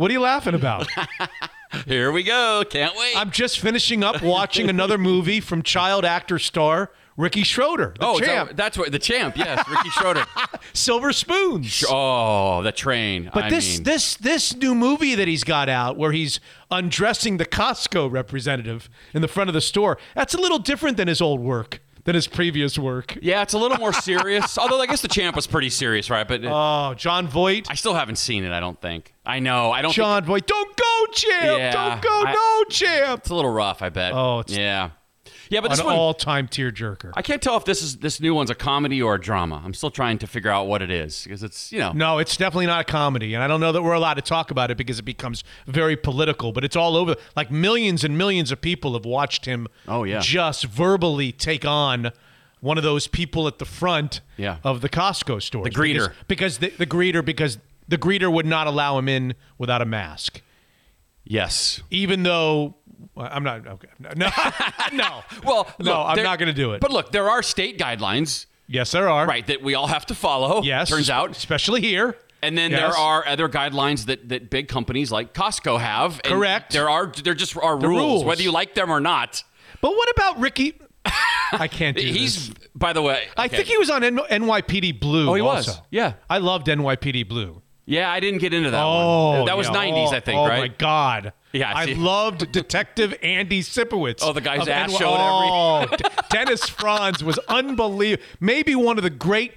What are you laughing about? Here we go. Can't wait. I'm just finishing up watching another movie from child actor star Ricky Schroder, the oh, is that- that's what the champ. Yes, Ricky Schroder. Silver Spoons. Oh, the train. But I this mean, this this new movie that he's got out where he's undressing the Costco representative in the front of the store, that's a little different than his old work, than his previous work. yeah, it's a little more serious. Although I guess the champ was pretty serious, right? But uh, Oh, Jon Voight. I still haven't seen it. I don't think. I know. I don't. think Jon Voight, don't go, champ. Yeah, don't go, I- no, champ. it's a little rough. I bet. Oh, it's- yeah, yeah. But An this one, all-time tearjerker. I can't tell if this is this new one's a comedy or a drama. I'm still trying to figure out what it is because it's you know. No, it's definitely not a comedy, and I don't know that we're allowed to talk about it because it becomes very political. But it's all over. Like millions and millions of people have watched him. Oh, yeah. just verbally take on one of those people at the front Yeah. of the Costco store. The greeter. because, because the, the greeter because the greeter would not allow him in without a mask, Yes. even though I'm not. Okay, no, no. Well, no, look, I'm there- not going to do it. But look, there are state guidelines, yes, there are. right, that we all have to follow. Yes. Turns out. especially here. And then Yes. there are other guidelines that, that big companies like Costco have. and Correct. There are there just are rules, rules. whether you like them or not. But what about Ricky? I can't do it? He's this. by the way. I okay. think he was on N- NYPD Blue. Oh, he was. also. Yeah. I loved NYPD Blue. Yeah, I didn't get into that Oh, one. That was yeah. 90s, Oh, I think, oh right? Oh, my God. Yeah, I see. loved Detective Andy Sipowicz. Oh, the guy's ass NY showed Oh, Dennis Franz was unbelievable. Maybe one of the great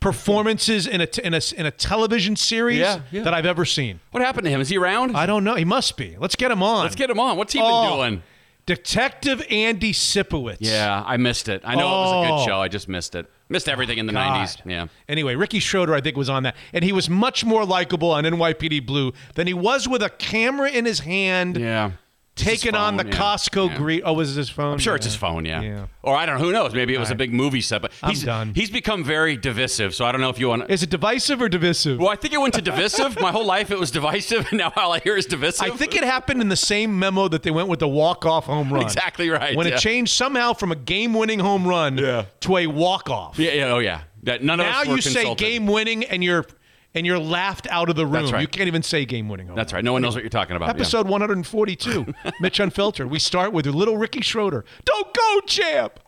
performances in a in a in a television series Yeah, yeah. that I've ever seen. What happened to him? Is he around? I don't know. He must be. Let's get him on. Let's get him on. What's he Oh, been doing? Detective Andy Sipowicz. Yeah, I missed it. I know it was a Oh. good show. I just missed it. Missed everything in the God. 90s. Yeah. Anyway, Ricky Schroder, I think, was on that. And he was much more likable on NYPD Blue than he was with a camera in his hand, Yeah. Taking on the yeah. Costco Yeah. greet. Oh, was it his phone? I'm sure it's his phone, yeah. Yeah. Or I don't know. Who knows? Maybe it was a big movie set. But I'm he's done. he's become very divisive. So I don't know if you want. to... Is it divisive or divisive? Well, I think it went to divisive. My whole life it was divisive, and now all I hear is divisive. I think it happened in the same memo that they went with the walk-off home run. Exactly right, When yeah. it changed somehow from a game-winning home run Yeah. to a walk-off. Yeah, yeah, oh yeah. That none of Now us you say game-winning and you're and you're laughed out of the room. That's right. You can't even say game-winning home That's right. No one knows what you're talking about. yeah. Episode 142, Mitch Unfiltered. We start with little Ricky Schroder. Don't go, champ.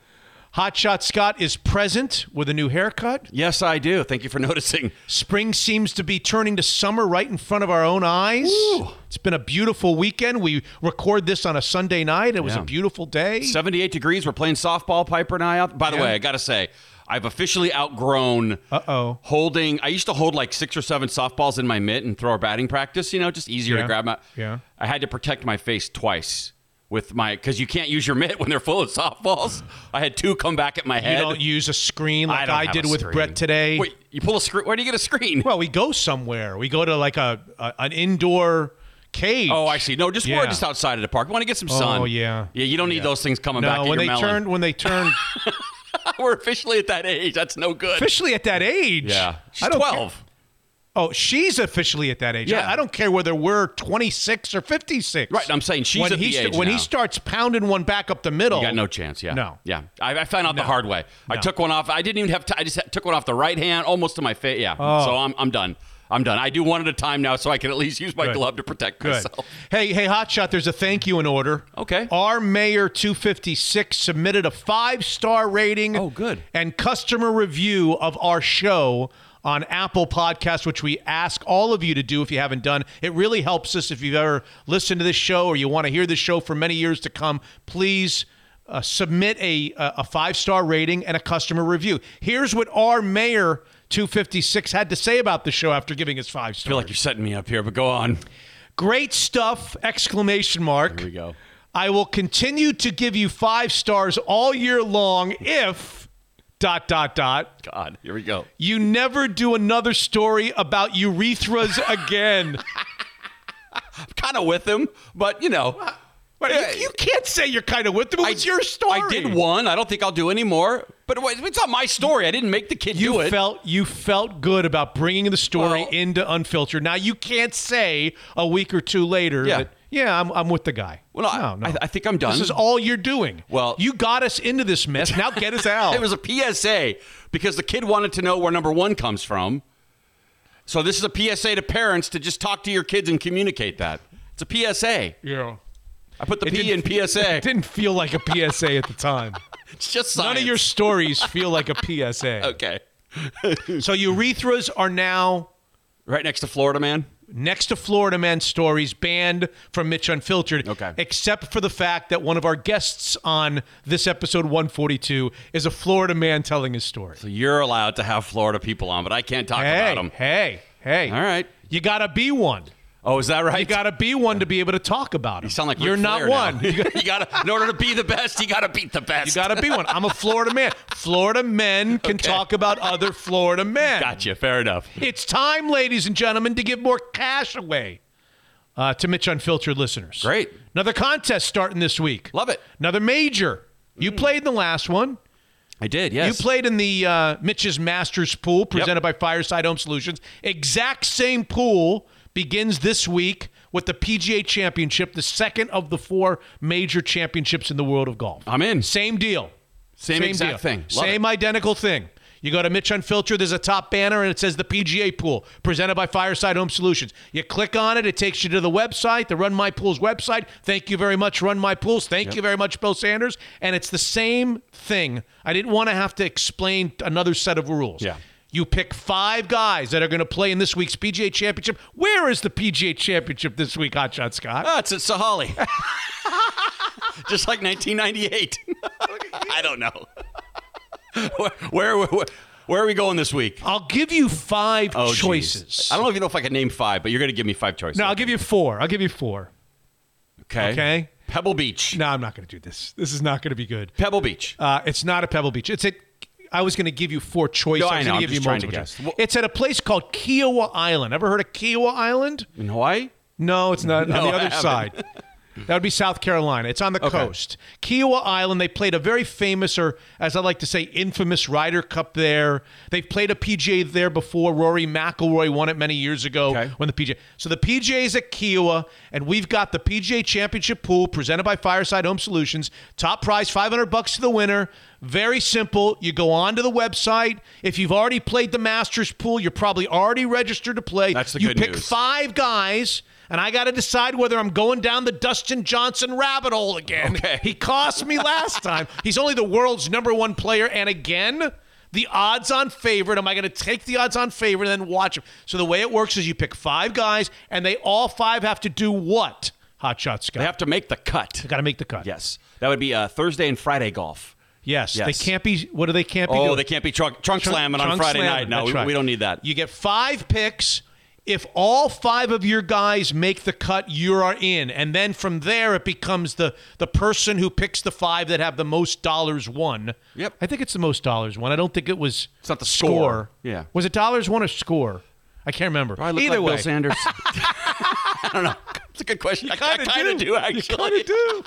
Hotshot Scott is present with a new haircut. Yes, I do. Thank you for noticing. Spring seems to be turning to summer right in front of our own eyes. It's been a beautiful weekend. We record this on a Sunday night. It was a beautiful day. 78 degrees. We're playing softball, Piper and I out. By the Yeah. way, I got to say, I've officially outgrown Uh-oh. holding. I used to hold like six or seven softballs in my mitt and throw a batting practice, you know, just easier Yeah. to grab my. Yeah. I had to protect my face twice with my, because you can't use your mitt when they're full of softballs. I had two come back at my head. You don't use a screen like don't I, did with. Brett today. Wait, you pull a screen? Where do you get a screen? Well, we go somewhere. We go to like a, a an indoor cage. Oh, I see. No, just Yeah. it just outside of the park. We want to get some sun. Oh, yeah. Yeah, you don't need those things coming back no, at when they melon. turn when they turn We're officially at that age. That's no good. officially at that age. Yeah. She's I don't 12. care- Oh, she's officially at that age. Yeah. I, I don't care whether we're 26 or 56. Right, I'm saying she's when at he the age when he starts pounding one back up the middle. You got no chance. Yeah. No. Yeah. I, I found out the hard way. I took one off. I didn't even have to. I just took one off the right hand, almost to my face. Yeah. Oh. So I'm, I'm done. I'm done. I do one at a time now, so I can at least use my Good. glove to protect Good. myself. Hey, hey, Hotshot, there's a thank you in order. Okay. Our Mayor 256 submitted a five star rating. Oh, good. And customer review of our show on Apple Podcast, which we ask all of you to do if you haven't done. It really helps us if you've ever listened to this show or you want to hear this show for many years to come. Please. Uh, submit a a five star rating and a customer review. Here's what our mayor 256 had to say about the show after giving us five stars. I feel like you're setting me up here, but go on. Great stuff! Exclamation mark. Here we go. I will continue to give you five stars all year long if dot dot dot God, here we go. you never do another story about urethras again. I'm kind of with him, but you know. You, you can't say you're kind of with them. It was your story. I did one. I don't think I'll do any more. But it's not my story. I didn't make the kid You do it. felt you felt good about bringing the story Well- into unfiltered. Now you can't say a week or two later Yeah. that yeah, I'm, I'm with the guy. Well, no, no, no. I, I think I'm done. this is all you're doing. Well- you got us into this mess. Now get us out. It was a PSA because the kid wanted to know where number one comes from. So this is a PSA to parents to just talk to your kids and communicate that. It's a PSA. Yeah. I put the P in PSA. It didn't feel like a PSA at the time. It's just None of your stories feel like a PSA. okay. So urethras are now Right next to Florida Man. next to Florida Man stories banned from Mitch Unfiltered. Okay. Except for the fact that one of our guests on this episode 142 is a Florida man telling his story. So you're allowed to have Florida people on, but I can't talk Hey, about them. hey, hey. All right. You got to be one. Oh, is that right? You got to be one to be able to talk about him. You sound like you're Ric not Flair one. You got to, in order to be the best, you got to beat the best. You got to be one. I'm a Florida man. Florida men can Okay. talk about other Florida men. Gotcha. Fair enough. It's time, ladies and gentlemen, to give more cash away uh, to Mitch Unfiltered listeners. Great. Another contest starting this week. Love it. Another major. You played in the last one. I did. Yes. You played in the uh, Mitch's Masters pool presented by Fireside Home Solutions. Exact same pool begins this week with the PGA Championship, the second of the four major championships in the world of golf. I'm in. Same deal. Same exact thing. Love Same identical thing. You go to Mitch Unfiltered, there's a top banner and it says the PGA Pool, presented by Fireside Home Solutions. You click on it, it takes you to the website, the Run My Pools website. Thank you very much, Run My Pools. Thank you very much, Bill Sanders. And it's the same thing. I didn't want to have to explain another set of rules. Yeah. You pick five guys that are going to play in this week's PGA Championship. Where is the PGA Championship this week, Hotshot Scott? Oh, it's at Sahalee. Just like 1998. I don't know. where, where, where, where are we going this week? I'll give you five Oh, geez. choices. I don't even know if I can name five, but you're going to give me five choices. No, I'll give you four. I'll give you four. Okay. Okay. Pebble Beach. No, I'm not going to do this. This is not going to be good. Pebble Beach. Uh, it's not a Pebble Beach. It's at. I was going to give you four choices. No, I I was know. going to give you just trying to multiple guess. Well- It's at a place called Kiawah Island. Ever heard of Kiawah Island? In Hawaii? No, it's not. No, on the other side. That would be South Carolina. It's on the Okay. coast. Kiawah Island, they played a very famous, or as I like to say, infamous Ryder Cup there. They've played a PGA there before. Rory McIlroy won it many years ago Okay. when the PGA. So the PGA is at Kiawah, and we've got the PGA Championship pool presented by Fireside Home Solutions. Top prize, 500 bucks to the winner. Very simple. You go onto the website. If you've already played the Masters pool, you're probably already registered to play. That's the you good pick five guys, and I got to decide whether I'm going down the Dustin Johnson rabbit hole again. Okay. He cost me last time. He's only the world's number one player, and again, the odds on favorite. Am I going to take the odds on favorite and then watch him? So the way it works is you pick five guys, and they all five have to do what? Hot shot Scott. They have to make the cut. got to make the cut. Yes. That would be uh, Thursday and Friday golf. Yes. Yes. They can't be. What do they can't be? Oh, doing? they can't be trunk, trunk, Trunk- slamming on Friday slamming. night. No, we, right. we don't need that. You get five picks. If all five of your guys make the cut, you are in, and then from there it becomes the the person who picks the five that have the most dollars won. Yep. I think it's the most dollars won. I don't think it was. It's not the score. Yeah. Was it dollars won or score? I can't remember. Look Either like way, Bill Sanders? I don't know. It's a good question. I, I kinda do. do, actually. kinda do.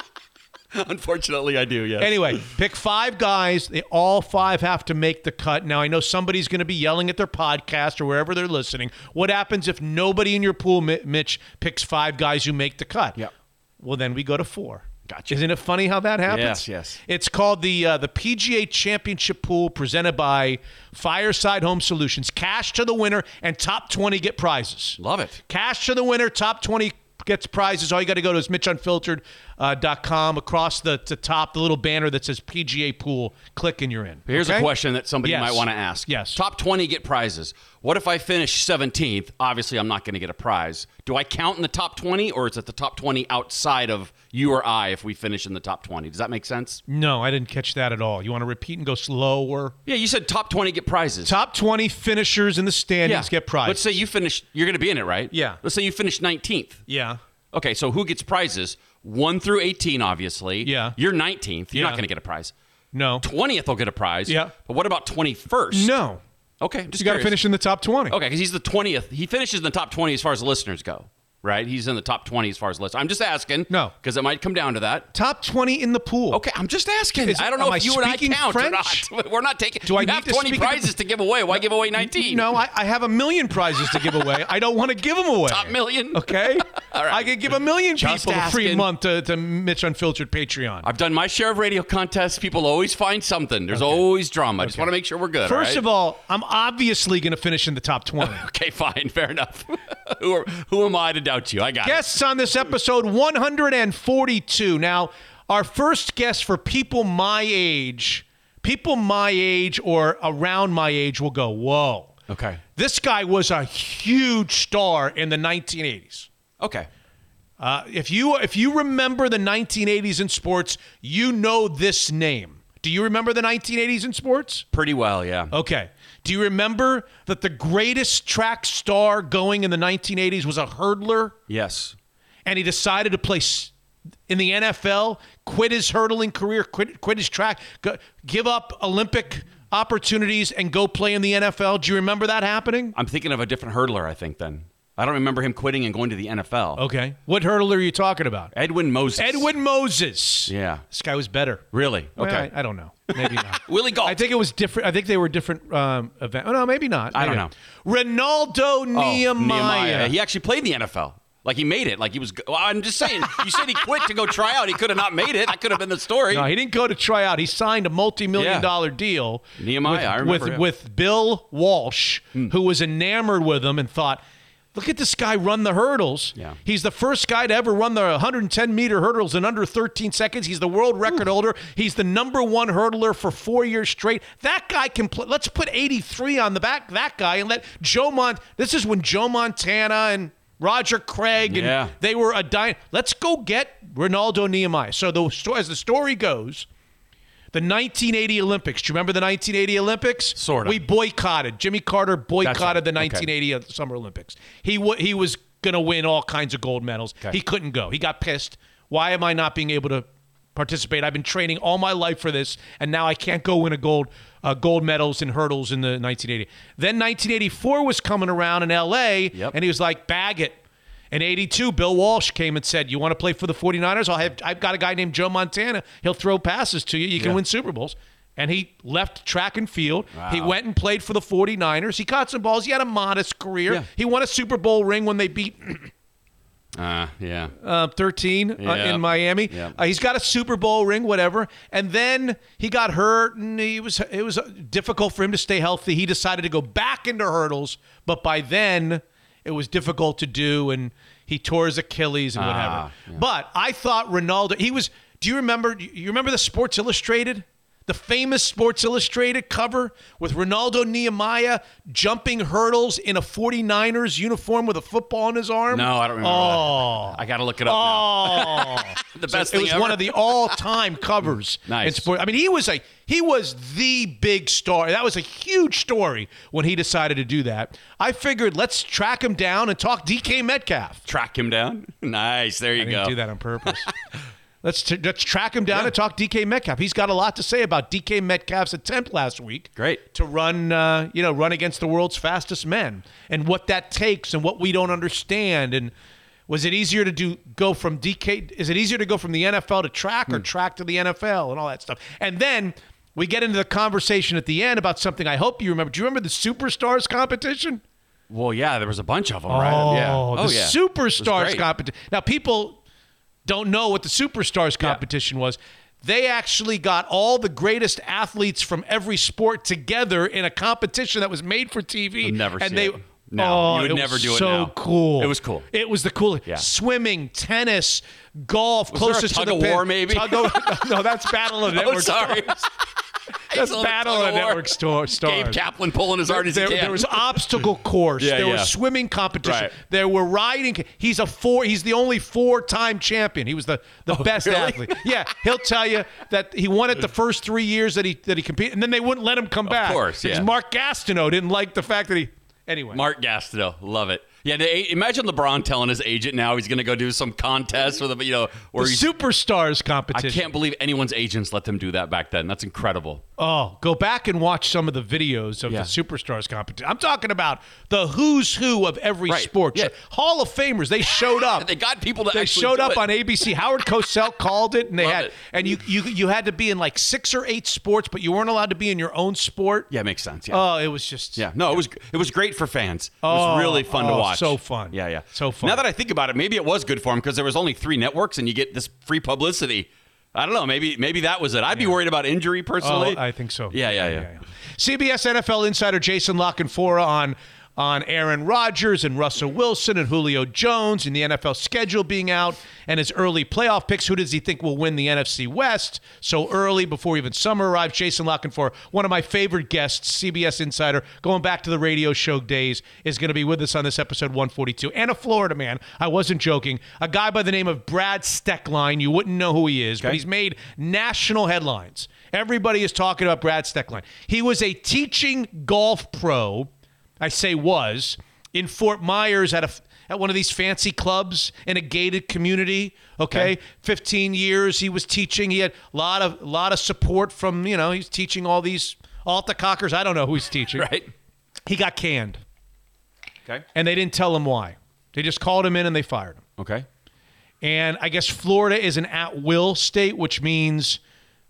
Unfortunately, I do, yes. Anyway, pick five guys. They all five have to make the cut. Now I know somebody's going to be yelling at their podcast or wherever they're listening. What happens if nobody in your pool, Mitch, picks five guys who make the cut? Yep. Well, then we go to four. Gotcha. Isn't it funny how that happens? Yes, yes. It's called the uh, the PGA Championship Pool, presented by Fireside Home Solutions. Cash to the winner, and top twenty get prizes. Love it. Cash to the winner, top 20 gets prizes. All you got to go to is mitchunfiltered.com. Uh, dot com. Across the, the top, the little banner that says PGA Pool, click and you're in. Here's Okay? a question that somebody Yes. might want to ask. Yes. Top 20 get prizes. What if I finish 17th? Obviously, I'm not going to get a prize. Do I count in the top 20 or is it the top 20 outside of you or I if we finish in the top 20? Does that make sense? No, I didn't catch that at all. You want to repeat and go slower? Yeah, you said top 20 get prizes. Top 20 finishers in the standings get prizes. Let's say you finish, you're going to be in it, right? Yeah. Let's say you finish 19th. Yeah. Okay, so who gets prizes? 1 through 18, obviously. Yeah. You're 19th. You're Yeah. not going to get a prize. No. 20th will get a prize. Yeah. But what about 21st? No. Okay, just You got to finish in the top 20. Okay, because he's the 20th. He finishes in the top 20 as far as the listeners go. Right? He's in the top 20 as far as list. I'm just asking. No. Because it might come down to that. Top 20 in the pool. Okay, I'm just asking. Is- I don't know if you and I speaking count French? or not. We're not taking. Do I have to 20 speak in- prizes to give away. Why give away 19? No, I, I have a million prizes to give away. I don't want to give them away. Top million. Okay? All right. I could give a million Just people a free month to, to Mitch Unfiltered Patreon. I've done my share of radio contests. People always find something. There's always drama. I just want to make sure we're good. First of all, I'm obviously going to finish in the top 20. okay, fine, fair enough. who are, who am I to doubt you? I got it. Guests on this episode 142. Now, our first guest for people my age, people my age or around my age will go, whoa. Okay. This guy was a huge star in the 1980s. Okay. Uh, if you if you remember the 1980s in sports, you know this name. Do you remember the 1980s in sports? Pretty well, yeah. Okay. Do you remember that the greatest track star going in the 1980s was a hurdler? Yes. and he decided to play in the NFL, quit his hurdling career, quit, quit his track, go, give up Olympic opportunities, and go play in the NFL. Do you remember that happening? I'm thinking of a different hurdler, I think, then. I don't remember him quitting and going to the NFL. Okay. What hurdler are you talking about? Edwin Moses. Edwin Moses. Yeah. This guy was better. Really? Well, Okay. I, I don't know. Maybe not. Willie Gault. I think it was different. I think they were different um, event. Oh, no, maybe not. I don't know. Renaldo Oh, Nehemiah. He actually played in the NFL. Like he made it. Like he was. Well, I'm just saying. You said he quit to go try out. He could have not made it. That could have been the story. No, he didn't go to try out. He signed a multi-million Yeah. dollar deal. Nehemiah, with, I remember with, him. Hmm. with Bill Walsh, who was enamored with him and thought, "Look at this guy run the hurdles. Yeah. He's the first guy to ever run the 110 meter hurdles in under 13 seconds. He's the world record holder. He's the number one hurdler for four years straight. That guy can play. Let's put 83 on the back. That guy and let Joe Mont. This is when Joe Montana and Roger Craig and Yeah. they were a dy Let's go get Renaldo Nehemiah. So the as the story goes, the 1980 Olympics. Do you remember the 1980 Olympics? Sorta. We boycotted. Jimmy Carter boycotted the Okay. 1980 Summer Olympics. He w- he was going to win all kinds of gold medals. Okay. He couldn't go. He got pissed. Why am I not being able to participate? I've been training all my life for this, and now I can't go win a gold uh, gold medals in hurdles in the 1980. Then 1984 was coming around in L.A. Yep. and he was like, "Bag it." In 82, Bill Walsh came and said, You want to play for the 49ers? I'll have, I've got a guy named Joe Montana. He'll throw passes to you. You can Yeah. win Super Bowls. And he left track and field. He went and played for the 49ers. He caught some balls. He had a modest career. Yeah. He won a Super Bowl ring when they beat Uh, yeah. uh, 13 uh, in Miami. Yeah. Uh, he's got a Super Bowl ring, whatever. And then he got hurt, and he was it was difficult for him to stay healthy. He decided to go back into hurdles, but by then it was difficult to do, and he tore his Achilles and whatever. Ah, yeah. But I thought Renaldo. He was. Do you remember? You remember the Sports Illustrated? The famous Sports Illustrated cover with Renaldo Nehemiah jumping hurdles in a 49ers uniform with a football in his arm? No, I don't remember Oh. that. I got to look it up now. Oh, The So best it was ever. one of the all-time covers Nice. in sport. I mean, he was a he was the big star. That was a huge story when he decided to do that. I figured let's track him down and talk DK Metcalf. Track him down. Nice. There you I go. didn't do that on purpose. Let's t- let's track him down and talk DK Metcalf. He's got a lot to say about DK Metcalf's attempt last week. Great. to run, uh, you know, run against the world's fastest men, and what that takes, and what we don't understand, and was it easier to do go from DK? Is it easier to go from the NFL to track or track to the NFL and all that stuff? And then we get into the conversation at the end about something I hope you remember. Do you remember the Superstars competition? Well, yeah, there was a bunch of them, right? Yeah. Oh, the yeah. Superstars competition. Now, people don't know what the Superstars competition was. They actually got all the greatest athletes from every sport together in a competition that was made for TV. I'll never and they, it. No, oh, you would never do it So now. cool. It was cool. It was the coolest. Yeah. Swimming, tennis, golf, Was closest tug to the of pin. war, maybe? Tug of- no, that's Battle of the Oh, sorry. That's Battle of the. Network stars. Gabe Kaplan pulling as hard as there, he can. there was obstacle course. Yeah, there yeah. was swimming competition. Right. There were riding. He's a four. He's the only four-time champion. He was the, the oh, best really? athlete. Yeah, he'll tell you that he won it the first three years that he that he competed, and then they wouldn't let him come back. Of course, yeah. Mark Gastineau didn't like the fact that he. Anyway, Mark Gastineau, love it. Yeah, the, imagine LeBron telling his agent now he's going to go do some contest with a, you know, where The superstars competition. I can't believe anyone's agents let them do that back then. That's incredible. Oh, go back and watch some of the videos of Yeah. the superstars competition. I'm talking about the who's who of every Right. sport. Yeah. Hall of Famers. They showed up. They got people to they actually showed up it. on ABC. Howard Cosell called it, and they Love had it. and you you you had to be in like six or eight sports, but you weren't allowed to be in your own sport. Yeah, it makes sense. Yeah. Oh, it was just Yeah, no, it was it was great for fans. It Oh, was really fun to oh, watch. so fun. Yeah, yeah, So fun. Now that I think about it, maybe it was good for him because there was only three networks and you get this free publicity. I don't know. Maybe maybe that was it. I'd be worried about injury personally. Oh, I think so. Yeah, yeah, yeah. CBS NFL insider Jason La Canfora on on Aaron Rodgers and Russell Wilson and Julio Jones and the NFL schedule being out and his early playoff picks. Who does he think will win the NFC West so early before even summer arrives? Jason La Canfora, one of my favorite guests, CBS insider, going back to the radio show days, is going to be with us on this episode 142. And a Florida man. I wasn't joking. A guy by the name of Brad Stecklein. You wouldn't know who he is, but he's made national headlines. Everybody is talking about Brad Stecklein. He was a teaching golf pro, I say was, in Fort Myers at a at one of these fancy clubs in a gated community. Okay, Okay. 15 years he was teaching. He had a lot of lot of support from you know he's teaching all these alta cockers. I don't know who he's teaching. Right. He got canned, Okay. and they didn't tell him why. They just called him in and they fired him. Okay. And I guess Florida is an at will state, which means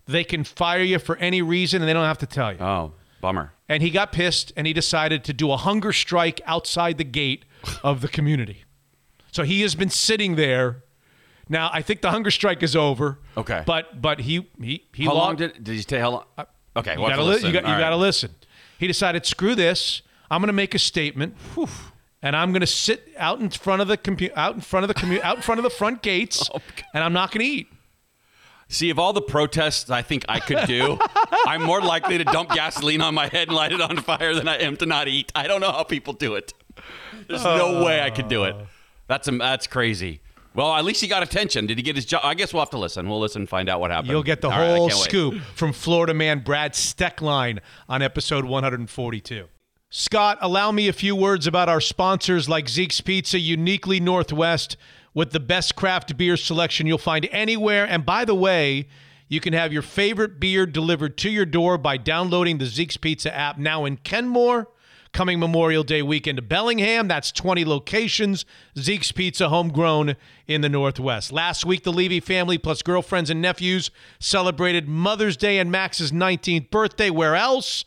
they can fire you for any reason and they don't have to tell you. Oh, bummer. And he got pissed and he decided to do a hunger strike outside the gate of the community. So he has been sitting there. Now I think the hunger strike is over. Okay. But but he he he How lo- long did did you say? How long? Uh, okay. you we'll gotta li- listen. you got, you All gotta listen. He decided, screw this. I'm gonna make a statement. And I'm gonna sit out in front of the compu- out in front of the commu- out in front of the front gates, Oh, and I'm not gonna eat. See, of all the protests I think I could do, I'm more likely to dump gasoline on my head and light it on fire than I am to not eat. I don't know how people do it. There's no way I could do it. That's um, that's crazy. Well, at least he got attention. Did he get his job? I guess we'll have to listen. We'll listen and find out what happened. You'll get the All right, whole wait. scoop from Florida man Brad Stecklein on episode 142. Scott, allow me a few words about our sponsors like Zeke's Pizza, uniquely Northwest, with the best craft beer selection you'll find anywhere. And by the way, you can have your favorite beer delivered to your door by downloading the Zeke's Pizza app now in Kenmore. Coming Memorial Day weekend to Bellingham, that's 20 locations. Zeke's Pizza, homegrown in the Northwest. Last week, the Levy family plus girlfriends and nephews celebrated Mother's Day and Max's 19th birthday. Where else?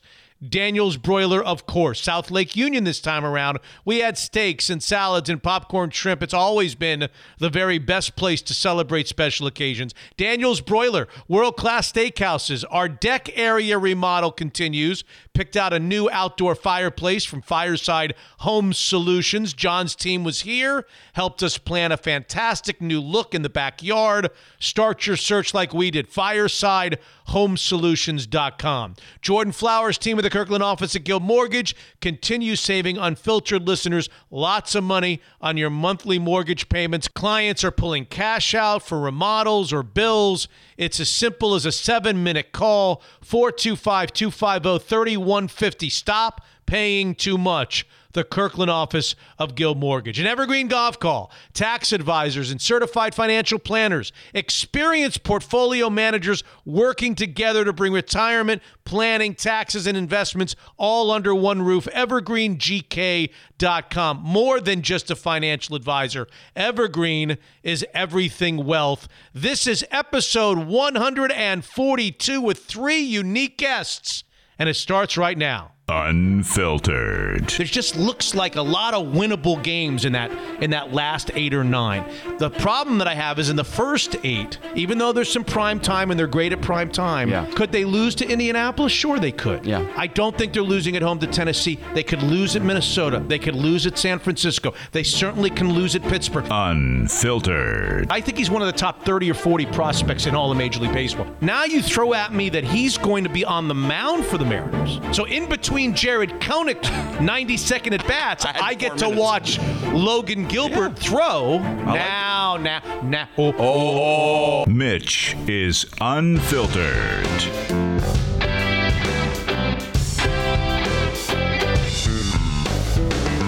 Daniel's Broiler, of course. South Lake Union this time around. We had steaks and salads and popcorn shrimp. It's always been the very best place to celebrate special occasions. Daniel's Broiler, world class steakhouses. Our deck area remodel continues. Picked out a new outdoor fireplace from Fireside Home Solutions. John's team was here, helped us plan a fantastic new look in the backyard. Start your search like we did. Fireside homesolutions.com. Jordan Flowers, team of the Kirkland office at Guild Mortgage, continue saving unfiltered listeners lots of money on your monthly mortgage payments. Clients are pulling cash out for remodels or bills. It's as simple as a seven minute call 425 250 3150. Stop paying too much the Kirkland office of Guild Mortgage. An evergreen golf call, tax advisors and certified financial planners, experienced portfolio managers working together to bring retirement, planning, taxes, and investments all under one roof. EvergreenGK.com. More than just a financial advisor, Evergreen is everything wealth. This is episode 142 with three unique guests, and it starts right now. Unfiltered. There just looks like a lot of winnable games in that in that last eight or nine. The problem that I have is in the first eight, even though there's some prime time and they're great at prime time, Yeah. could they lose to Indianapolis? Sure they could. Yeah. I don't think they're losing at home to Tennessee. They could lose at Minnesota. They could lose at San Francisco. They certainly can lose at Pittsburgh. Unfiltered. I think he's one of the top 30 or 40 prospects in all of Major League Baseball. Now you throw at me that he's going to be on the mound for the Mariners. So in between Jared Koenig 90 second at bats, I I, get to minutes. watch Logan Gilbert throw. now, now, now. Oh, Mitch is unfiltered.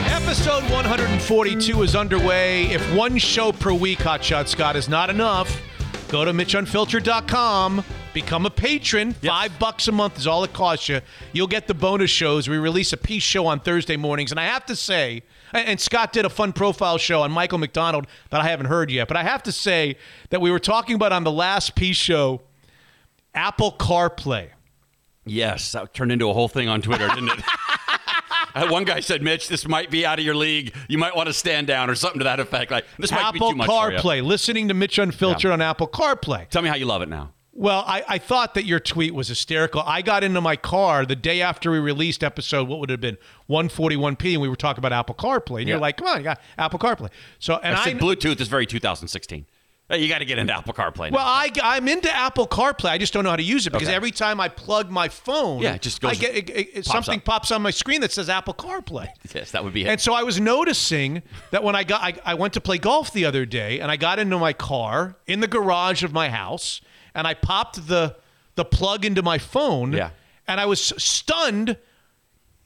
Episode 142 is underway. If one show per week, Hot Shot Scott, is not enough, go to MitchUnfiltered.com, become a patron. Five bucks a month is all it costs you. You'll get the bonus shows. We release a piece show on Thursday mornings. And I have to say, and Scott did a fun profile show on Michael McDonald that I haven't heard yet, but I have to say that we were talking about on the last piece show Apple CarPlay. Yes, that turned into a whole thing on Twitter, didn't it? One guy said, "Mitch, this might be out of your league. You might want to stand down, or something to that effect. Like this might be Apple too much for you." CarPlay, listening to Mitch Unfiltered Yeah. on Apple CarPlay. Tell me how you love it now. Well, I, I thought that your tweet was hysterical. I got into my car the day after we released episode, what would it have been, 141p, and we were talking about Apple CarPlay. And you're like, come on, you got Apple CarPlay. So, and I I, said Bluetooth is very 2016. You got to get into Apple CarPlay. Now. well, I, I'm into Apple CarPlay. I just don't know how to use it because Okay. every time I plug my phone, Yeah, it just I goes- get, it, it- pops something up. pops on my screen that says Apple CarPlay. yes, that would be it. And so I was noticing that when I got, I, I went to play golf the other day, and I got into my car in the garage of my house, and I popped the the plug into my phone. Yeah. And I was stunned.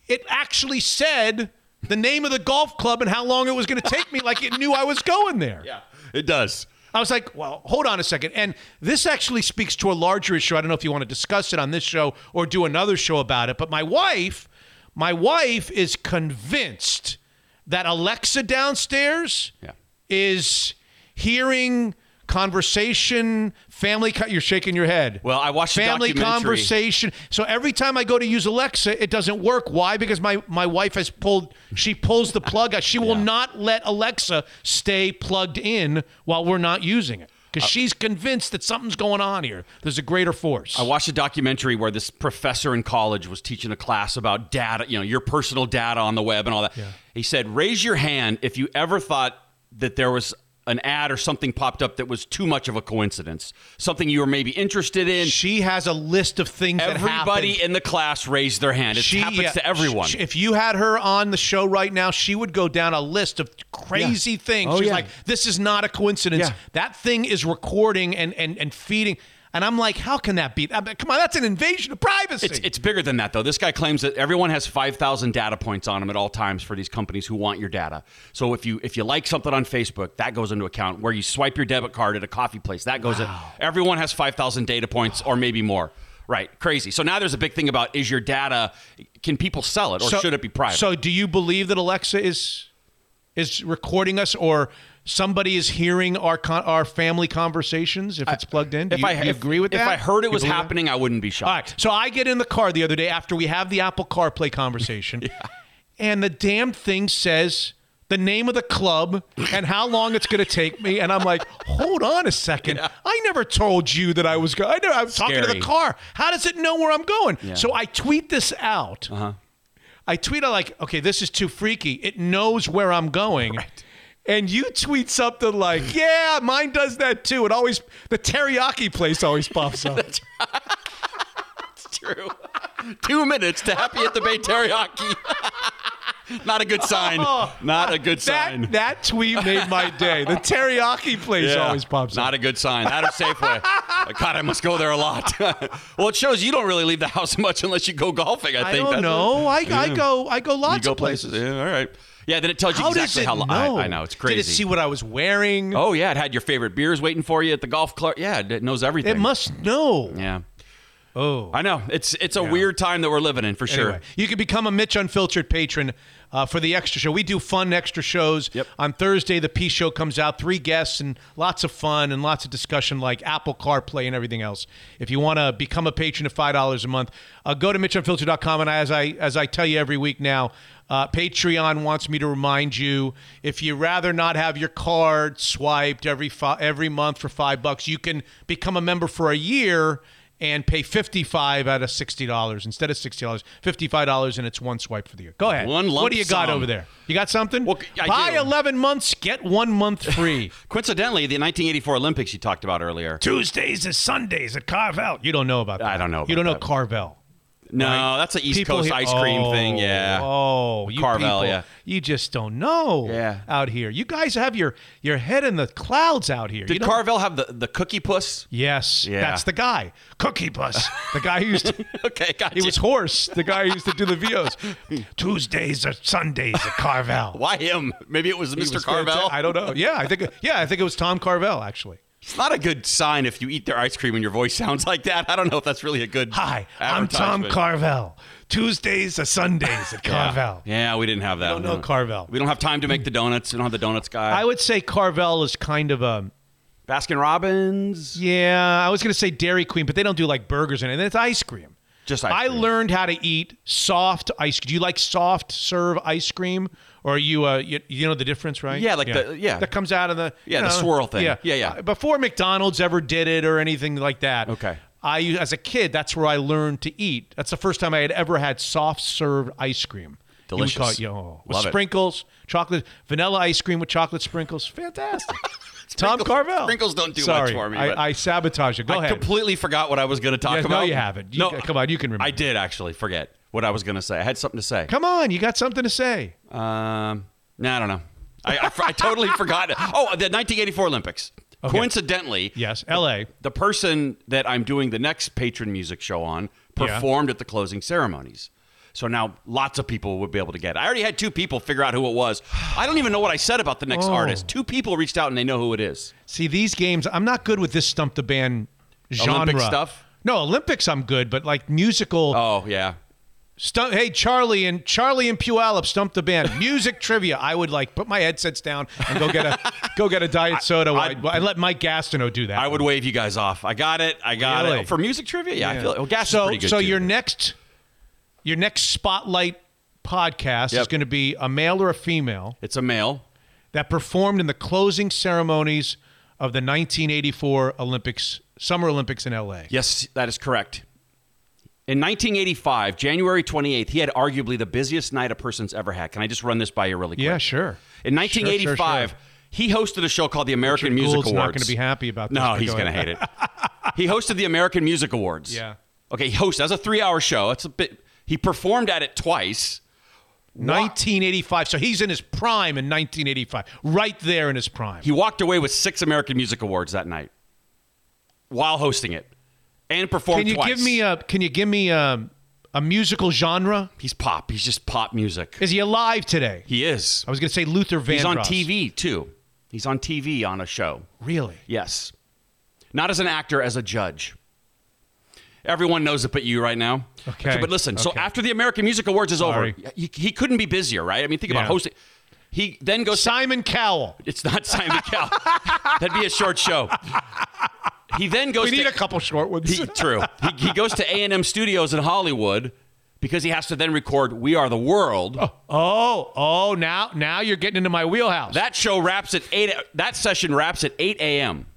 It actually said the name of the golf club and how long it was going to take me, like it knew I was going there. yeah, it does. I was like, well, hold on a second. And this actually speaks to a larger issue. I don't know if you want to discuss it on this show or do another show about it, but my wife, my wife is convinced that Alexa downstairs Yeah. is hearing conversation, family. Co- you're shaking your head. Well, I watched family conversation. So every time I go to use Alexa, it doesn't work. Why? Because my my wife has pulled. She pulls the plug out. She will Yeah. not let Alexa stay plugged in while we're not using it Uh, because she's convinced that something's going on here. There's a greater force. I watched a documentary where this professor in college was teaching a class about data, you know, your personal data on the web and all that. Yeah. He said, "Raise your hand if you ever thought that there was an ad or something popped up that was too much of a coincidence, something you were maybe interested in." she has a list of things that Everybody in the class raised their hand. It She- happens yeah, to everyone. sh- If you had her on the show right now, she would go down a list of crazy things. Oh, She's yeah. like, "This is not a coincidence. Yeah. That thing is recording and and and feeding." And I'm like, "How can that be? I mean, come on, that's an invasion of privacy." It's, it's bigger than that, though. This guy claims that everyone has 5,000 data points on them at all times for these companies who want your data. So if you if you like something on Facebook, that goes into account. Where you swipe your debit card at a coffee place, that goes in. Everyone has 5,000 data points or maybe more. Right, crazy. So now there's a big thing about is your data, can people sell it or should it be private? So, do you believe that Alexa is is recording us, or somebody is hearing our con- our family conversations if it's plugged in? Do if you, I you if- agree with if that? If I heard it was believe that? happening, I wouldn't be shocked. All right. So I get in the car the other day after we have the Apple CarPlay conversation, and the damn thing says the name of the club and how long it's going to take me, and I'm like, hold on a second. I never told you that I was going. I know I was talking to the car. How does it know where I'm going? So I tweet this out. Uh-huh. I tweet out like, okay, this is too freaky. It knows where I'm going. And you tweet something like, "Yeah, mine does that too." It always the teriyaki place always pops up. It's true. Two minutes to happy at the Bay teriyaki. Not a good sign. Not a good sign. That that tweet made my day. The teriyaki place Yeah. always pops up. Not a good sign. That or Safeway. God, I must go there a lot. well, it shows you don't really leave the house much unless you go golfing. I, I think. don't That's know. I, I go I go lots go of places. Yeah, all right. Yeah, then it tells you How exactly how. lo- know? I, I know it's crazy. Did it see what I was wearing? oh yeah, it had your favorite beers waiting for you at the golf club. Yeah, it knows everything. it must know. Yeah, Oh. I know. It's it's a weird time that we're living in for sure. Anyway, you can become a Mitch Unfiltered patron uh, for the extra show. We do fun extra shows. Yep. On Thursday, the Peace Show comes out. Three guests and lots of fun and lots of discussion like Apple CarPlay and everything else. If you want to become a patron of $5 a month, uh, go to MitchUnfiltered.com. And as I, as I tell you every week now, uh, Patreon wants me to remind you if you rather not have your card swiped every fi- every month for five bucks, you can become a member for a year and pay 55 out of $60 instead of $60 $55 and it's one swipe for the year. Go ahead. One what do you got sum. over there? You got something? Well, buy do. 11 months get one month free. Coincidentally, the 1984 Olympics you talked about earlier. tuesdays and sundays at carvel. You don't know about that. I don't know you don't know that. carvel No, right? that's an East People Coast here- ice cream Oh, thing. Yeah. Oh, you Carvel, people, yeah. You just don't know. Yeah. Out here, you guys have your your head in the clouds out here. Did don't- Carvel have the, the cookie puss? Yes, Yeah. that's the guy. Cookie puss. the guy who used to. Okay, gotcha. He was horse. The guy who used to do the VOs. Tuesdays or Sundays at Carvel. Why him? Maybe it was Mr. was Carvel. fanta- I don't know. Yeah, I think. Yeah, I think it was Tom Carvel actually. It's not a good sign if you eat their ice cream and your voice sounds like that. I don't know if that's really a good. Hi, I'm Tom. Carvel. Tuesdays or Sundays at Carvel. Yeah, we didn't have that. don't know No. Carvel. We don't have time to make the donuts. We don't have the donuts guy. I would say Carvel is kind of a. Baskin Robbins. Yeah, I was going to say Dairy Queen, but they don't do like burgers and it. it's ice cream. Just ice I cream. learned how to eat soft ice. Do you like soft serve ice cream, or you uh you, you know the difference, right? Yeah, like the- yeah. that comes out of the Yeah, you the swirl thing. Yeah, Yeah, yeah. Uh, Before McDonald's ever did it or anything like that. Okay. I as a kid, that's where I learned to eat. That's the first time I had ever had soft served ice cream. You Delicious. call it, you know, with Love it. sprinkles, chocolate, vanilla ice cream with chocolate sprinkles. Fantastic. Tom Sprinkles- Carvel. sprinkles don't do much for me, I, I sabotage it. Go I ahead. completely forgot what I was going to talk Yeah, no, about. you haven't. You- no, come on, you can remember. I did actually forget what I was going to say. I had something to say. Come on, you got something to say. Um, no, I don't know. I, I, I totally forgot. Oh, the 1984 Olympics. Okay. Coincidentally, Yes, L.A. the person that I'm doing the next patron music show on Yeah. performed at the closing ceremonies. So now lots of people would be able to get it. I already had two people figure out who it was. I don't even know what I said about the next Oh. artist. Two people reached out and they know who it is. See, these games, I'm not good with this stump the band genre. Olympic stuff? No, Olympics I'm good, but like musical. Oh, yeah. Stump, hey, Charlie and Charlie and Puyallup stump the band. Music trivia. I would like put my headsets down and go get a go get a diet soda. I, I'd- I, let Mike Gastineau do that. I would wave you guys off. I got it. I got Really? it. For music trivia? Yeah, I feel it. well, Gas so pretty good. so too. your next your next spotlight podcast is going to be a male or a female It's a male. that performed in the closing ceremonies of the 1984 Olympics, Summer Olympics in LA. Yes, that is correct. In 1985, January 28th, he had arguably the busiest night a person's ever had. Can I just run this by you really quick? Yeah, sure. In Sure, sure, 1985, sure. he hosted a show called the American Richard Music Gould's Awards. not going to be happy about this. No, he's go going to hate it. he hosted the American Music Awards. Yeah. Okay, he hosted. That's a three-hour show. It's a bit. He performed at it twice. 1985. So he's in his prime in 1985. Right there in his prime. He walked away with six American Music Awards that night while hosting it, and performed Can you twice. give me a Can you give me a, a musical genre? He's pop. He's just pop music. Is he alive today? He is. I was going to say Luther Vandross. He's on TV too. He's on TV on a show. Really? Yes. Not as an actor, as a judge. Everyone knows it but you right now. Okay. but listen, so after the American Music Awards is Sorry. over, he, he couldn't be busier, right? I mean, think Yeah. about hosting. He then goes. Simon Cowell. it's not Simon Cowell. That'd be a short show. He then goes We need to a couple short ones. he, true. He, he goes to A and M Studios in Hollywood because he has to then record "We Are the World." oh, oh, oh now now you're getting into my wheelhouse. That show wraps at eight. That session wraps at eight a.m.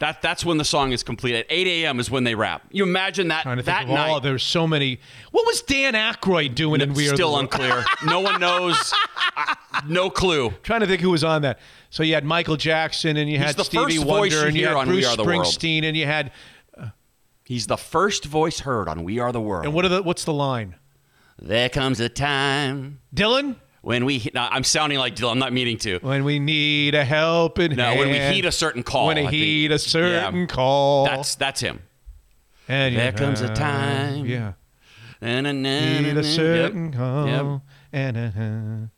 That that's when the song is complete. At eight a.m. is when they wrap. You imagine that that night. all. There's so many. What was Dan Aykroyd doing in We Are still the World? unclear. no one knows. No clue. Trying to think who was on that. So you had Michael Jackson and you had the Stevie first voice Wonder and you had on We Bruce Are the World. Springsteen and you had uh, He's the first voice heard on "We Are the World." and what are the what's the line? there comes a time Dylan. When we. No, I'm sounding like Dylan. I'm not meaning to. When we need a helping No, hand. when we heed a certain call. When we heed a certain Yeah. call. That's that's him. and you there comes a time. Yeah. Na, na, Need a certain yep. call. Yep. And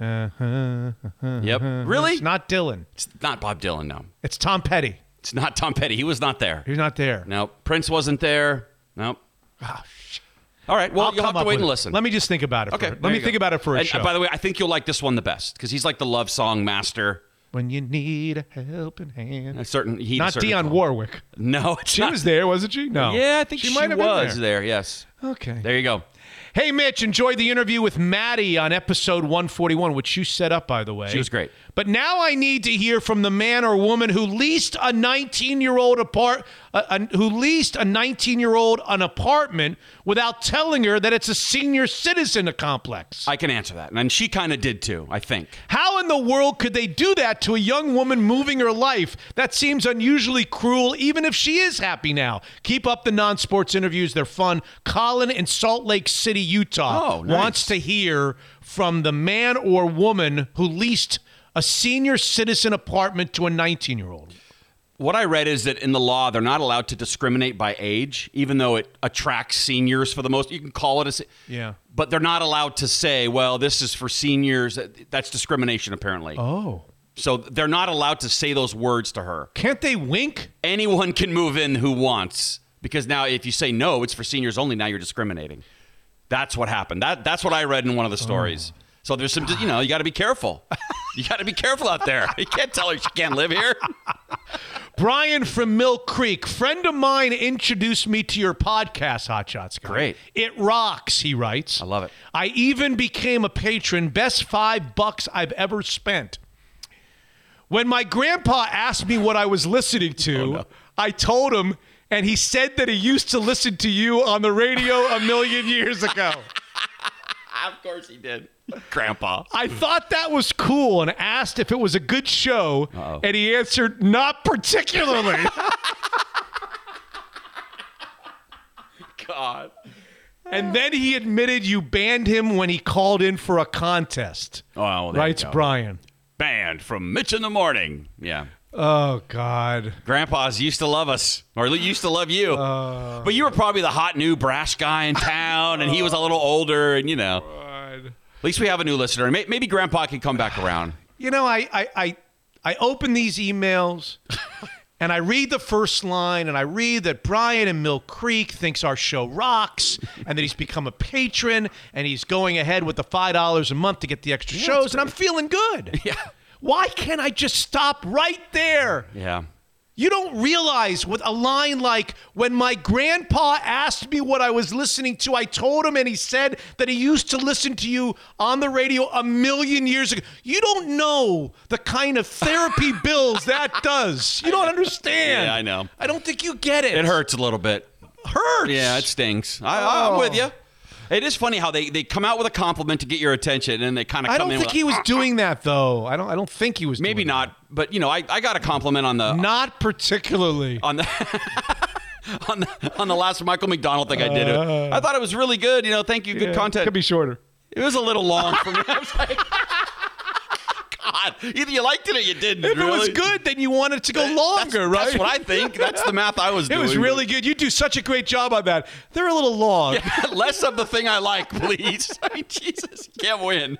uh, uh, uh, Yep. uh, Really? It's not Dylan. It's not Bob Dylan. No, It's Tom Petty. it's not Tom Petty. He was not there. He's not there. No, Prince wasn't there. Nope. Oh, sh- All right. Well, I'll you'll come have to wait and it. listen. Let me just think about it. Okay. For, let me think go. about it for a And, uh, show. By the way, I think you'll like this one the best because he's like the love song master. when you need a helping hand. A certain he Not Dionne Warwick. No, She not. was there, wasn't she? No. Yeah, I think she, might have been was there. Yes. Okay. There you go. Hey, Mitch, enjoyed the interview with Maddie on episode 141, which you set up, by the way. She was great. But now I need to hear from the man or woman who leased a 19 year old apart, uh, uh, who leased a 19 year old an apartment without telling her that it's a senior citizen complex. I can answer that. And she kind of did too, I think. How in the world could they do that to a young woman moving her life? That seems unusually cruel, even if she is happy now. Keep up the non sports interviews, they're fun. Colin in Salt Lake City, Utah, Oh, nice. wants to hear from the man or woman who leased a senior citizen apartment to a 19 year old. What I read is that in the law, they're not allowed to discriminate by age, even though it attracts seniors for the most. You can call it a. se- Yeah. But they're not allowed to say, well, this is for seniors. That's discrimination, apparently. Oh. So they're not allowed to say those words to her. Can't they wink? Anyone can move in who wants, because now if you say no, it's for seniors only. Now you're discriminating. That's what happened. That that's what I read in one of the oh. stories. So there's some, you know, you got to be careful. You got to be careful out there. You can't tell her she can't live here. Brian from Mill Creek, friend of mine, introduced me to your podcast, Hot Shots. Guy. Great. It rocks, he writes. I love it. I even became a patron, best five bucks I've ever spent. When my grandpa asked me what I was listening to, oh, I told him, and he said that he used to listen to you on the radio a million years ago. Of course he did. Grandpa. I thought that was cool and asked if it was a good show, Uh-oh. and he answered, not particularly. God. And then he admitted you banned him when he called in for a contest. Oh, well, writes. Brian. Banned from Mitch in the morning. Yeah. Oh God. Grandpas used to love us, or used to love you. Uh. but you were probably the hot new brash guy in town, and he was a little older, and you know. At least we have a new listener. May- Maybe Grandpa can come back around. You know, I I I, I open these emails and I read the first line and I read that Brian in Mill Creek thinks our show rocks and that he's become a patron and he's going ahead with the five dollars a month to get the extra shows and I'm feeling good. Yeah. Why can't I just stop right there? Yeah. You don't realize with a line like, when my grandpa asked me what I was listening to, I told him and he said that he used to listen to you on the radio a million years ago. You don't know the kind of therapy bills that does. You don't understand. Yeah, I know. I don't think you get it. It hurts a little bit. Hurts. Yeah, it stings. I, I'm oh. with you. It is funny how they, they come out with a compliment to get your attention, and then they kind of I don't in think he was ah, ah. doing that though. I don't. I don't think he was. maybe not, but you know, I, I got a compliment on the. Not particularly. on the on the on the last Michael McDonald thing I did. Uh. I thought it was really good. You know, thank you, good Yeah, content. Could be shorter. It was a little long for me. I was like, God, either you liked it or you didn't. If it was good, then you wanted to go That's- longer, right? That's what I think. That's the math I was It doing. It was really good. You do such a great job on that. They're a little long. less of the thing I like, please. I mean, Jesus, you can't win.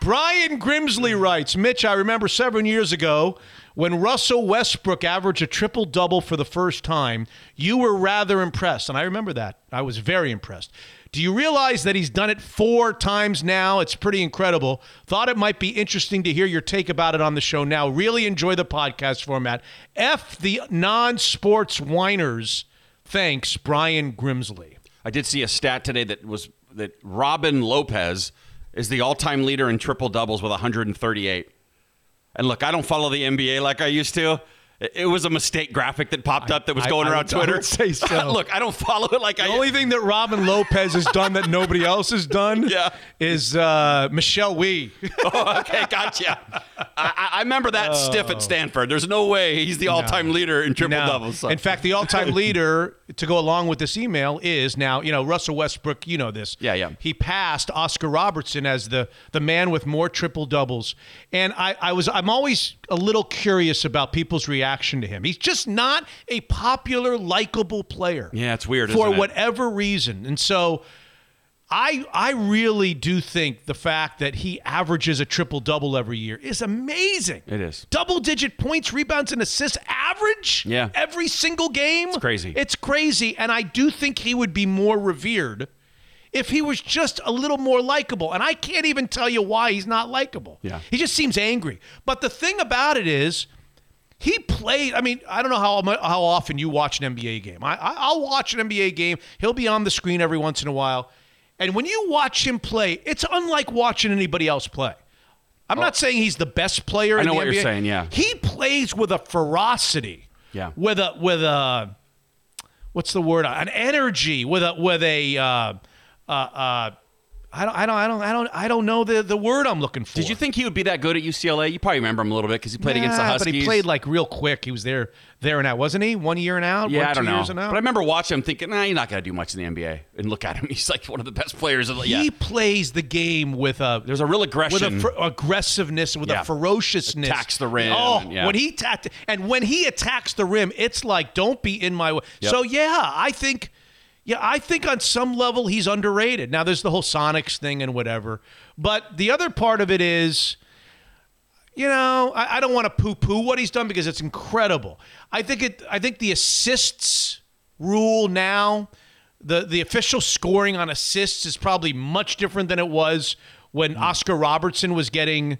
Brian Grimsley writes Mitch, I remember seven years ago when Russell Westbrook averaged a triple double for the first time, you were rather impressed. And I remember that. I was very impressed. Do you realize that he's done it four times now? It's pretty incredible. Thought it might be interesting to hear your take about it on the show now. Really enjoy the podcast format. F the non sports whiners. Thanks, Brian Grimsley. I did see a stat today that was that Robin Lopez is the all-time leader in triple doubles with 138. And look, I don't follow the NBA like I used to. It was a mistake graphic that popped up that was I- going I around would- I Twitter. would say so. look, I don't follow it like The I only thing that Robin Lopez has done that nobody else has done Yeah. is uh, Michelle Wie. Oh, okay, gotcha. I, remember that stiff at Stanford. There's no way he's the all-time leader in triple No. doubles. so- In fact, the all-time leader to go along with this email is now, you know, Russell Westbrook. You know this. Yeah, yeah. He passed Oscar Robertson as the the man with more triple doubles, and I, I was I'm always a little curious about people's reaction to him. He's just not a popular, likable player. Yeah, it's weird, for isn't it? whatever reason, and so. I I really do think the fact that he averages a triple double every year is amazing. It is. Double digit points, rebounds, and assists average Yeah. every single game. It's crazy. It's crazy. And I do think he would be more revered if he was just a little more likable. And I can't even tell you why he's not likable. Yeah. He just seems angry. But the thing about it is, he played. I mean, I don't know how how often you watch an NBA game. I, I I'll watch an NBA game. He'll be on the screen every once in a while. And when you watch him play, it's unlike watching anybody else play. I'm not saying he's the best player I in know what NBA. you're saying, yeah. He plays with a ferocity. Yeah. With a with a what's the word? An energy with a with a uh, uh, uh, I don't I don't I don't I don't I don't know the the word I'm looking for. Did you think he would be that good at UCLA? You probably remember him a little bit because he played against the Huskies. But he played like real quick. He was there, there and out, wasn't he? One year and out. yeah, One, I don't two know. Years and But? I remember watching him thinking, nah, you're not going to do much in the NBA. And look at him. He's like one of the best players. Of the, yeah. he plays the game with a There's a real with aggression. a fer- aggressiveness, with Yeah. a ferociousness. Attacks the rim, Oh, yeah. when he tacked, and when he attacks the rim, it's like, don't be in my way. Yep. So yeah, I think, yeah, I think on some level he's underrated. Now there's the whole Sonics thing and whatever, but the other part of it is. You know, I, I don't want to poo-poo what he's done because it's incredible. I think it. I think the assists rule now, the the official scoring on assists is probably much different than it was when Hmm. Oscar Robertson was getting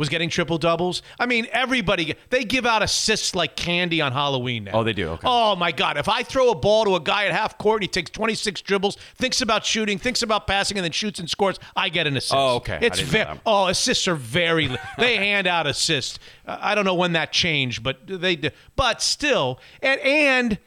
was getting triple doubles. I mean, everybody they give out assists like candy on Halloween now. Oh, they do? Okay. Oh my God! If I throw a ball to a guy at half court and he takes 26 dribbles, thinks about shooting, thinks about passing, and then shoots and scores, I get an assist. Oh, okay. It's very oh assists are very. they hand out assists. Uh, I don't know when that changed, but they do. But still, and and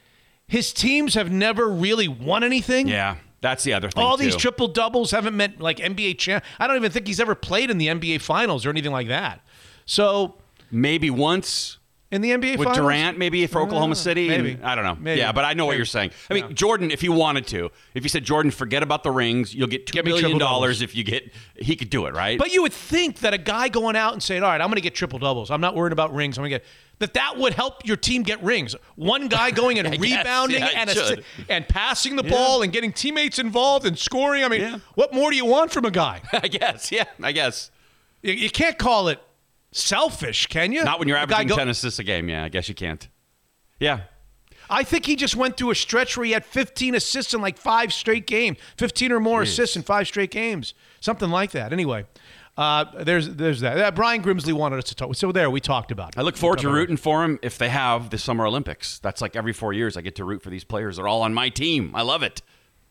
his teams have never really won anything. yeah, that's the other thing. All these triple doubles haven't meant like NBA champ. I don't even think he's ever played in the NBA finals or anything like that. So Maybe once. In the NBA with finals, Durant, maybe for ah, Oklahoma City. and- maybe. I don't know. Maybe. Yeah, but I know what you're saying. I mean, Jordan, if he wanted to, if you said Jordan, forget about the rings, you'll get two Get me dollars if you get. He could do it, right? But you would think that a guy going out and saying, "All right, I'm going to get triple doubles. I'm not worried about rings. I'm going to get." That that would help your team get rings. One guy going and guess, rebounding yeah, and assi- and passing the ball and getting teammates involved and scoring. I mean, Yeah. what more do you want from a guy? I guess. Yeah, I guess. you, you can't call it selfish, can you? Not when you're averaging go- ten assists a game. Yeah, I guess you can't. Yeah. I think he just went through a stretch where he had 15 assists in like five straight games, 15 or more assists in five straight games, something like that. Anyway, uh, there's there's that. Uh, Brian Grimsley wanted us to talk. So there, we talked about. It. I look forward to rooting for him if they have the Summer Olympics. That's like every four years I get to root for these players. They're all on my team. I love it.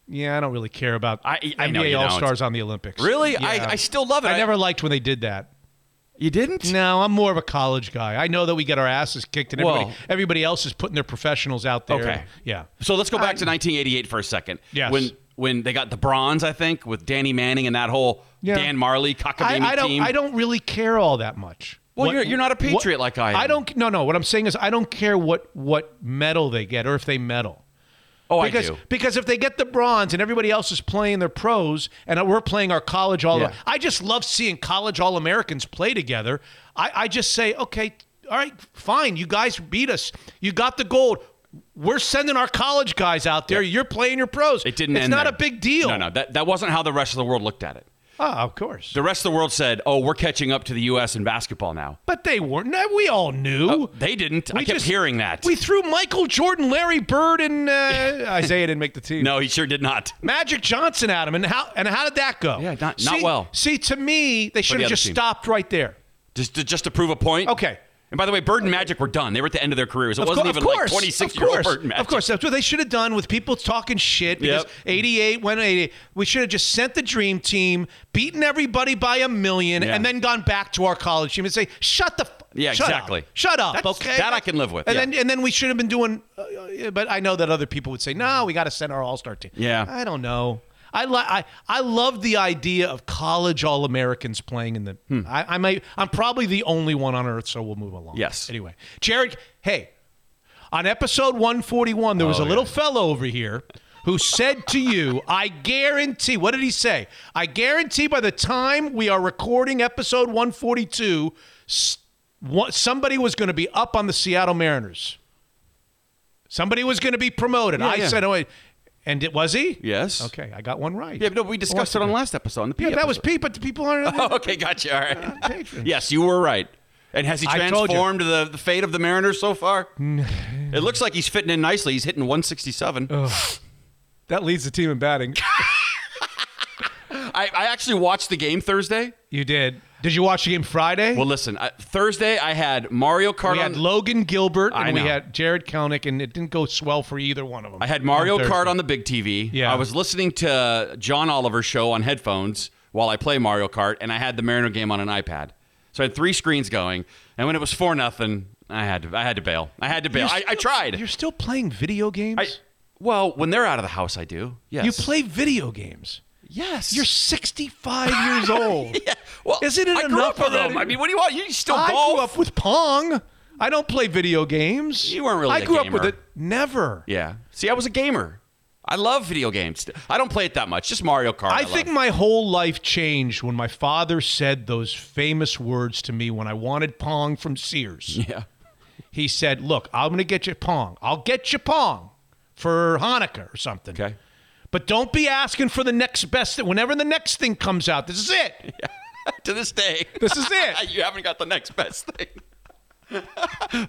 Yeah, I don't really care about I- I NBA. All Stars on the Olympics. Really? Yeah. I, I still love it. I never liked when they did that. You didn't? No, I'm more of a college guy. I know that we get our asses kicked, and everybody, everybody else is putting their professionals out there. Okay. Yeah. So let's go back to 1988 for a second. Yes. When when they got the bronze, I think, with Danny Manning and that whole Yeah. Dan Majerle I, cockamamie I don't. team. I don't really care all that much. Well, you're- you're not a patriot like I am. I don't. No, no. What I'm saying is, I don't care what what medal they get or if they medal. Oh, Because, I do. because if they get the bronze and everybody else is playing their pros and we're playing our college all, Yeah. I just love seeing college all Americans play together. I, I just say, okay, all right, fine, you guys beat us. You got the gold. We're sending our college guys out there. You're playing your pros. It didn't It's end not there. a big deal. No, no, that, that wasn't how the rest of the world looked at it. Oh, of course. The rest of the world said, "Oh, we're catching up to the U.S. in basketball now." But they weren't. We all knew. Oh, they didn't. I We kept just- hearing that. We threw Michael Jordan, Larry Bird, and uh, Isaiah didn't make the team. no, he sure did not. Magic Johnson at him, and how and how did that go? Yeah, not- not see, well. See, to me, they should have just team. stopped right there. Just to, just to prove a point. Okay. And by the way, Bird and Magic were done. They were at the end of their careers. It Of wasn't cour- even course, like 26 of year old course, Bird and Magic. Of course, that's what they should have done with people talking shit. Because Yep. 88 went 88. We should have just sent the dream team, beaten everybody by a million, Yeah. and then gone back to our college team and say, "Shut the." F- Yeah, shut exactly. Up. Shut up. That's- okay. that I can live with, And yeah. then and then we should have been doing. Uh, uh, but I know that other people would say, "No, we got to send our All Star team." Yeah. I don't know. I, li- I I love the idea of college All Americans playing in the. Hmm. I, I might. I'm probably the only one on earth, so we'll move along. Yes. Anyway, Jared. Hey, on episode 141, there was Oh, a little fellow over here who said to you, "I guarantee." What did he say? I guarantee by the time we are recording episode 142, s- one- somebody was going to be up on the Seattle Mariners. Somebody was going to be promoted. Yeah, I yeah. said, "Oh." And it, was he? Yes. Okay, I got one right. Yeah, but no, we discussed it on the last episode. On the P Yeah, that was episode. Pete, but the people aren't. Oh, okay, gotcha. All right. yes, you were right. And has he I told you. transformed the, the fate of the Mariners so far? it looks like he's fitting in nicely. He's hitting 167. That leads the team in batting. I, I actually watched the game Thursday. You did. Did you watch the game Friday? Well, listen, I, Thursday I had Mario Kart we had. Logan Gilbert and I we had Jarred Kelenic, and it didn't go swell for either one of them. I had Mario on Kart on the big TV. Yeah. I was listening to John Oliver's show on headphones while I play Mario Kart, and I had the Mariner game on an iPad. So I had three screens going, and when it was four nothing, I had to I had to bail. I had to bail. You're I, I tried. You're still playing video games. I, well, when they're out of the house, I do. Yes. You play video games. Yes. You're 65 years old. Yeah. Well, Isn't it I grew enough up with them. I mean, what do you want? You still I golf? grew up with Pong. I don't play video games. You weren't really I grew up with it. Never. Yeah. See, I was a gamer. I love video games. I don't play it that much. Just Mario Kart. I think love. my whole life changed when my father said those famous words to me when I wanted Pong from Sears. Yeah. He said, "Look, I'm going to get you Pong. I'll get you Pong for Hanukkah or something. Okay. But don't be asking for the next best thing. Whenever the next thing comes out, this is it. to this day. This is it. you haven't got the next best thing.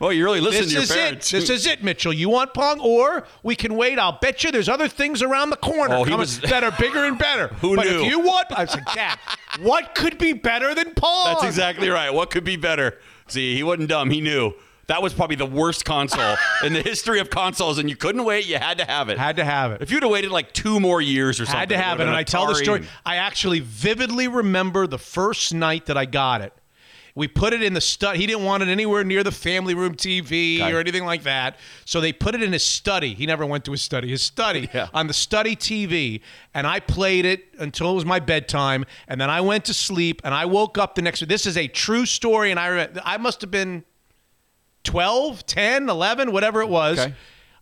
well, you really listen This to your is parents. it. This is it, Mitchell. You want Pong, or we can wait. I'll bet you there's other things around the corner Oh, was- that are bigger and better. Who but knew? if you want, I was like, Dad, what could be better than Pong? That's exactly right. What could be better? See, he wasn't dumb. He knew. That was probably the worst console in the history of consoles, and you couldn't wait. You had to have it. Had to have it. If you'd have waited like two more years or something, I Had to have it. would've And I tell the story. I actually vividly remember the first night that I got it. We put it in the study. He didn't want it anywhere near the family room TV Okay. or anything like that. So they put it in his study. He never went to his study. His study Yeah. on the study TV. And I played it until it was my bedtime. And then I went to sleep. And I woke up the next. This is a true story. And I I must have been 12, 10, 11, whatever it was. Okay.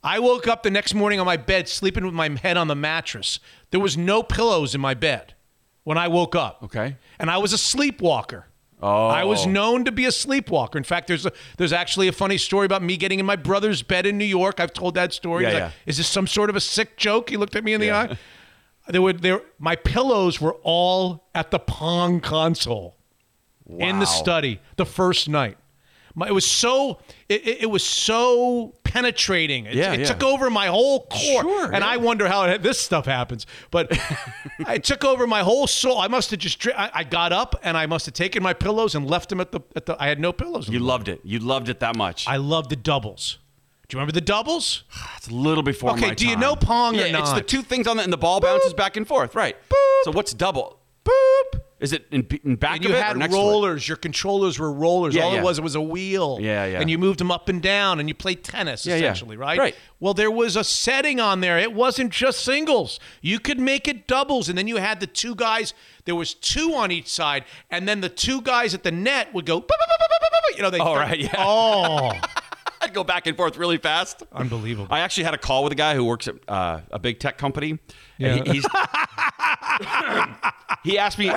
I woke up the next morning on my bed, sleeping with my head on the mattress. There was no pillows in my bed when I woke up. Okay. And I was a sleepwalker. Oh. I was oh. known to be a sleepwalker. In fact, there's a, there's actually a funny story about me getting in my brother's bed in New York. I've told that story. Yeah, He's yeah. like, Is this some sort of a sick joke? He looked at me in the Yeah. eye. There were there my pillows were all at the Pong console in the study the first night. My, it was so it, it, was so penetrating. It, Yeah, it yeah. took over my whole core, Sure, and yeah. I wonder how it, this stuff happens. But it took over my whole soul. I must have just I, I got up and I must have taken my pillows and left them at the at the. I had no pillows. You loved it. You loved it that much. I love the doubles. Do you remember the doubles? It's a little before Okay, do you know Pong or yeah, It's the two things on that, and the ball bounces back and forth. Right. Boop. So what's double? Boop. Is it in, in back And of you it or had it? rollers. Your controllers were rollers. Yeah, All yeah. it was, it was a wheel. Yeah, yeah. And you moved them up and down, and you played tennis Yeah, essentially, right? Right. Well, there was a setting on there. It wasn't just singles. You could make it doubles, and then you had the two guys. There was two on each side, and then the two guys at the net would go. You know, they. Oh, right, yeah. Oh, I'd go back and forth really fast. unbelievable. I actually had a call with a guy who works at uh, a big tech company. Yeah. He, he's, he asked me.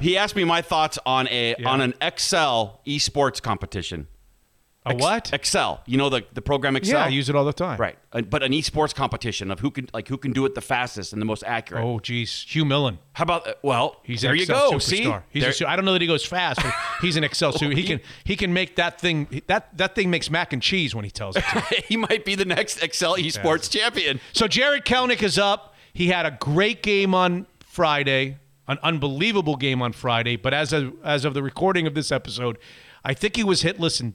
He asked me my thoughts on a on an Excel esports competition. A what? Excel. You know the the program Excel. yeah, I use it all the time. Right, Uh, but an esports competition of who can like who can do it the fastest and the most accurate. Oh, geez, Hugh Millen. How about uh, well? He's there an you Excel go. superstar. See, He's There- a su- I don't know that he goes fast, but he's an Excel super. He can he can make that thing that that thing makes mac and cheese when he tells it. To. he might be the next Excel esports champion. so Jarred Kelenic is up. He had a great game on Friday, an unbelievable game on Friday. But as of, as of the recording of this episode, I think he was hitless in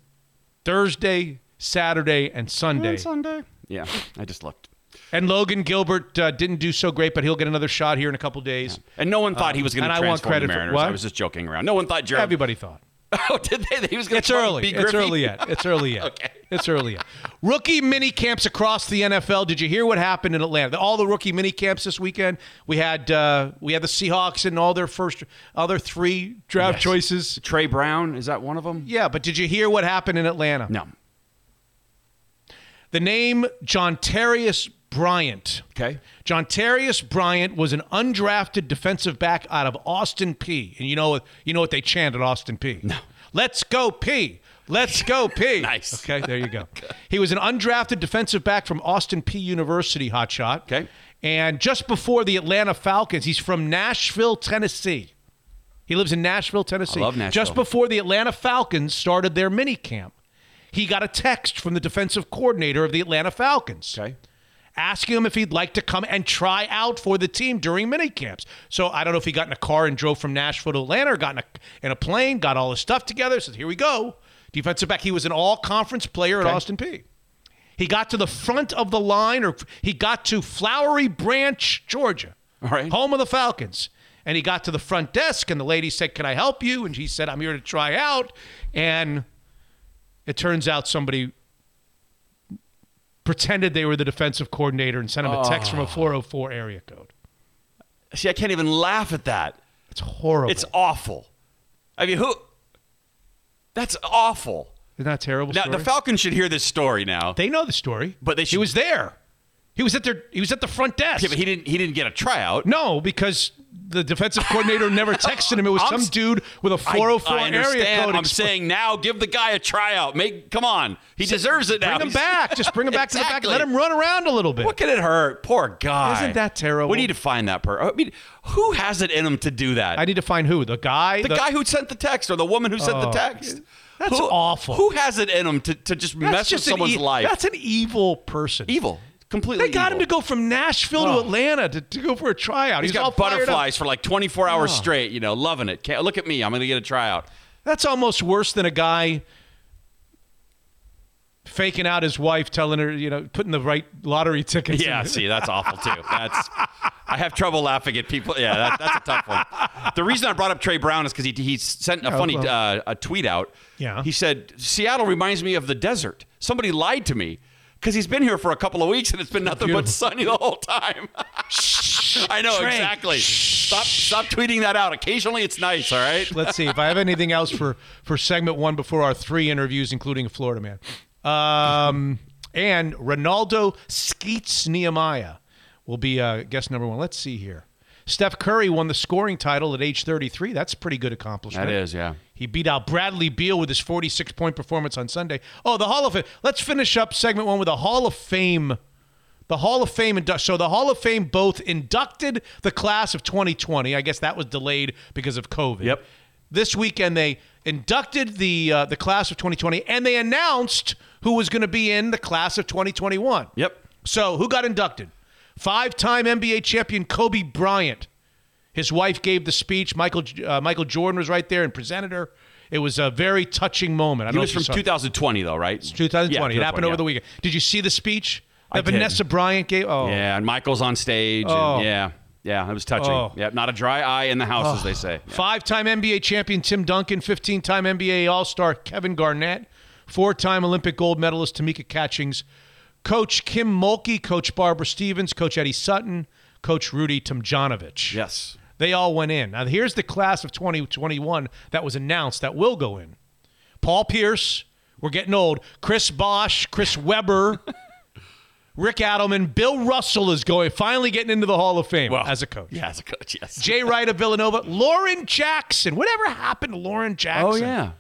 Thursday, Saturday, and Sunday. Sunday. Yeah, I just looked. And Logan Gilbert uh, didn't do so great, but he'll get another shot here in a couple days. And no one thought he was going and to I want transform credit the for- Mariners. what? I was just joking around. No one thought Jared. Everybody thought. oh, did they? That he was going to. It's to early. Be It's early yet. It's early yet. Okay. It's early. Rookie mini camps across the NFL. Did you hear what happened in Atlanta? All the rookie mini camps this weekend. We had uh, we had the Seahawks and all their first other three draft Yes. choices. Tre Brown is that one of them? Yeah, but did you hear what happened in Atlanta? No. The name Juantarius Bryant. Okay. Juantarius Bryant was an undrafted defensive back out of Austin Peay. And you know you know what they chant at Austin Peay? No. Let's go Peay. Let's go Peay. Nice. Okay, there you go. He was an undrafted defensive back from Austin Peay University, hotshot. Okay. And just before the Atlanta Falcons, he's from Nashville, Tennessee. He lives in Nashville, Tennessee. I love Nashville. Just before the Atlanta Falcons started their mini camp, he got a text from the defensive coordinator of the Atlanta Falcons Okay. asking him if he'd like to come and try out for the team during mini camps. So I don't know if he got in a car and drove from Nashville to Atlanta or got in a, in a plane, got all his stuff together, said, here we go. Defensive back. He was an all conference player at Austin Peay. He got to the front of the line, or he got to Flowery Branch, Georgia, All right. home of the Falcons. And he got to the front desk, and the lady said, Can I help you? And he said, I'm here to try out. And it turns out somebody pretended they were the defensive coordinator and sent him a text from a ah. 404 area code. See, I can't even laugh at that. It's horrible. It's awful. I mean, who? That's awful. Isn't that terrible? Now story? the Falcons should hear this story now. they know the story, But they he was there. He was at their. He was at the front desk. Yeah, but he didn't. He didn't get a tryout. No, because the defensive coordinator never texted him. It was I'm some dude with a 404 I, area understand. code. I'm expl- saying now, give the guy a tryout. Make come on. He deserves it now. bring him back. Just bring him back to the back. and Let him run around a little bit. What can it hurt? Poor guy. Isn't that terrible? We need to find that person. I mean, who has it in him to do that? I need to find who the guy. the, guy who sent the text or the woman who sent the Oh, text. that's Who- awful. Who has it in him to, to just That's mess with just an someone's e- life? That's an evil person. evil. Completely. They got him to go from Nashville to Oh. Atlanta to, to go for a tryout. He's He's got butterflies for like 24 hours Oh. straight. You know, loving it. Can't, look at me. I'm going to get a tryout. That's almost worse than a guy faking out his wife, telling her, you know, putting the right lottery tickets. Yeah, see, that's awful too. That's I have trouble laughing at people. Yeah, that, that's a tough one. The reason I brought up Tre Brown is because he, he sent a Oh, funny uh, a tweet out. Yeah. He said Seattle reminds me of the desert. Somebody lied to me because he's been here for a couple of weeks and it's been nothing but sunny the whole time. I know exactly. Stop stop tweeting that out. Occasionally it's nice. All right. Let's see if I have anything else for for segment one before our three interviews, including a Florida man. Um, and Renaldo Skeets Nehemiah will be uh, guest number one. Let's see here. Steph Curry won the scoring title at age 33. That's a pretty good accomplishment. That is, yeah. He beat out Bradley Beal with his 46 point performance on Sunday. Oh, the Hall of Fame. Let's finish up segment one with a Hall of Fame. The Hall of Fame. Indu- so the Hall of Fame both inducted the class of 2020. I guess that was delayed because of COVID. Yep. This weekend they inducted the uh, the class of 2020 and they announced who was going to be in the class of 2021. Yep. So who got inducted? Five-time NBA champion Kobe Bryant. His wife gave the speech. Michael uh, Michael Jordan was right there and presented her. It was a very touching moment. I He was from if you saw it. 2020 though, right? 2020. Yeah, it happened over yeah. the weekend. Did you see the speech I that did. Vanessa Bryant gave? Oh, Yeah, and Michael's on stage. Oh. And yeah, yeah, it was touching. Oh. Yeah, not a dry eye in the house, as they say. Yeah. Five-time NBA champion Tim Duncan, 15-time NBA All-Star Kevin Garnett, four-time Olympic gold medalist Tamika Catchings, Coach Kim Mulkey, Coach Barbara Stevens, Coach Eddie Sutton, Coach Rudy Tomjanovich. Yes. They all went in. Now, here's the class of 2021 that was announced that will go in. Paul Pierce, we're getting old. Chris Bosh, Chris Webber, Rick Adelman, Bill Russell is going, finally getting into the Hall of Fame Well, as a coach. Yeah, as a coach. Yes. Jay Wright of Villanova, Lauren Jackson. Whatever happened to Lauren oh, Jackson? oh yeah.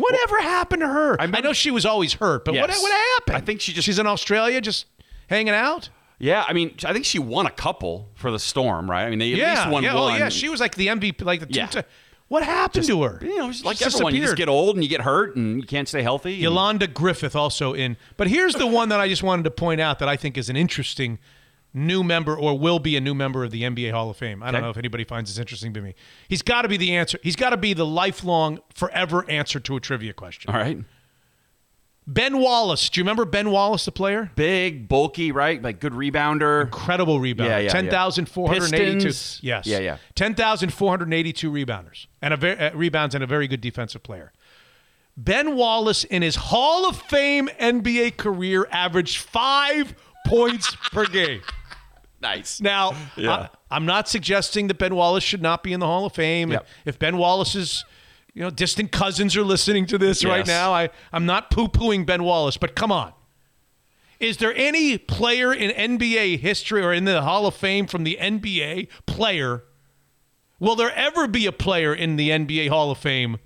Whatever happened to her? I, remember- know she was always hurt, but what, Yes. what happened? I think she just- she's in Australia, just hanging out. Yeah, I mean, I think she won a couple for the Storm, right? I mean, they at yeah, least won yeah, one. oh yeah. She was like the MVP, like the two. Yeah. ti- what happened to her? you know, it's like She everyone, you just disappeared. get old and you get hurt and you can't stay healthy. and- Yolanda Griffith also in. But here's the one that I just wanted to point out that I think is an interesting new member or will be a new member of the NBA Hall of Fame. I don't know if anybody finds this interesting to me. He's got to be the answer. He's got to be the lifelong, forever answer to a trivia question. All right. Ben Wallace. Do you remember Ben Wallace, the player? Big, bulky, right? Like good rebounder. Incredible rebounder. Yeah, yeah, yeah. 10,482. Pistons. Yes. Yeah, yeah. 10,482 rebounders and a very, uh, rebounds and a very good defensive player. Ben Wallace in his Hall of Fame NBA career averaged 5 points per game. Nice. Now, Yeah. I, am not suggesting that Ben Wallace should not be in the Hall of Fame. Yep. If Ben Wallace's you know distant cousins are listening to this right now, I, I'm not poo-pooing Ben Wallace, but come on. Is there any player in NBA history or in the Hall of Fame from the NBA player? Will there ever be a player in the NBA Hall of Fame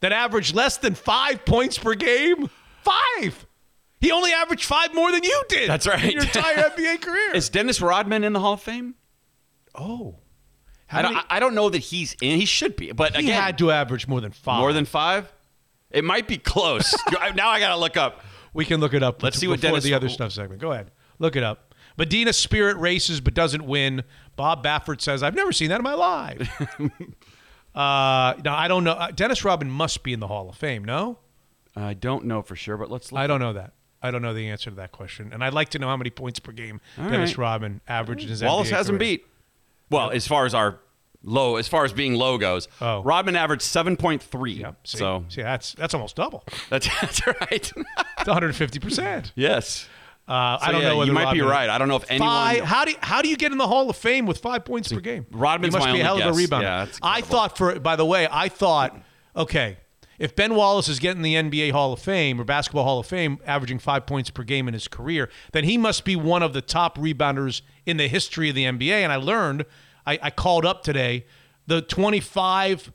that averaged less than five points per game? Five. He only averaged five more than you did. That's right. Your entire NBA career. Is Dennis Rodman in the Hall of Fame? oh. I don't, many- I don't know that he's in. He should be, but He again, had to average more than five. more than five. It might be close. now I got to look up. we can look it up. Let's see what before Dennis- the other stuff segment. Go ahead, look it up. Medina Spirit races but doesn't win. Bob Baffert says, I've never seen that in my life. uh, no, I don't know. Uh, Dennis Rodman must be in the Hall of Fame, no? I don't know for sure, but let's look. I don't know that. I don't know the answer to that question. And I'd like to know how many points per game Dennis right. Rodman averaged in his Wallace NBA has him career. beat. Well, as far as our low, as far as being low goes, Oh. Rodman averaged seven point three. Yep. See, So see, that's that's almost double. that's that's right. It's 150 percent. yes. Uh, So, I don't yeah, know. Whether you might be Rodman- right. I don't know if anyone. Five, how do you, how do you get in the Hall of Fame with five points per game? Rodman's he must my be a only hell of a guess. rebounder. Yeah, that's I incredible. thought for by the way, I thought okay, if Ben Wallace is getting the NBA Hall of Fame or Basketball Hall of Fame, averaging five points per game in his career, then he must be one of the top rebounders in the history of the NBA. And I learned, I, I called up today, the 25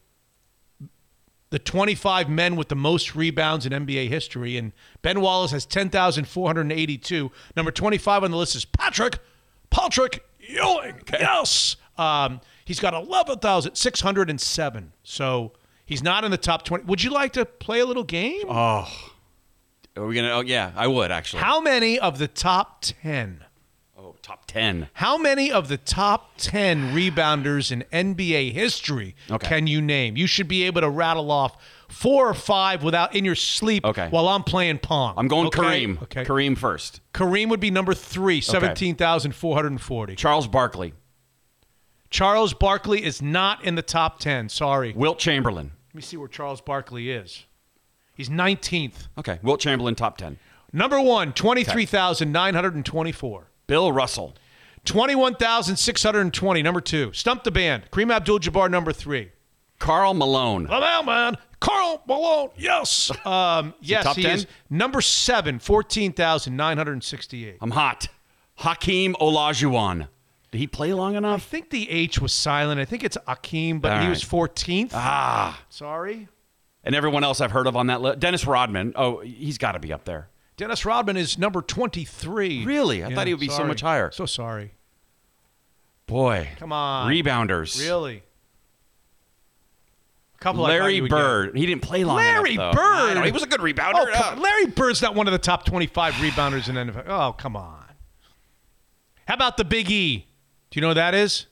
the 25 men with the most rebounds in NBA history. And Ben Wallace has 10,482. Number 25 on the list is Patrick, Patrick Ewing. Yes. Um, he's got 11,607. So he's not in the top 20. Would you like to play a little game? Oh. Are we gonna? Oh, yeah, I would actually. How many of the top 10? Oh, top ten. How many of the top 10 rebounders in NBA history Okay. can you name? You should be able to rattle off four or five without in your sleep Okay. while I'm playing Pong. I'm going Okay? Kareem. Okay. Kareem first. Kareem would be number three, 17,440. Charles Barkley. Charles Barkley is not in the top 10. Sorry. Wilt Chamberlain. Let me see where Charles Barkley is. He's 19th. Okay, Wilt Chamberlain top ten. Number one, 23,924. Bill Russell. 21,620. Number two. Stump the band. Kareem Abdul Jabbar, number three. Karl Malone. The mailman, Karl Malone. Yes. Um, yes, top he 10? is. Number seven, 14,968. I'm hot. Hakeem Olajuwon. Did he play long enough? I enough? think the H was silent. I think it's Akeem, but All he right. was 14th. Ah. Sorry. And everyone else I've heard of on that list. Dennis Rodman. Oh, he's got to be up there. Dennis Rodman is number 23. Really? I thought he would be so sorry. much higher. So sorry. Boy. Come on. Rebounders. Really? A couple I thought Larry would get. Bird. He didn't play long Larry enough, though. Bird? I know, he was a good rebounder. Oh, come. Larry Bird's not one of the top 25 rebounders in NFL. Oh, come on. How about the Big E? Do you know who that is?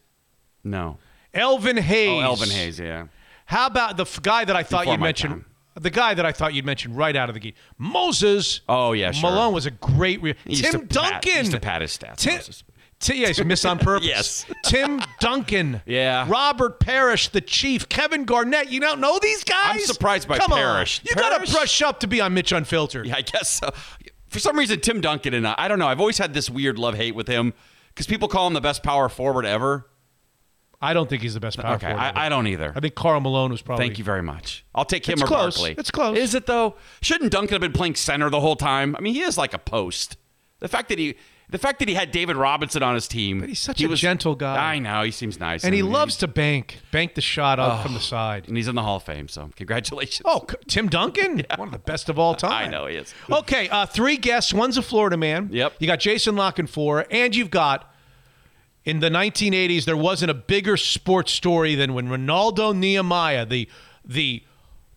No. Elvin oh, Hayes. Oh, Elvin Hayes, yeah. How about the f- guy that I thought Before you'd my mention? time. The guy that I thought you'd mention right out of the gate, Moses. Oh, yeah, sure. Malone was a great. Re- He used Tim to pat- Duncan. used to pat his stats, Tim, Moses. Ti- yeah, he's missed on purpose. Yes. Tim Duncan. Yeah. Robert Parish, the Chief. Kevin Garnett. You don't know these guys? I'm surprised by Come Parish. On. You got to brush up to be on Mitch Unfiltered. Yeah, I guess so. For some reason, Tim Duncan and I, I don't know. I've always had this weird love hate with him because people call him the best power forward ever. I don't think he's the best power okay, forward. I, I don't either. I think Karl Malone was probably. Thank you very much. I'll take him It's or close. Barkley. It's close. Is it though? Shouldn't Duncan have been playing center the whole time? I mean, he is like a post. The fact that he, the fact that he had David Robinson on his team, But he's such he a gentle guy. I know he seems nice, And he loves to bank, bank the shot up from the side. and he's in the Hall of Fame. So congratulations. Oh, Tim Duncan, one of the best of all time. I know he is. Okay, uh, three guests. One's a Florida man. Yep. You got Jason La Canfora, and you've got in the 1980s there wasn't a bigger sports story than when Renaldo Nehemiah, the the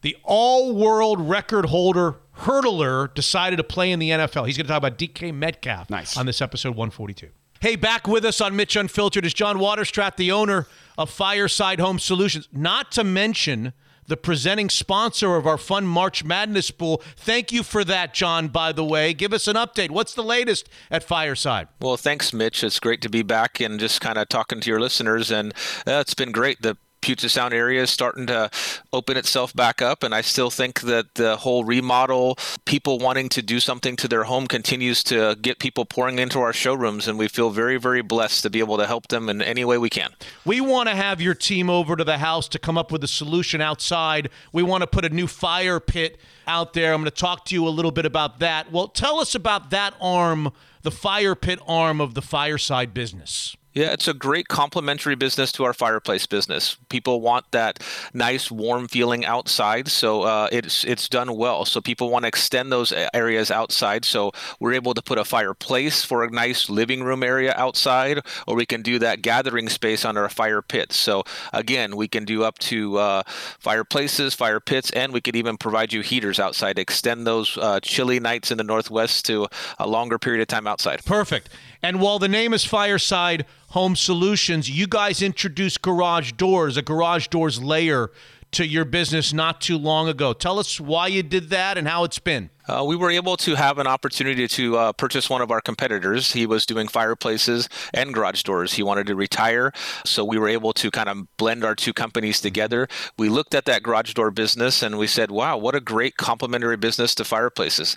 the all-world record holder hurdler, decided to play in the NFL. He's going to talk about DK Metcalf Nice. on this episode 142. Hey, back with us on Mitch Unfiltered is John Waterstrat, the owner of Fireside Home Solutions. Not to mention the presenting sponsor of our fun March Madness pool. Thank you for that, John, by the way. Give us an update. What's the latest at Fireside? Well, thanks, Mitch. It's great to be back and just kind of talking to your listeners. And uh, it's been great. The Puget Sound area is starting to open itself back up. And I still think that the whole remodel, people wanting to do something to their home continues to get people pouring into our showrooms. And we feel very, very blessed to be able to help them in any way we can. We want to have your team over to the house to come up with a solution outside. We want to put a new fire pit out there. I'm going to talk to you a little bit about that. Well, tell us about that arm, the fire pit arm of the fireside business. Yeah, it's a great complementary business to our fireplace business. People want that nice, warm feeling outside, so uh, it's it's done well. So people want to extend those areas outside. So we're able to put a fireplace for a nice living room area outside, or we can do that gathering space under a fire pit. So again, we can do up to uh, fireplaces, fire pits, and we could even provide you heaters outside. Extend those uh, chilly nights in the Northwest to a longer period of time outside. Perfect. And while the name is Fireside Home Solutions, you guys introduced garage doors, a garage doors layer to your business not too long ago. Tell us why you did that and how it's been. Uh, we were able to have an opportunity to uh, purchase one of our competitors. He was doing fireplaces and garage doors. He wanted to retire, so we were able to kind of blend our two companies together. We looked at that garage door business and we said, wow, what a great complementary business to fireplaces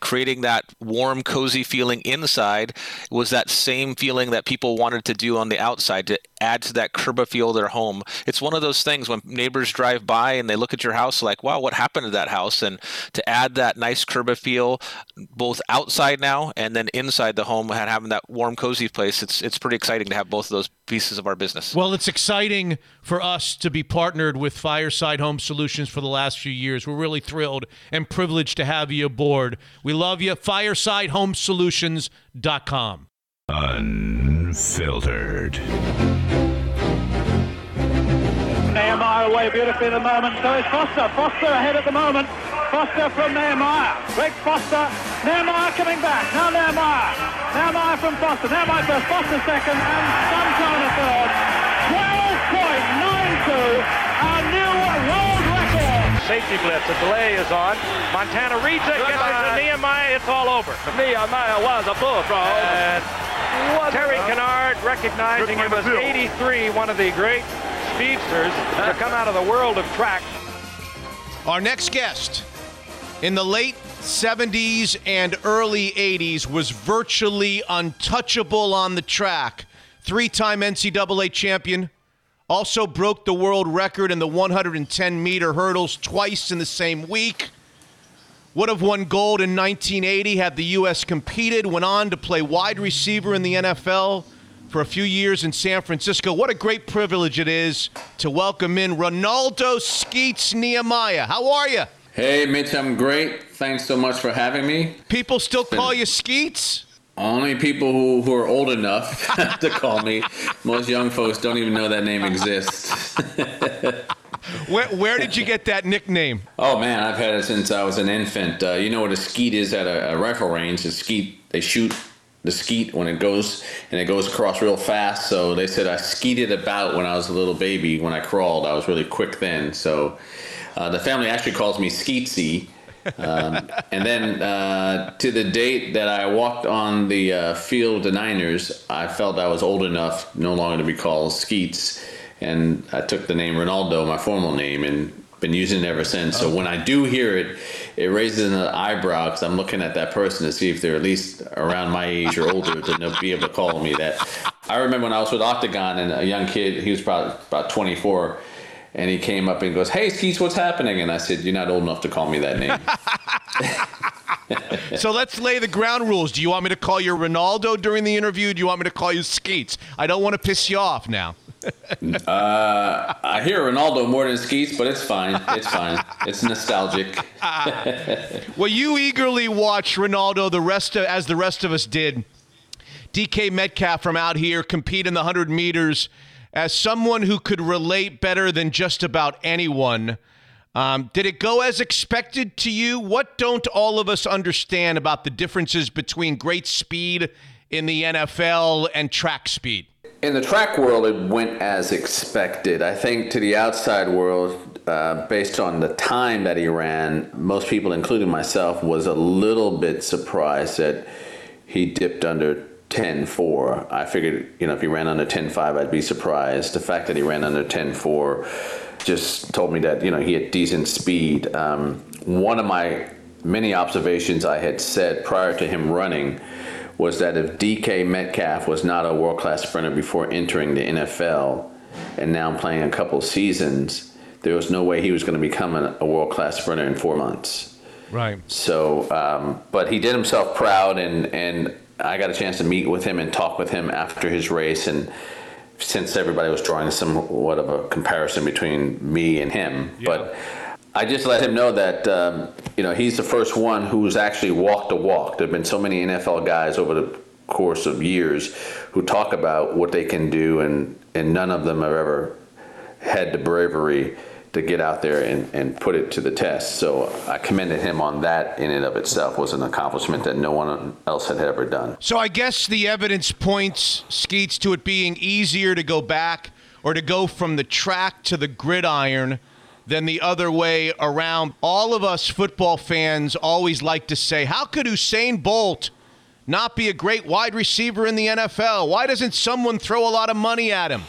creating that warm, cozy feeling inside was that same feeling that people wanted to do on the outside to add to that curb feel of their home. It's one of those things when neighbors drive by and they look at your house like, wow, what happened to that house? And to add that nice curb feel both outside now and then inside the home and having that warm, cozy place, it's it's pretty exciting to have both of those pieces of our business. Well, it's exciting for us to be partnered with Fireside Home Solutions for the last few years. We're really thrilled and privileged to have you aboard. We love you. FiresideHomeSolutions.com. Unfiltered. Nehemiah away beautifully at the moment. So is Foster. Foster ahead at the moment. Foster from Nehemiah. Greg Foster. Nehemiah coming back. Now Nehemiah. Nehemiah from Foster. Nehemiah first. Foster second. And Sunshine a third. 12.92. Our new world record. Safety blitz. A delay is on. Montana reads it. Gets it to Nehemiah. It's all over. Nehemiah was a bullfrog. And Terry Kennard recognizing him as 83, one of the great speedsters to come out of the world of track. Our next guest in the late 70s and early 80s was virtually untouchable on the track. Three time NCAA champion, also broke the world record in the 110 meter hurdles twice in the same week. Would have won gold in 1980 had the U.S. competed. Went on to play wide receiver in the NFL for a few years in San Francisco. What a great privilege it is to welcome in Renaldo Skeets Nehemiah. How are you? Hey, Mitch, I'm great. Thanks so much for having me. People still call you Skeets? Only people who, who are old enough to call me. Most young folks don't even know that name exists. where, where did you get that nickname? Oh, man, I've had it since I was an infant. Uh, you know what a skeet is at a, a rifle range? A skeet, they shoot the skeet when it goes and it goes across real fast. So they said I skeeted about when I was a little baby. When I crawled, I was really quick then. So uh, the family actually calls me Skeetsy. um, and then uh, to the date that I walked on the uh, field of the Niners, I felt I was old enough no longer to be called Skeets, and I took the name Renaldo, my formal name, and been using it ever since. So when I do hear it, it raises an eyebrow because I'm looking at that person to see if they're at least around my age or older to be able to call me that. I remember when I was with Octagon and a young kid, he was probably about 24, and he came up and goes, "Hey, Skeets, what's happening?" And I said, "You're not old enough to call me that name." so let's lay the ground rules. Do you want me to call you Renaldo during the interview? Do you want me to call you Skeets? I don't want to piss you off now. uh, I hear Renaldo more than Skeets, but it's fine. It's fine. It's nostalgic. well, you eagerly watch Renaldo the rest of, as the rest of us did. DK Metcalf from out here compete in the 100 meters as someone who could relate better than just about anyone. Um, did it go as expected to you? What don't all of us understand about the differences between great speed in the NFL and track speed? In the track world, it went as expected. I think to the outside world, uh, based on the time that he ran, most people, including myself, was a little bit surprised that he dipped under 10.4. I figured, you know, if he ran under 10.5, I'd be surprised. The fact that he ran under 10.4 just told me that, you know, he had decent speed. Um, one of my many observations I had said prior to him running was that if DK Metcalf was not a world class sprinter before entering the NFL and now playing a couple seasons, there was no way he was going to become a world class sprinter in four months. Right. So, um, but he did himself proud, and and I got a chance to meet with him and talk with him after his race, and since everybody was drawing somewhat of a comparison between me and him, Yeah. but I just let him know that um, you know he's the first one who's actually walked the walk. There've been so many NFL guys over the course of years who talk about what they can do, and and none of them have ever had the bravery to get out there and, and put it to the test. So I commended him on that in and of itself was an accomplishment that no one else had ever done. So I guess the evidence points, Skeets, to it being easier to go back or to go from the track to the gridiron than the other way around. All of us football fans always like to say, how could Usain Bolt not be a great wide receiver in the NFL? Why doesn't someone throw a lot of money at him?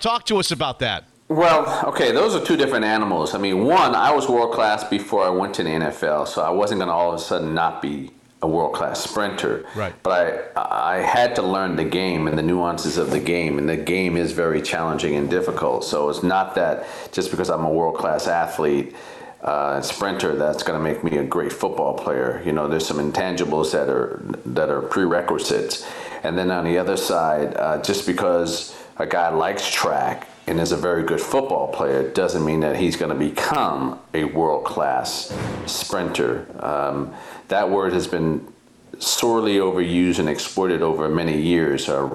Talk to us about that. Well, okay, those are two different animals. I mean, one, I was world class before I went to the NFL, so I wasn't going to all of a sudden not be a world class sprinter. Right. But I, I had to learn the game and the nuances of the game, and the game is very challenging and difficult. So it's not that just because I'm a world class athlete uh, sprinter that's going to make me a great football player. You know, there's some intangibles that are that are prerequisites, and then on the other side, uh, just because a guy likes track and is a very good football player doesn't mean that he's going to become a world class sprinter. Um, that word has been sorely overused and exploited over many years. Uh,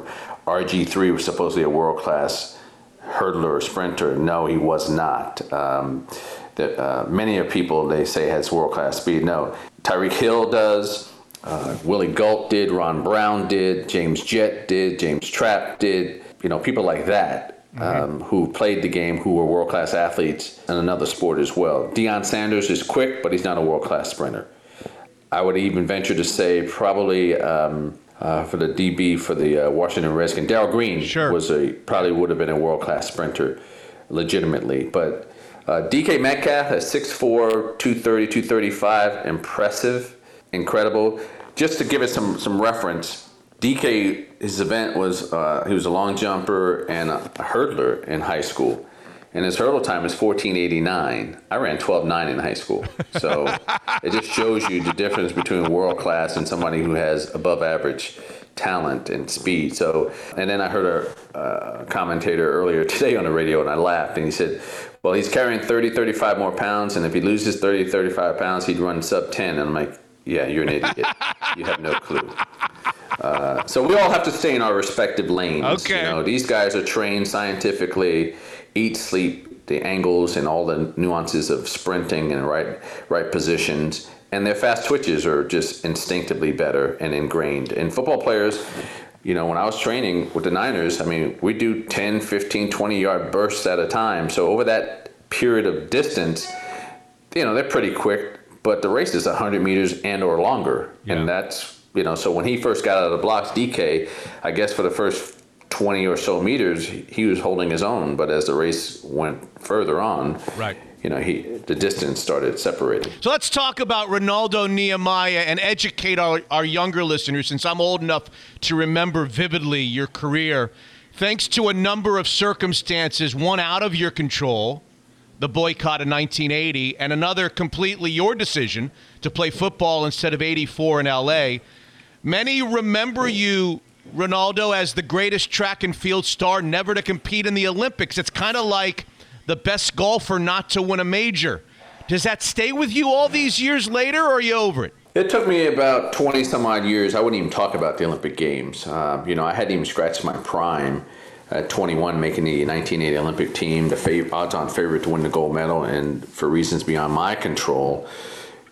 RG3 was supposedly a world class hurdler or sprinter. No, he was not. Um, the, uh, many of people they say has world class speed. No, Tyreek Hill does. Uh, Willie Gault did. Ron Brown did. James Jett did. James Trapp did. You know, people like that. Um, who played the game, who were world class athletes in another sport as well. Deion Sanders is quick, but he's not a world class sprinter. I would even venture to say probably um, uh, for the DB for the uh, Washington Redskins, Darrell Green Sure. was a probably would have been a world class sprinter, legitimately. But uh, DK Metcalf at 6'4", 230, 235, impressive, incredible. Just to give it some some reference, DK his event was uh, he was a long jumper and a hurdler in high school. And his hurdle time is 1489. I ran 12.9 in high school. So it just shows you the difference between world class and somebody who has above average talent and speed. So, and then I heard a uh, commentator earlier today on the radio and I laughed and he said, well, he's carrying 30, 35 more pounds. And if he loses 30, 35 pounds, he'd run sub 10. And I'm like, yeah, you're an idiot. you have no clue. Uh, so we all have to stay in our respective lanes. Okay. You know, these guys are trained scientifically, eat, sleep, the angles and all the nuances of sprinting and right right positions. And their fast twitches are just instinctively better and ingrained. And football players, you know, when I was training with the Niners, I mean, we do 10, 15, 20 yard bursts at a time. So over that period of distance, you know, they're pretty quick, but the race is 100 meters and or longer. Yeah. And that's, you know, so when he first got out of the blocks, DK, I guess for the first 20 or so meters, he was holding his own. But as the race went further on, Right. you know, he the distance started separating. So let's talk about Renaldo Nehemiah and educate our, our younger listeners since I'm old enough to remember vividly your career. Thanks to a number of circumstances, one out of your control, the boycott of 1980, and another completely your decision to play football instead of 84 in LA. Many remember you, Renaldo, as the greatest track and field star never to compete in the Olympics. It's kind of like the best golfer not to win a major. Does that stay with you all these years later, or are you over it? It took me about 20 some odd years. I wouldn't even talk about the Olympic Games. Uh, you know, I hadn't even scratched my prime at 21, making the 1980 Olympic team, the fav- odds on favorite to win the gold medal. And for reasons beyond my control,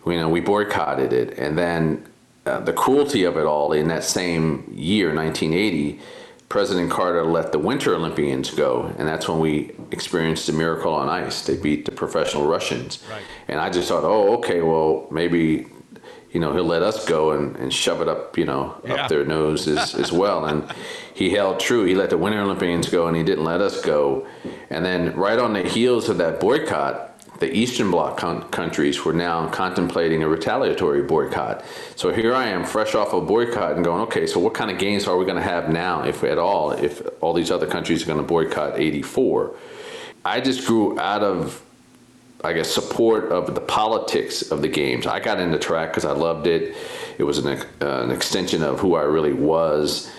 you know, we boycotted it. And then uh, the cruelty of it all in that same year, 1980, President Carter let the Winter Olympians go, and that's when we experienced the miracle on ice. They beat the professional Russians, Right. and I just thought, oh, okay, well, maybe you know he'll let us go and, and shove it up, you know, Yeah. up their noses as well. And he held true. He let the Winter Olympians go, and he didn't let us go. And then right on the heels of that boycott, the Eastern Bloc con- countries were now contemplating a retaliatory boycott. So here I am, fresh off a boycott, and going, okay, so what kind of games are we going to have now, if at all, if all these other countries are going to boycott 84? I just grew out of, I guess, support of the politics of the games. I got into track because I loved it. it was an, uh, an extension of who I really was.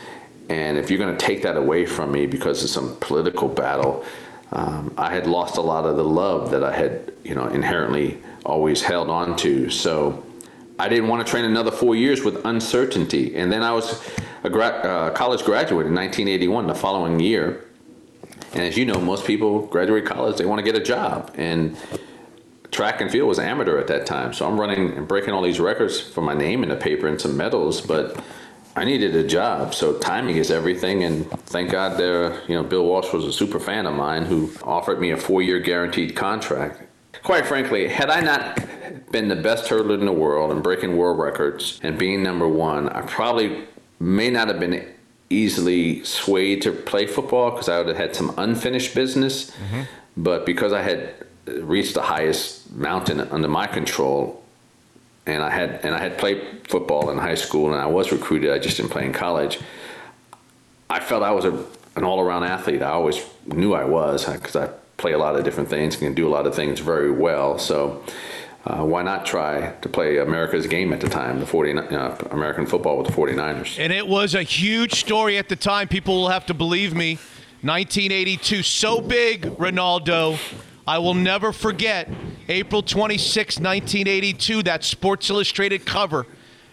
And if you're going to take that away from me because of some political battle, um, I had lost a lot of the love that I had, you know, inherently always held on to. So I didn't want to train another four years with uncertainty. And then I was a gra- uh, college graduate in 1981, the following year. And as you know, most people graduate college, they want to get a job. And track and field was amateur at that time. So I'm running and breaking all these records for my name in the paper and some medals, but I needed a job. So timing is everything. And thank God there, you know, Bill Walsh was a super fan of mine who offered me a four year guaranteed contract. Quite frankly, had I not been the best hurdler in the world and breaking world records and being number one, I probably may not have been easily swayed to play football because I would have had some unfinished business. Mm-hmm. But because I had reached the highest mountain under my control, and I had and I had played football in high school, and I was recruited. I just didn't play in college. I felt I was a, an all-around athlete. I always knew I was because I play a lot of different things and can do a lot of things very well. So. Uh, why not try to play America's game at the time, the 40, uh, American football with the 49ers? And it was a huge story at the time. People will have to believe me. 1982, so big, Renaldo. I will never forget April 26, 1982, that Sports Illustrated cover.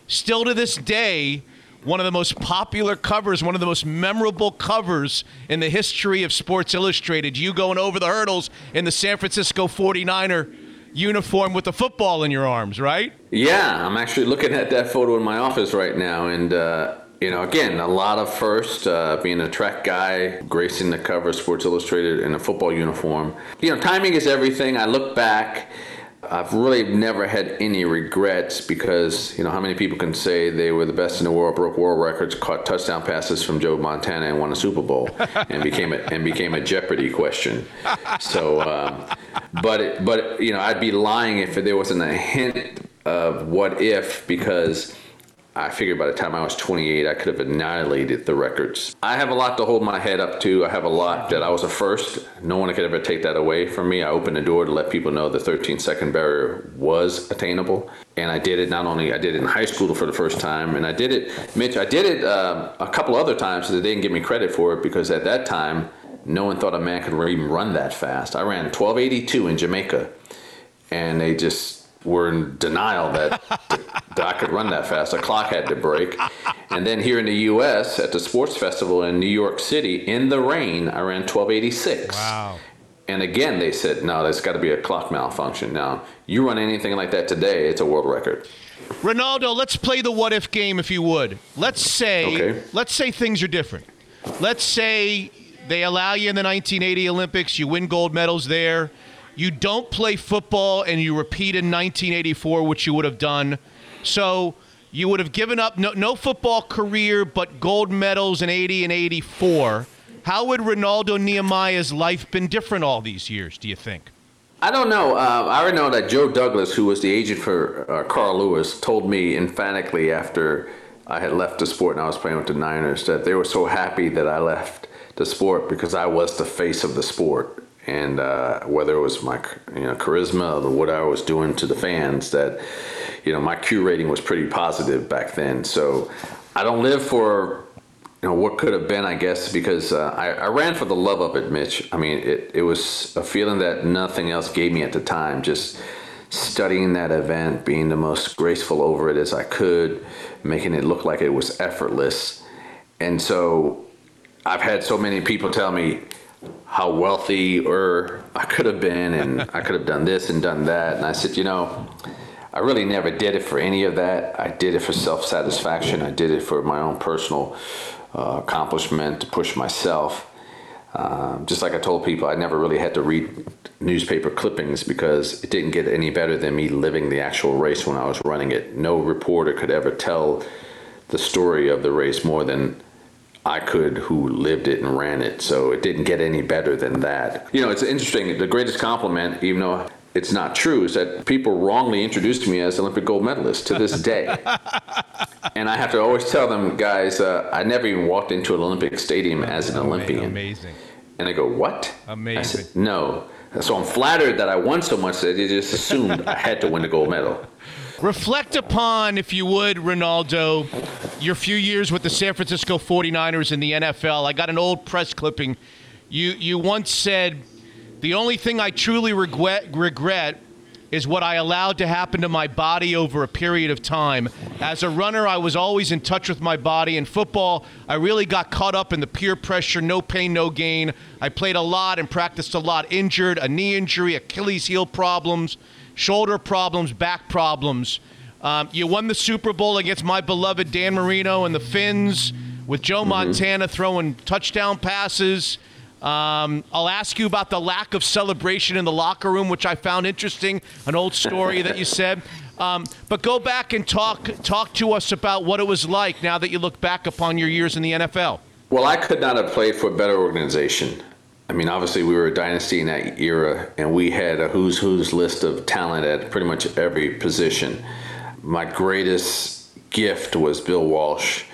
Still to this day, one of the most popular covers, one of the most memorable covers in the history of Sports Illustrated. You going over the hurdles in the San Francisco 49er uniform with the football in your arms, right? Yeah, I'm actually looking at that photo in my office right now, and uh, you know, again, a lot of first, uh, being a track guy, gracing the cover of Sports Illustrated in a football uniform. You know, timing is everything. I look back. I've really never had any regrets because, you know, how many people can say they were the best in the world, broke world records, caught touchdown passes from Joe Montana and won a Super Bowl and became a, and became a Jeopardy question. So, um, but, it, but, you know, I'd be lying if there wasn't a hint of what if because I figured by the time I was 28, I could have annihilated the records. I have a lot to hold my head up to. I have a lot that I was a first. No one could ever take that away from me. I opened the door to let people know the 13 second barrier was attainable. And I did it not only, I did it in high school for the first time, and I did it, Mitch, I did it uh, a couple other times that they didn't give me credit for it because at that time, no one thought a man could even run that fast. I ran 1282 in Jamaica, and they just were in denial that, I could run that fast. A clock had to break. And then here in the U.S. at the sports festival in New York City, in the rain, I ran 1286. Wow. And again, they said, no, there's got to be a clock malfunction. Now, you run anything like that today, it's a world record. Renaldo, let's play the what if game if you would. Let's say Okay. let's say things are different. Let's say they allow you in the 1980 Olympics, you win gold medals there. You don't play football and you repeat in 1984 which you would have done. So you would have given up no, no football career but gold medals in 80 and 84. How would Renaldo Nehemiah's life been different all these years, do you think? I don't know. Uh, I already know that Joe Douglas, who was the agent for uh, Carl Lewis, told me emphatically after I had left the sport and I was playing with the Niners that they were so happy that I left the sport because I was the face of the sport. And uh, whether it was my you know, charisma or what I was doing to the fans, that you know my Q rating was pretty positive back then. So I don't live for you know what could have been i guess because uh, I, I ran for the love of it mitch i mean it, it was a feeling that nothing else gave me at the time just studying that event being the most graceful over it as i could making it look like it was effortless and so i've had so many people tell me how wealthy or i could have been and i could have done this and done that and i said you know I really never did it for any of that. I did it for self satisfaction. I did it for my own personal uh, accomplishment to push myself. Um, just like I told people, I never really had to read newspaper clippings because it didn't get any better than me living the actual race when I was running it. No reporter could ever tell the story of the race more than I could who lived it and ran it. So it didn't get any better than that. You know, it's interesting. The greatest compliment, even though it's not true, is that people wrongly introduced me as Olympic gold medalist to this day. and I have to always tell them, guys, uh, I never even walked into an Olympic stadium as an Olympian. Amazing. And they go, what? Amazing. I said, no. So I'm flattered that I won so much that they just assumed I had to win the gold medal. Reflect upon, if you would, Renaldo, your few years with the San Francisco 49ers in the NFL. I got an old press clipping. You you once said, "The only thing I truly regret regret is what I allowed to happen to my body over a period of time. As a runner, I was always in touch with my body. In football, I really got caught up in the peer pressure, no pain, no gain. I played a lot and practiced a lot, injured, a knee injury, Achilles heel problems, shoulder problems, back problems. Um, you won the Super Bowl against my beloved Dan Marino and the Fins with Joe Montana throwing touchdown passes. Um, I'll ask you about the lack of celebration in the locker room, which I found interesting. An old story that you said. Um, but go back and talk talk to us about what it was like now that you look back upon your years in the NFL. Well, I could not have played for a better organization. I mean, obviously, we were a dynasty in that era, and we had a who's who's list of talent at pretty much every position. My greatest gift was Bill Walsh,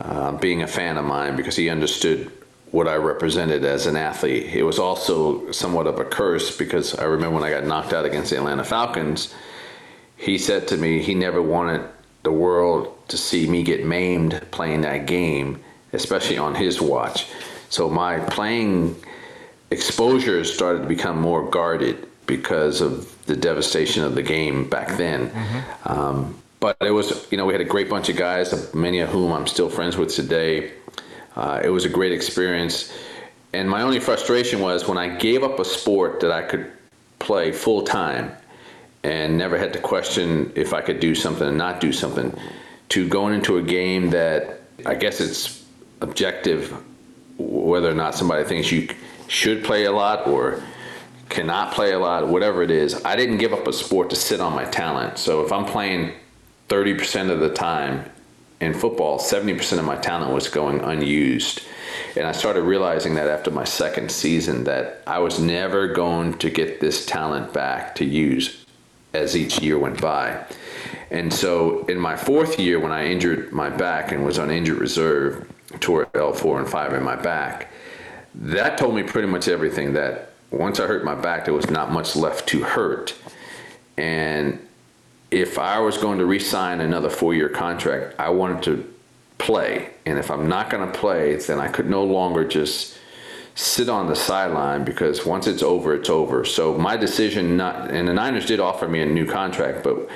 uh, being a fan of mine because he understood what I represented as an athlete. It was also somewhat of a curse because I remember when I got knocked out against the Atlanta Falcons, he said to me he never wanted the world to see me get maimed playing that game, especially on his watch. So my playing exposure started to become more guarded because of the devastation of the game back then. Mm-hmm. Um, but it was, you know, we had a great bunch of guys, many of whom I'm still friends with today. Uh, it was a great experience. And my only frustration was when I gave up a sport that I could play full time and never had to question if I could do something and not do something, to going into a game that I guess it's objective whether or not somebody thinks you should play a lot or cannot play a lot, whatever it is. I didn't give up a sport to sit on my talent. So if I'm playing 30% of the time in football, 70% of my talent was going unused. And I started realizing that after my second season that I was never going to get this talent back to use as each year went by. And so in my fourth year, when I injured my back and was on injured reserve, tore L4 and 5 in my back, that told me pretty much everything that once I hurt my back, there was not much left to hurt. And if I was going to re-sign another four-year contract, I wanted to play. And if I'm not going to play, then I could no longer just sit on the sideline because once it's over, it's over. So my decision not and the Niners did offer me a new contract, but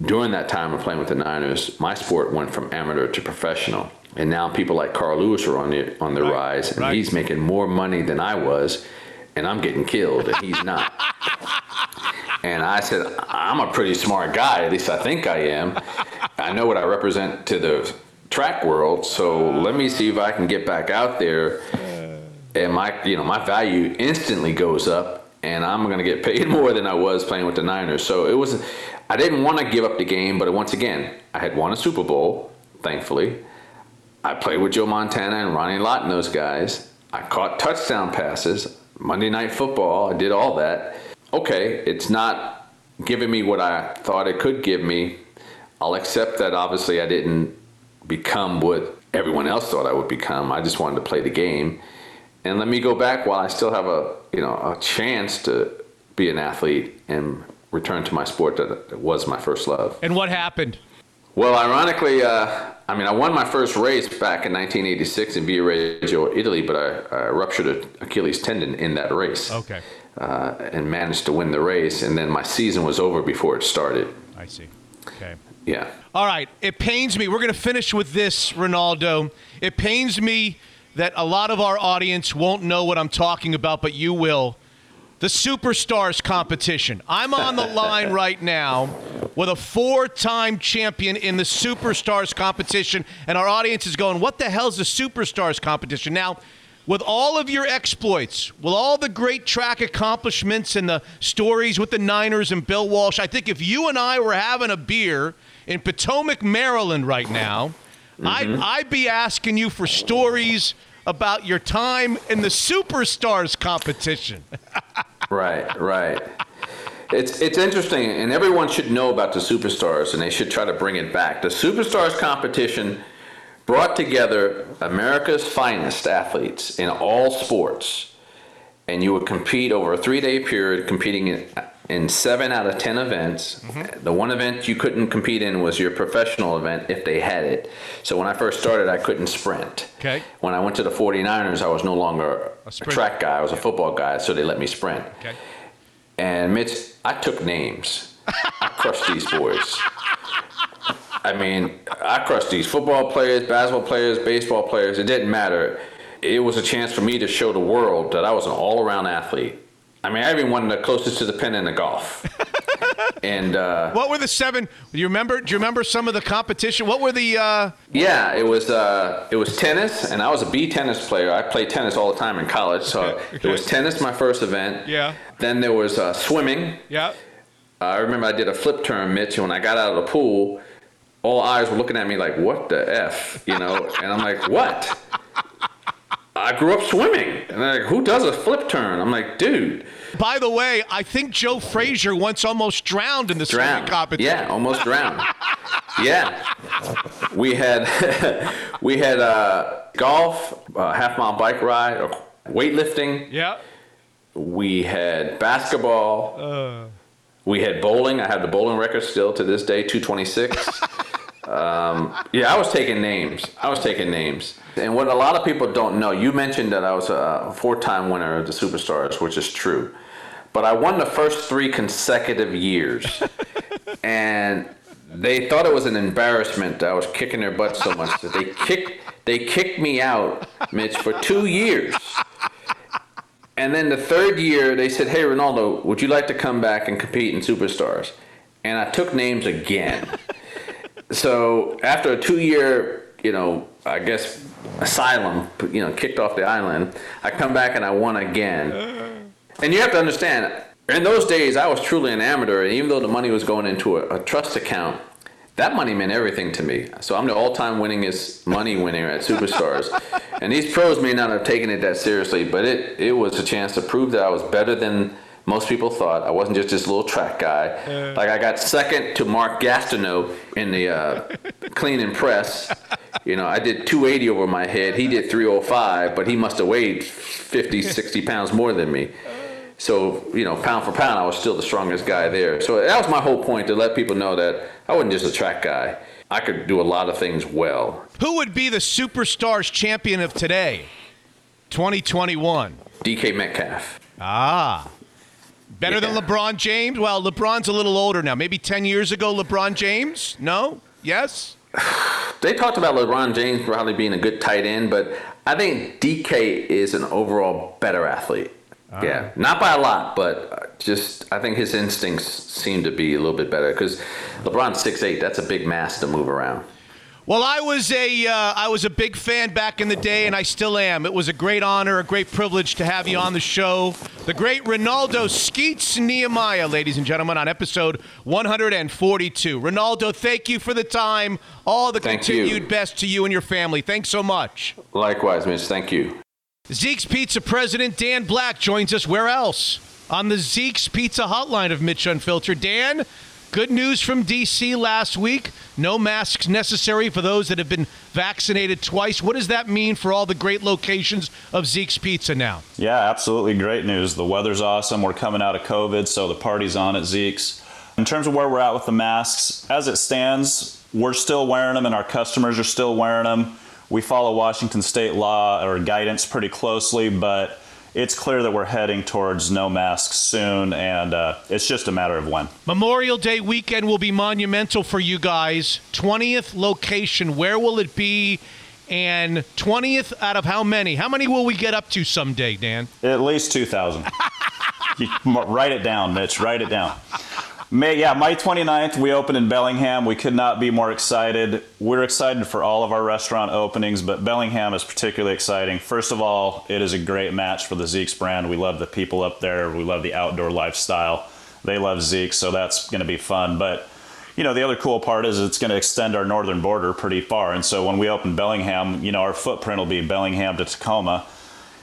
during that time of playing with the Niners, my sport went from amateur to professional. And now people like Carl Lewis are on the on the right, rise, and right. he's making more money than I was, and I'm getting killed, and he's not. And I said, I'm a pretty smart guy, at least I think I am. I know what I represent to the track world, so let me see if I can get back out there. And my, you know, my value instantly goes up, and I'm going to get paid more than I was playing with the Niners. So it was, I didn't want to give up the game, but once again, I had won a Super Bowl, thankfully. I played with Joe Montana and Ronnie Lott and those guys. I caught touchdown passes, Monday Night Football. I did all that okay, it's not giving me what I thought it could give me. I'll accept that obviously I didn't become what everyone else thought I would become. I just wanted to play the game. And let me go back while I still have a, you know, a chance to be an athlete and return to my sport that was my first love. And what happened? Well, ironically, uh, I mean, I won my first race back in 1986 in Viareggio, Italy, but I, I ruptured an Achilles tendon in that race. Okay uh, and managed to win the race. And then my season was over before it started. I see. Okay. Yeah. All right. It pains me. We're going to finish with this, Renaldo. It pains me that a lot of our audience won't know what I'm talking about, but you will. The Superstars competition. I'm on the line right now with a four time champion in the Superstars competition, and our audience is going, What the hell is the Superstars competition? Now, with all of your exploits, with all the great track accomplishments and the stories with the Niners and Bill Walsh, I think if you and I were having a beer in Potomac, Maryland right now, mm-hmm. I'd, I'd be asking you for stories about your time in the Superstars competition. right, right. It's it's interesting, and everyone should know about the Superstars, and they should try to bring it back. The Superstars competition brought together America's finest athletes in all sports, and you would compete over a three day period, competing in in seven out of 10 events. Mm-hmm. The one event you couldn't compete in was your professional event if they had it. So when I first started, I couldn't sprint. Okay. When I went to the 49ers, I was no longer a, sprinter. track guy, I was a football guy, so they let me sprint. Okay. And Mitch, I took names. I crushed these boys. I mean, I crushed these football players, basketball players, baseball players. It didn't matter. It was a chance for me to show the world that I was an all-around athlete. I mean, I even won the closest to the pin in the golf. and uh, What were the seven? Do you remember? Do you remember some of the competition? What were the? Uh, yeah, it was uh, it was tennis, and I was a B tennis player. I played tennis all the time in college. So Okay, it was tennis, my first event. Yeah. Then there was uh, swimming. yeah. I remember I did a flip turn, Mitch, and when I got out of the pool, all eyes were looking at me like, "What the f?" You know, and I'm like, "What?" I grew up swimming, and they're like, "Who does a flip turn?" I'm like, "Dude, By the way, I think Joe Frazier once almost drowned in the swimming competition. Yeah, almost drowned. yeah, we had we had uh, golf, uh, half mile bike ride, or weightlifting. Yeah. We had basketball. we had bowling. I have the bowling record still to this day, 226. um, yeah, I was taking names. I was taking names. And what a lot of people don't know, you mentioned that I was a four-time winner of the Superstars, which is true. But I won the first three consecutive years. and they thought it was an embarrassment that I was kicking their butt so much that they kicked they kicked me out, Mitch, for two years. And then the third year, they said, "Hey, Renaldo, would you like to come back and compete in Superstars?" And I took names again. So after a two-year, you know, I guess asylum, you know, kicked off the island, I come back and I won again. And you have to understand, in those days, I was truly an amateur, and even though the money was going into a, a trust account, that money meant everything to me. So I'm the all-time winningest money winner at Superstars. and these pros may not have taken it that seriously, but it, it was a chance to prove that I was better than most people thought. I wasn't just this little track guy. Like I got second to Mark Gastineau in the uh, clean and press. You know, I did 280 over my head. He did 305, but he must have weighed 50, 60 pounds more than me. So, you know, pound for pound, I was still the strongest guy there. So that was my whole point to let people know that I wasn't just a track guy. I could do a lot of things well. Who would be the Superstars champion of today? 2021. DK Metcalf. Ah. Better than LeBron James? Well, LeBron's a little older now. Maybe 10 years ago, LeBron James? No? Yes? They talked about LeBron James probably being a good tight end, but I think DK is an overall better athlete. Yeah, not by a lot, but uh, just I think his instincts seem to be a little bit better because LeBron's 6'8". That's a big mass to move around. Well, I was a uh, I was a big fan back in the day, and I still am. It was a great honor, a great privilege to have you on the show. The great Renaldo Skeets Nehemiah, ladies and gentlemen, on episode 142. Renaldo, thank you for the time. All the Thank you. continued best to you and your family. Thanks so much. Likewise, Mitch. Thank you. Zeke's Pizza president Dan Black joins us. Where else? On the Zeke's Pizza hotline of Mitch Unfiltered. Dan, good news from D.C. last week. No masks necessary for those that have been vaccinated twice. What does that mean for all the great locations of Zeke's Pizza now? Yeah, absolutely great news. The weather's awesome. We're coming out of COVID, so the party's on at Zeke's. In terms of where we're at with the masks, as it stands, we're still wearing them and our customers are still wearing them. We follow Washington state law or guidance pretty closely, but it's clear that we're heading towards no masks soon, and uh, it's just a matter of when. Memorial Day weekend will be monumental for you guys. 20th location. Where will it be? And 20th out of how many? How many will we get up to someday, Dan? At least 2,000. Write it down, Mitch. Write it down. May, yeah, May 29th, we open in Bellingham. We could not be more excited. We're excited for all of our restaurant openings, but Bellingham is particularly exciting. First of all, it is a great match for the Zeke's brand. We love the people up there. We love the outdoor lifestyle. They love Zeke, so that's going to be fun. But you know, the other cool part is it's going to extend our northern border pretty far. And so when we open Bellingham, you know, our footprint will be Bellingham to Tacoma.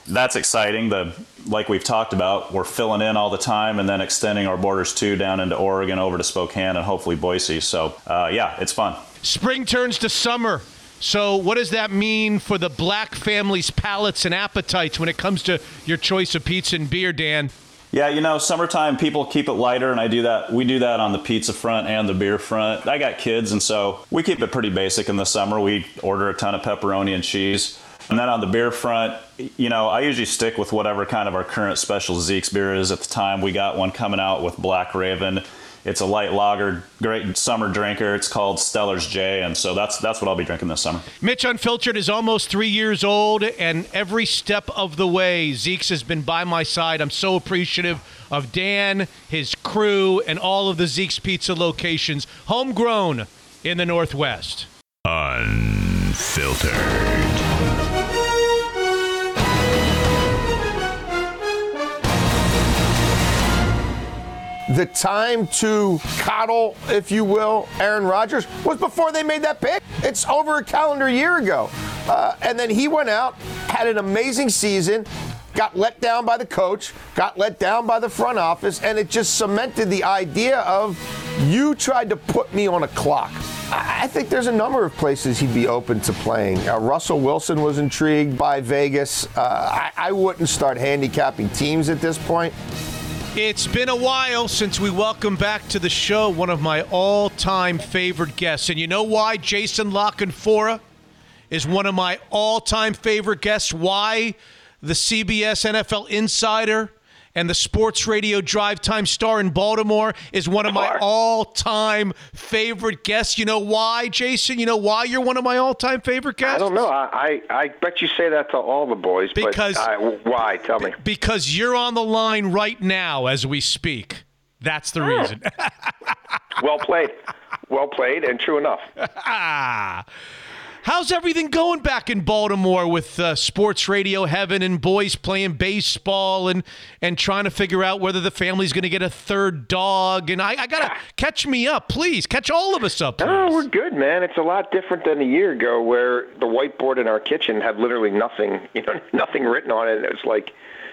That's exciting. The like we've talked about, we're filling in all the time and then extending our borders too down into Oregon, over to Spokane, and hopefully Boise. So uh, yeah, it's fun. Spring turns to summer. So, what does that mean for the black family's palates and appetites when it comes to your choice of pizza and beer, Dan? Yeah, you know, summertime people keep it lighter, and I do that. We do that on the pizza front and the beer front. I got kids, and so we keep it pretty basic in the summer. We order a ton of pepperoni and cheese. And then on the beer front, you know, I usually stick with whatever kind of our current special Zeke's beer is at the time. We got one coming out with Black Raven. It's a light lager, great summer drinker. It's called Steller's Jay, and so that's that's what I'll be drinking this summer. Mitch Unfiltered is almost three years old, and every step of the way, Zeke's has been by my side. I'm so appreciative of Dan, his crew, and all of the Zeke's Pizza locations, homegrown in the Northwest. Unfiltered. The time to coddle, if you will, Aaron Rodgers was before they made that pick. It's over a calendar year ago. Uh, and then he went out, had an amazing season, got let down by the coach, got let down by the front office, and it just cemented the idea of you tried to put me on a clock. I think there's a number of places he'd be open to playing. Uh, Russell Wilson was intrigued by Vegas. Uh, I, I wouldn't start handicapping teams at this point. It's been a while since we welcome back to the show one of my all time favorite guests. And you know why Jason La Canfora is one of my all time favorite guests? Why the CBS NFL Insider and the sports radio drive time star in Baltimore is one of my all time favorite guests. You know why, Jason? You know why you're one of my all time favorite guests? I don't know. I, I, I bet you say that to all the boys. Because but I, why? Tell me. Because you're on the line right now as we speak. That's the hmm. reason. well played. Well played and true enough. How's everything going back in Baltimore with uh, sports radio heaven and boys playing baseball and and trying to figure out whether the family's going to get a third dog? And I, I gotta catch me up, please. Catch all of us up. Please. No, we're good, man. It's a lot different than a year ago, where the whiteboard in our kitchen had literally nothing, you know, nothing written on it. And it was like,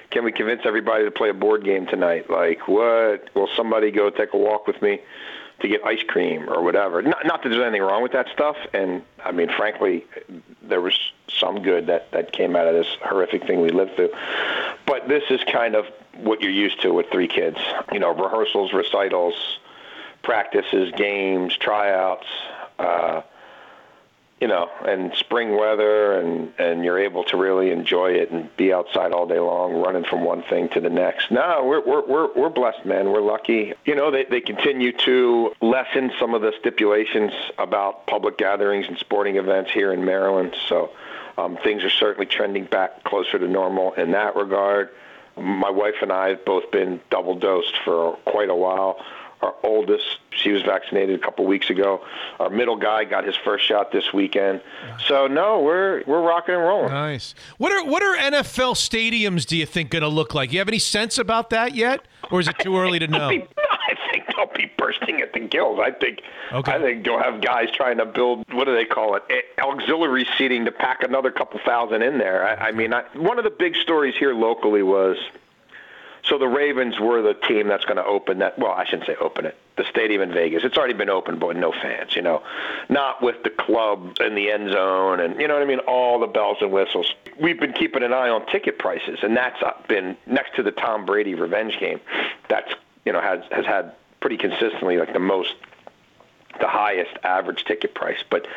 can we convince everybody to play a board game tonight? Like, what? Will somebody go take a walk with me? To get ice cream or whatever. Not, not that there's anything wrong with that stuff, and I mean, frankly, there was some good that that came out of this horrific thing we lived through. But this is kind of what you're used to with three kids. You know, rehearsals, recitals, practices, games, tryouts. Uh, you know, and spring weather, and and you're able to really enjoy it and be outside all day long, running from one thing to the next. No, we're we're we're, we're blessed, man. We're lucky. You know, they they continue to lessen some of the stipulations about public gatherings and sporting events here in Maryland. So um, things are certainly trending back closer to normal in that regard. My wife and I have both been double dosed for quite a while our oldest, she was vaccinated a couple weeks ago. Our middle guy got his first shot this weekend. So no, we're we're rocking and rolling. Nice. What are what are NFL stadiums? Do you think going to look like? You have any sense about that yet, or is it too early to know? I think they'll be bursting at the gills. I think Okay. I think you'll have guys trying to build what do they call it auxiliary seating to pack another couple thousand in there. I, I mean, I, one of the big stories here locally was so the Ravens were the team that's going to open that. Well, I shouldn't say open it. The stadium in Vegas. It's already been open, but no fans. You know, not with the club in the end zone, and you know what I mean. All the bells and whistles. We've been keeping an eye on ticket prices, and that's uh, been next to the Tom Brady revenge game. That's you know has has had pretty consistently like the most, the highest average ticket price, but.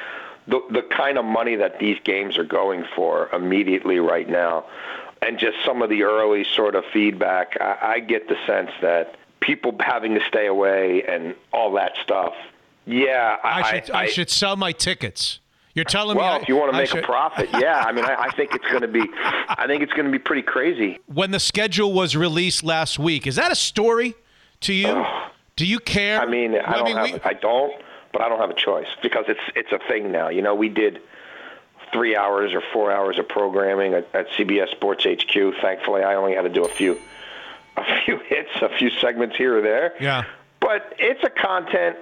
The, the kind of money that these games are going for immediately right now and just some of the early sort of feedback, I, I get the sense that people having to stay away and all that stuff. Yeah, I, I should I, I should sell my tickets. You're telling well, me if you want to make should- a profit, yeah. I mean, I, I think it's going to be, I think it's going to be pretty crazy. when the schedule was released last week. Is that a story to you? Do you care? I mean, I don't have, I don't, but I don't have a choice because it's it's a thing now. You know, we did three hours or four hours of programming at, at CBS Sports HQ. Thankfully, I only had to do a few, a few hits, a few segments here or there. Yeah. But it's a content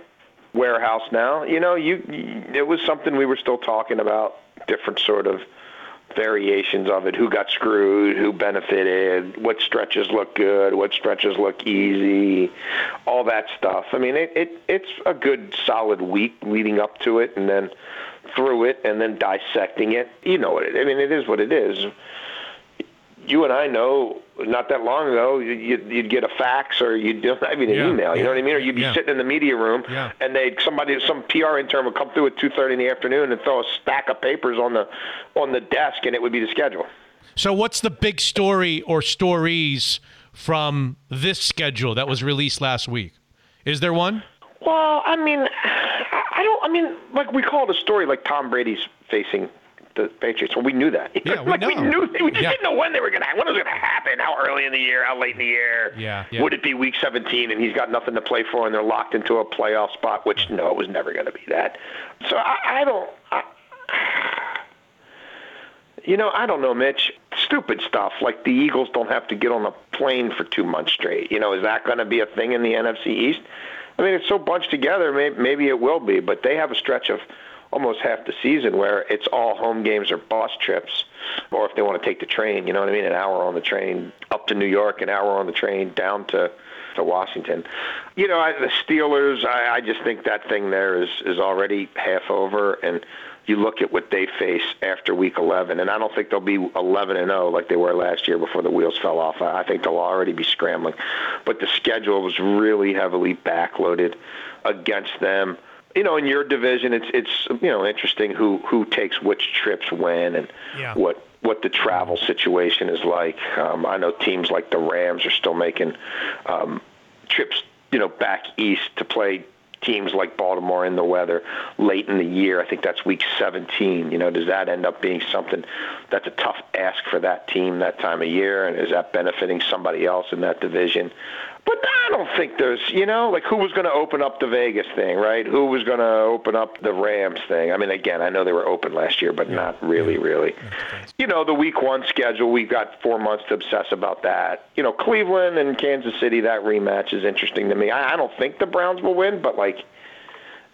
warehouse now. You know, you, you it was something we were still talking about, different sort of variations of it. Who got screwed? Who benefited? What stretches look good? What stretches look easy? All that stuff. I mean, it, it it's a good solid week leading up to it, and then through it, and then dissecting it. You know what it. I mean, it is what it is. you and I know not that long ago, you'd, you'd get a fax or you'd not even an Yeah, email. You know what I mean? Or you'd be yeah. sitting in the media room, Yeah. and they somebody, some PR intern would come through at 2:30 in the afternoon and throw a stack of papers on the on the desk, and it would be the schedule. So, what's the big story or stories from this schedule that was released last week? Is there one? Well, I mean, I don't. I mean, like we called a story like Tom Brady's facing the Patriots. Well, we knew that. Yeah, we like we know. knew. We just Yeah. didn't know when they were going to. When it was going to happen. How early in the year? How late in the year? Yeah, yeah. Would it be Week 17 and he's got nothing to play for and they're locked into a playoff spot? Which no, it was never going to be that. So I, I don't. I, you know, I don't know, Mitch. Stupid stuff like the Eagles don't have to get on a plane for two months straight. You know, is that going to be a thing in the NFC East? I mean, it's so bunched together. Maybe, maybe it will be, but they have a stretch of almost half the season where it's all home games or bus trips, or if they want to take the train, you know what I mean, an hour on the train up to New York, an hour on the train down to to Washington. You know, I, the Steelers. I, I just think that thing there is is already half over, and you look at what they face after Week 11, and I don't think they'll be 11 and 0 like they were last year before the wheels fell off. I, think they'll already be scrambling, but the schedule was really heavily backloaded against them. You know, in your division, it's it's you know interesting who who takes which trips when and Yeah. what what the travel situation is like. Um, I know teams like the Rams are still making um, trips, you know, back east to play teams like Baltimore in the weather late in the year. I think that's week 17. You know, does that end up being something that's a tough ask for that team that time of year? And is that benefiting somebody else in that division? But I don't think there's, you know, like who was going to open up the Vegas thing, right? Who was going to open up the Rams thing? I mean, again, I know they were open last year, but not really, really. You know, the week one schedule, we've got four months to obsess about that. You know, Cleveland and Kansas City, that rematch is interesting to me. I, I don't think the Browns will win, but like,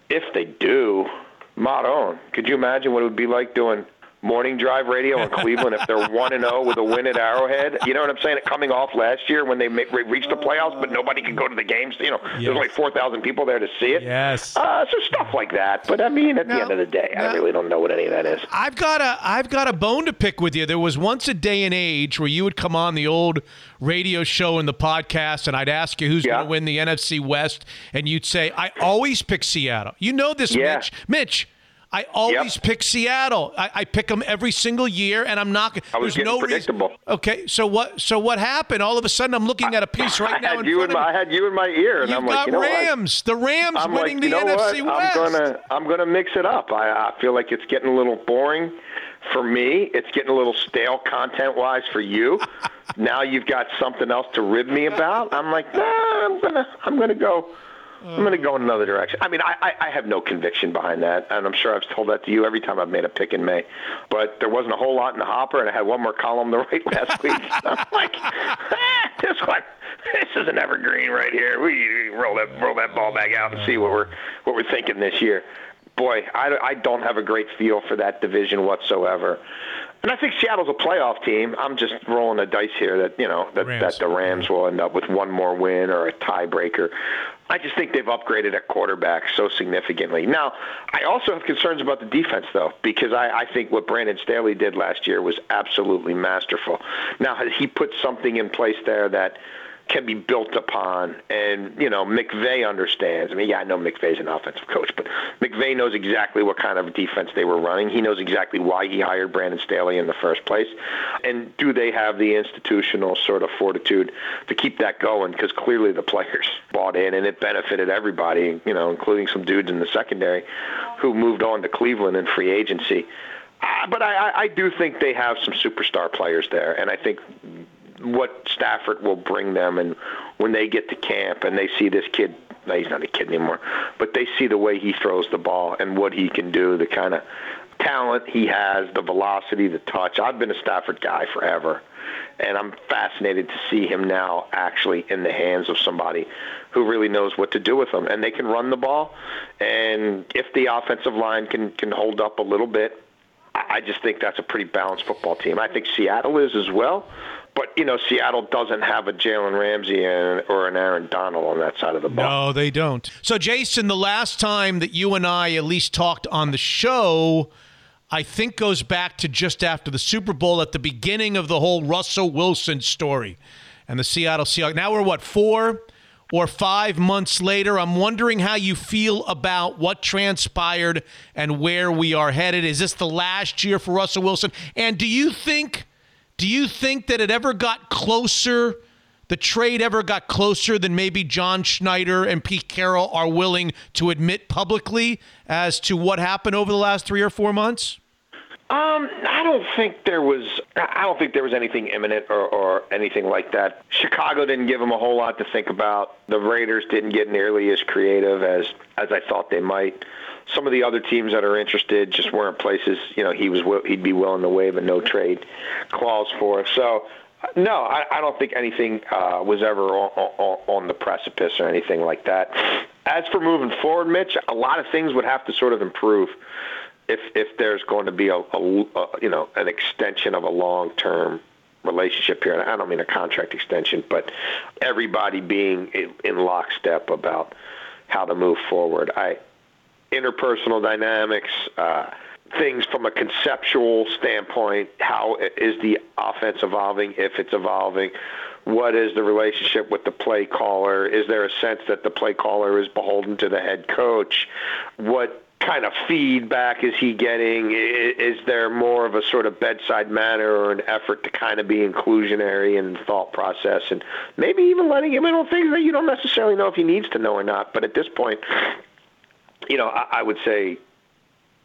if they do, Maron, could you imagine what it would be like doing morning drive radio in Cleveland if they're one and zero with a win at Arrowhead? You know what I'm saying? Coming off last year when they reached the playoffs, but nobody could go to the games. You know, there's like four thousand people there to see it. Yes. Uh, so stuff like that. But I mean, at the end of the day, I really don't know what any of that is. I've got a I've got a bone to pick with you. There was once a day and age where you would come on the old radio show and the podcast, and I'd ask you who's Yeah. going to win the NFC West, and you'd say I always pick Seattle. You know this, Yeah. Mitch. Mitch. I always Yep. pick Seattle. I, I pick them every single year, and I'm not. I was there's no predictable. reason. Okay, so what? So what happened? All of a sudden, I'm looking at a piece right I now had in you in my. I had you in my ear, and You've I'm got like, you know what? Rams. The Rams I'm winning like, the NFC what? West. I'm gonna I'm gonna mix it up. I, I feel like it's getting a little boring for me. It's getting a little stale content wise for you. now you've got something else to rib me about. I'm like, nah, I'm gonna I'm gonna go. I'm going to go in another direction. I mean, I, I, I have no conviction behind that, and I'm sure I've told that to you every time I've made a pick in May. But there wasn't a whole lot in the hopper, and I had one more column to write last week. I'm like, ah, this one, this is an evergreen right here. We roll that roll that ball back out and see what we're what we're thinking this year. Boy, I, I don't have a great feel for that division whatsoever. And I think Seattle's a playoff team. I'm just rolling the dice here that you know that, Rams. that the Rams will end up with one more win or a tiebreaker. I just think they've upgraded at quarterback so significantly. Now, I also have concerns about the defense, though, because I, I think what Brandon Staley did last year was absolutely masterful. Now, has he put something in place there that can be built upon. And, you know, McVay understands. I mean, yeah, I know McVay's an offensive coach, but McVay knows exactly what kind of defense they were running. He knows exactly why he hired Brandon Staley in the first place. And do they have the institutional sort of fortitude to keep that going? Because clearly the players bought in and it benefited everybody, you know, including some dudes in the secondary who moved on to Cleveland in free agency. Uh, but I, I- I do think they have some superstar players there, and I think what Stafford will bring them, and when they get to camp and they see this kid, no, he's not a kid anymore, but they see the way he throws the ball and what he can do, the kind of talent he has, the velocity, the touch. I've been a Stafford guy forever, and I'm fascinated to see him now actually in the hands of somebody who really knows what to do with them, and they can run the ball, and if the offensive line can can hold up a little bit, I just think that's a pretty balanced football team. I think Seattle is as well. But, you know, Seattle doesn't have a Jalen Ramsey and, or an Aaron Donald on that side of the ball. No, they don't. So, Jason, the last time that you and I at least talked on the show, I think goes back to just after the Super Bowl at the beginning of the whole Russell Wilson story and the Seattle Seahawks. Now we're what, four or five months later? I'm wondering how you feel about what transpired and where we are headed. Is this the last year for Russell Wilson? And do you think do you think that it ever got closer? The trade ever got closer than maybe John Schneider and Pete Carroll are willing to admit publicly as to what happened over the last three or four months? Um, I don't think there was. I don't think there was anything imminent or, or anything like that. Chicago didn't give him a whole lot to think about. The Raiders didn't get nearly as creative as as I thought they might. Some of the other teams that are interested just weren't places. You know, he was he'd be willing to waive a no trade clause for. So no, I, I don't think anything uh, was ever on, on, on the precipice or anything like that. As for moving forward, Mitch, a lot of things would have to sort of improve if if there's going to be a, a, a you know an extension of a long term relationship here. And I don't mean a contract extension, but everybody being in, in lockstep about how to move forward. I interpersonal dynamics. Uh, things from a conceptual standpoint. How is the offense evolving, if it's evolving? What is the relationship with the play caller? Is there a sense that the play caller is beholden to the head coach? What kind of feedback is he getting? Is there more of a sort of bedside manner or an effort to kind of be inclusionary in thought process and maybe even letting him in on things that you don't necessarily know if he needs to know or not? But at this point, you know, I, I would say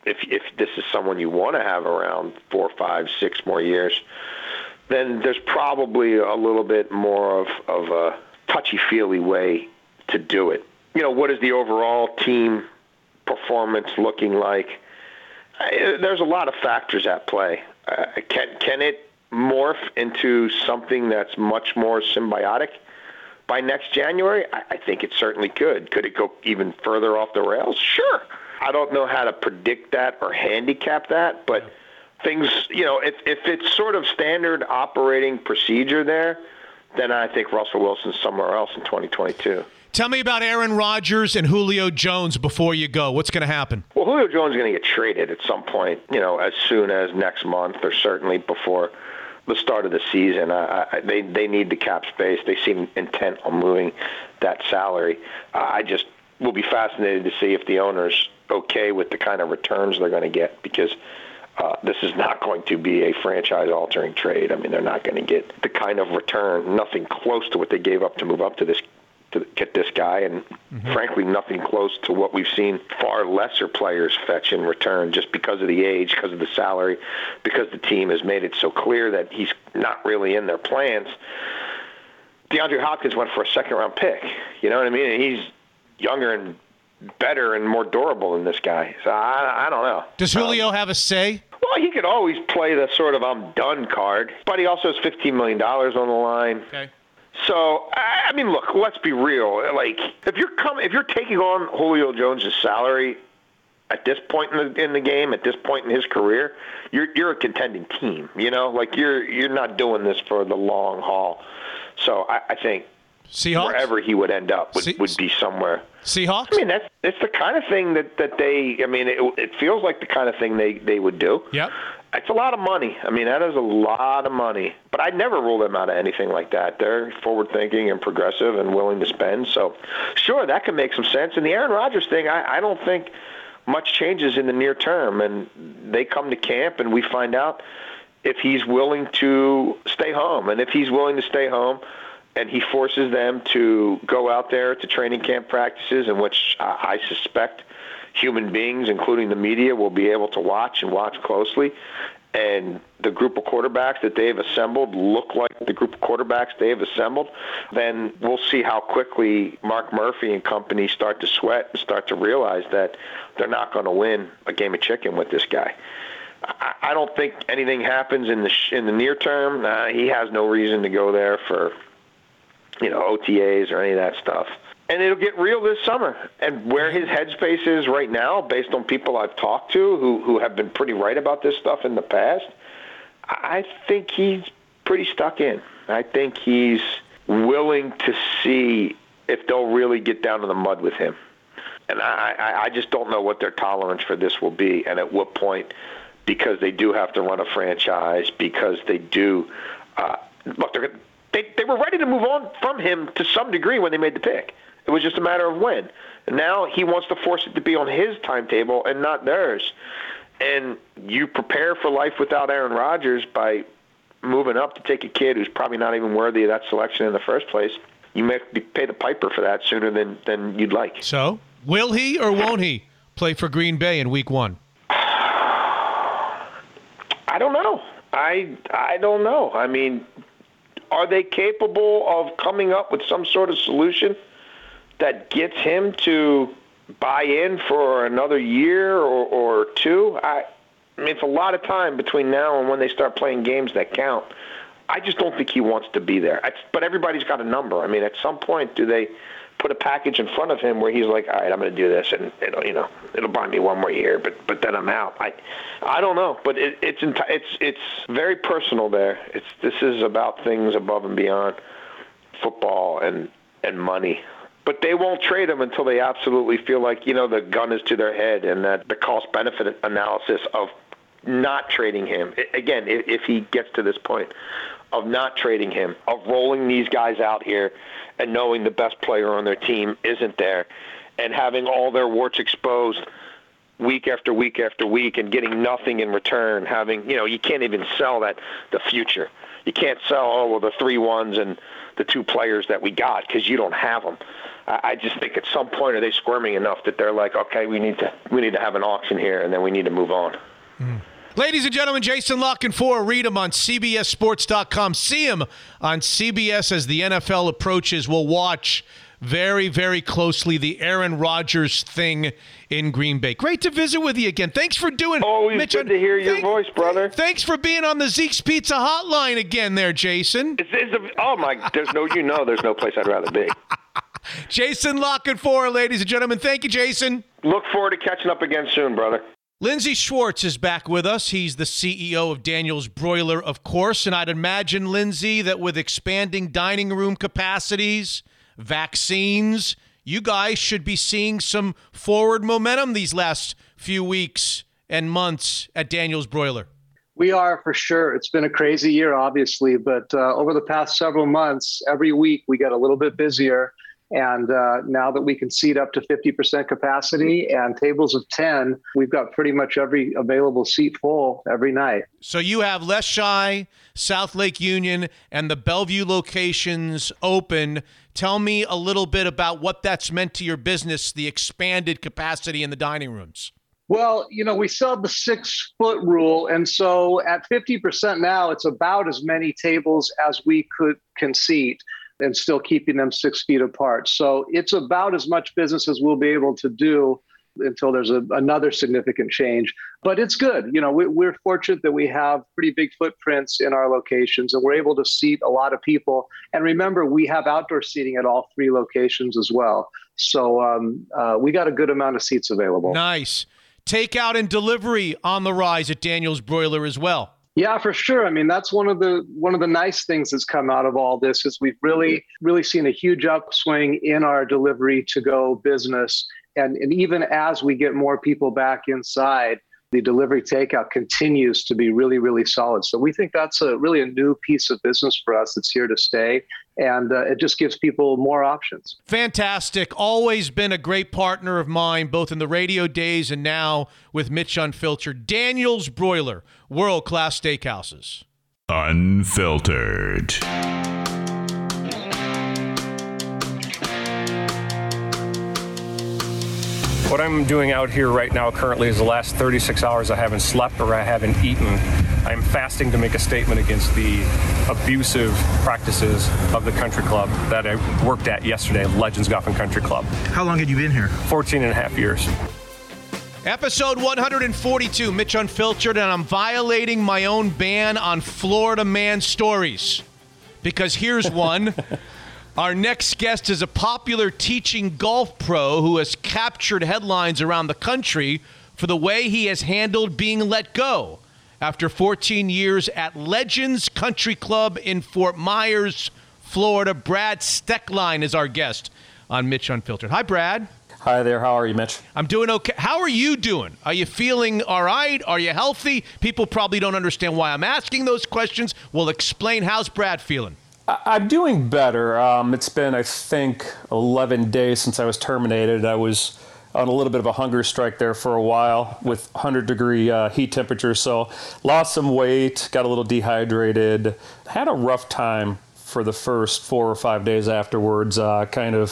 if if this is someone you want to have around four, five, six more years, then there's probably a little bit more of of a touchy feely way to do it. You know, what is the overall team performance looking like? There's a lot of factors at play. Uh, can can it morph into something that's much more symbiotic by next January? I, I think it certainly could. Could it go even further off the rails? Sure. I don't know how to predict that or handicap that, but things, you know, if if it's sort of standard operating procedure there, then I think Russell Wilson's somewhere else in 2022. Tell me about Aaron Rodgers and Julio Jones before you go. What's going to happen? Well, Julio Jones is going to get traded at some point, you know, as soon as next month or certainly before the start of the season. I, I, they they need the cap space. They seem intent on moving that salary. I just will be fascinated to see if the owners okay with the kind of returns they're going to get because uh, this is not going to be a franchise altering trade. I mean, they're not going to get the kind of return, nothing close to what they gave up to move up to this to get this guy, and mm-hmm. frankly, nothing close to what we've seen far lesser players fetch in return just because of the age, because of the salary, because the team has made it so clear that he's not really in their plans. DeAndre Hopkins went for a second round pick. You know what I mean? And he's younger and better and more durable than this guy. So I, I don't know. Does Julio um, have a say? Well, he could always play the sort of I'm done card, but he also has $15 million on the line. Okay. So I I mean, look, let's be real. Like, if you're coming, if you're taking on Julio Jones' salary at this point in the in the game, at this point in his career, you're you're a contending team. You know, like you're you're not doing this for the long haul. So I, I think Seahawks? wherever he would end up would, Se- would be somewhere. Seahawks? I mean, that's it's the kind of thing that that they. I mean, it, it feels like the kind of thing they they would do. Yep. It's a lot of money. I mean, that is a lot of money. But I'd never rule them out of anything like that. They're forward thinking and progressive and willing to spend. So, sure, that could make some sense. And the Aaron Rodgers thing, I, I don't think much changes in the near term. And they come to camp, and we find out if he's willing to stay home. And if he's willing to stay home, and he forces them to go out there to training camp practices in which I suspect human beings, including the media, will be able to watch and watch closely. And the group of quarterbacks that they've assembled look like the group of quarterbacks they've assembled, then we'll see how quickly Mark Murphy and company start to sweat and start to realize that they're not going to win a game of chicken with this guy. I don't think anything happens in the sh- in the near term. Uh, he has no reason to go there for you know, OTAs or any of that stuff. And it'll get real this summer. And where his headspace is right now, based on people I've talked to who, who have been pretty right about this stuff in the past, I think he's pretty stuck in. I think he's willing to see if they'll really get down to the mud with him. And I, I just don't know what their tolerance for this will be and at what point because they do have to run a franchise because they do. Uh, look, they're they they were ready to move on from him to some degree when they made the pick. It was just a matter of when. Now he wants to force it to be on his timetable and not theirs. And you prepare for life without Aaron Rodgers by moving up to take a kid who's probably not even worthy of that selection in the first place. You may pay the piper for that sooner than, than you'd like. So, will he or won't he play for Green Bay in Week One? I don't know. I I don't know. I mean, are they capable of coming up with some sort of solution that gets him to buy in for another year or, or two? I, I mean, it's a lot of time between now and when they start playing games that count. I just don't think he wants to be there. but everybody's got a number. I mean, at some point, do they put a package in front of him where he's like, "All right, I'm going to do this, and it'll, you know, it'll buy me one more year, but but then I'm out." I, I don't know, but it, it's it's it's very personal there. It's this is about things above and beyond football and and money. But they won't trade him until they absolutely feel like you know the gun is to their head and that the cost benefit analysis of not trading him again if, if he gets to this point of not trading him, of rolling these guys out here and knowing the best player on their team isn't there and having all their warts exposed week after week after week and getting nothing in return having you know you can't even sell that the future. You can't sell oh well the three ones and the two players that we got because you don't have them I, just think at some point are they squirming enough that they're like okay we need to we need to have an auction here and then we need to move on mm. Ladies and gentlemen, Jason La Canfora. Read him on CBSSports.com. See him on CBS as the NFL approaches. We'll watch very, very closely the Aaron Rodgers thing in Green Bay. Great to visit with you again. Thanks for doing. Always Mitch, good to hear your thank, voice, brother. Thanks for being on the Zeke's Pizza Hotline again, there, Jason. It's, it's a, oh my! There's no, you know, there's no place I'd rather be. Jason La Canfora, ladies and gentlemen. Thank you, Jason. Look forward to catching up again soon, brother. Lindsey Schwartz is back with us. He's the CEO of Daniel's Broiler, of course. And I'd imagine, Lindsey, that with expanding dining room capacities, vaccines, you guys should be seeing some forward momentum these last few weeks and months at Daniel's Broiler. We are for sure. It's been a crazy year, obviously, but uh, over the past several months, every week we get a little bit busier. And uh, now that we can seat up to 50% capacity and tables of 10, we've got pretty much every available seat full every night. So you have Leschi, South Lake Union, and the Bellevue locations open. Tell me a little bit about what that's meant to your business, the expanded capacity in the dining rooms. Well, you know, we have the six foot rule. And so at 50% now, it's about as many tables as we could can seat and still keeping them six feet apart. So it's about as much business as we'll be able to do until there's a, another significant change. But it's good. You know, we, we're fortunate that we have pretty big footprints in our locations and we're able to seat a lot of people. And remember, we have outdoor seating at all three locations as well. So um, uh, we got a good amount of seats available. Nice. Takeout and delivery on the rise at Daniel's Broiler as well. Yeah, for sure. I mean, that's one of the one of the nice things that's come out of all this is we've really really seen a huge upswing in our delivery to go business, and and even as we get more people back inside, the delivery takeout continues to be really really solid. So we think that's a really a new piece of business for us that's here to stay, and uh, it just gives people more options. Fantastic. Always been a great partner of mine, both in the radio days and now with Mitch Unfiltered. Daniel's Broiler, world class steakhouses. Unfiltered. What I'm doing out here right now currently is the last 36 hours I haven't slept or I haven't eaten. I'm fasting to make a statement against the abusive practices of the country club that I worked at yesterday, Legends Golf and Country Club. How long had you been here? 14 and a half years. Episode 142, Mitch Unfiltered, and I'm violating my own ban on Florida man stories. Because here's one. Our next guest is a popular teaching golf pro who has captured headlines around the country for the way he has handled being let go after 14 years at Legends Country Club in Fort Myers, Florida. Brad Stecklein is our guest on Mitch Unfiltered. Hi, Brad. Hi there. How are you, Mitch? I'm doing okay. How are you doing? Are you feeling all right? Are you healthy? People probably don't understand why I'm asking those questions. We'll explain. How's Brad feeling? I'm doing better. Um, it's been, I think, 11 days since I was terminated. I was on a little bit of a hunger strike there for a while with 100 degree uh, heat temperatures. So lost some weight, got a little dehydrated, had a rough time for the first four or five days afterwards. Uh, kind of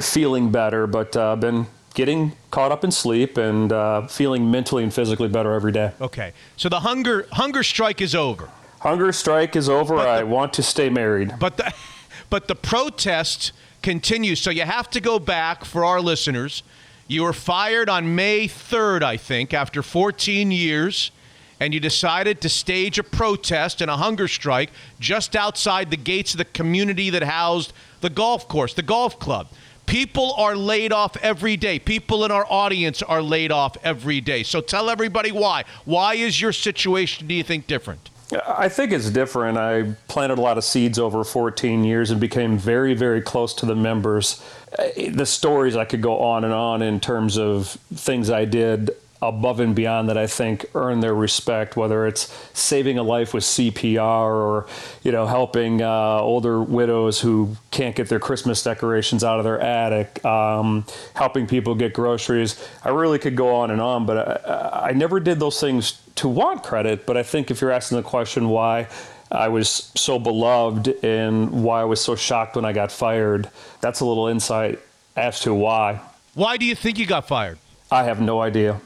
feeling better, but uh, been getting caught up in sleep and uh, feeling mentally and physically better every day. Okay. So the hunger hunger strike is over. Hunger strike is over. I want to stay married. But the but the protest continues. So you have to go back for our listeners. You were fired on May 3rd, I think, after 14 years, and you decided to stage a protest and a hunger strike just outside the gates of the community that housed the golf course, the golf club. People are laid off every day. People in our audience are laid off every day. So tell everybody why. Why is your situation, do you think, different? I think it's different. I planted a lot of seeds over 14 years and became very, very close to the members. Uh, The stories I could go on and on in terms of things I did above and beyond that I think earn their respect, whether it's saving a life with CPR or, you know, helping uh, older widows who can't get their Christmas decorations out of their attic, um, helping people get groceries. I really could go on and on, but I, I never did those things to want credit. But I think if you're asking the question why, I was so beloved and why I was so shocked when I got fired, that's a little insight as to why. Why do you think you got fired? I have no idea.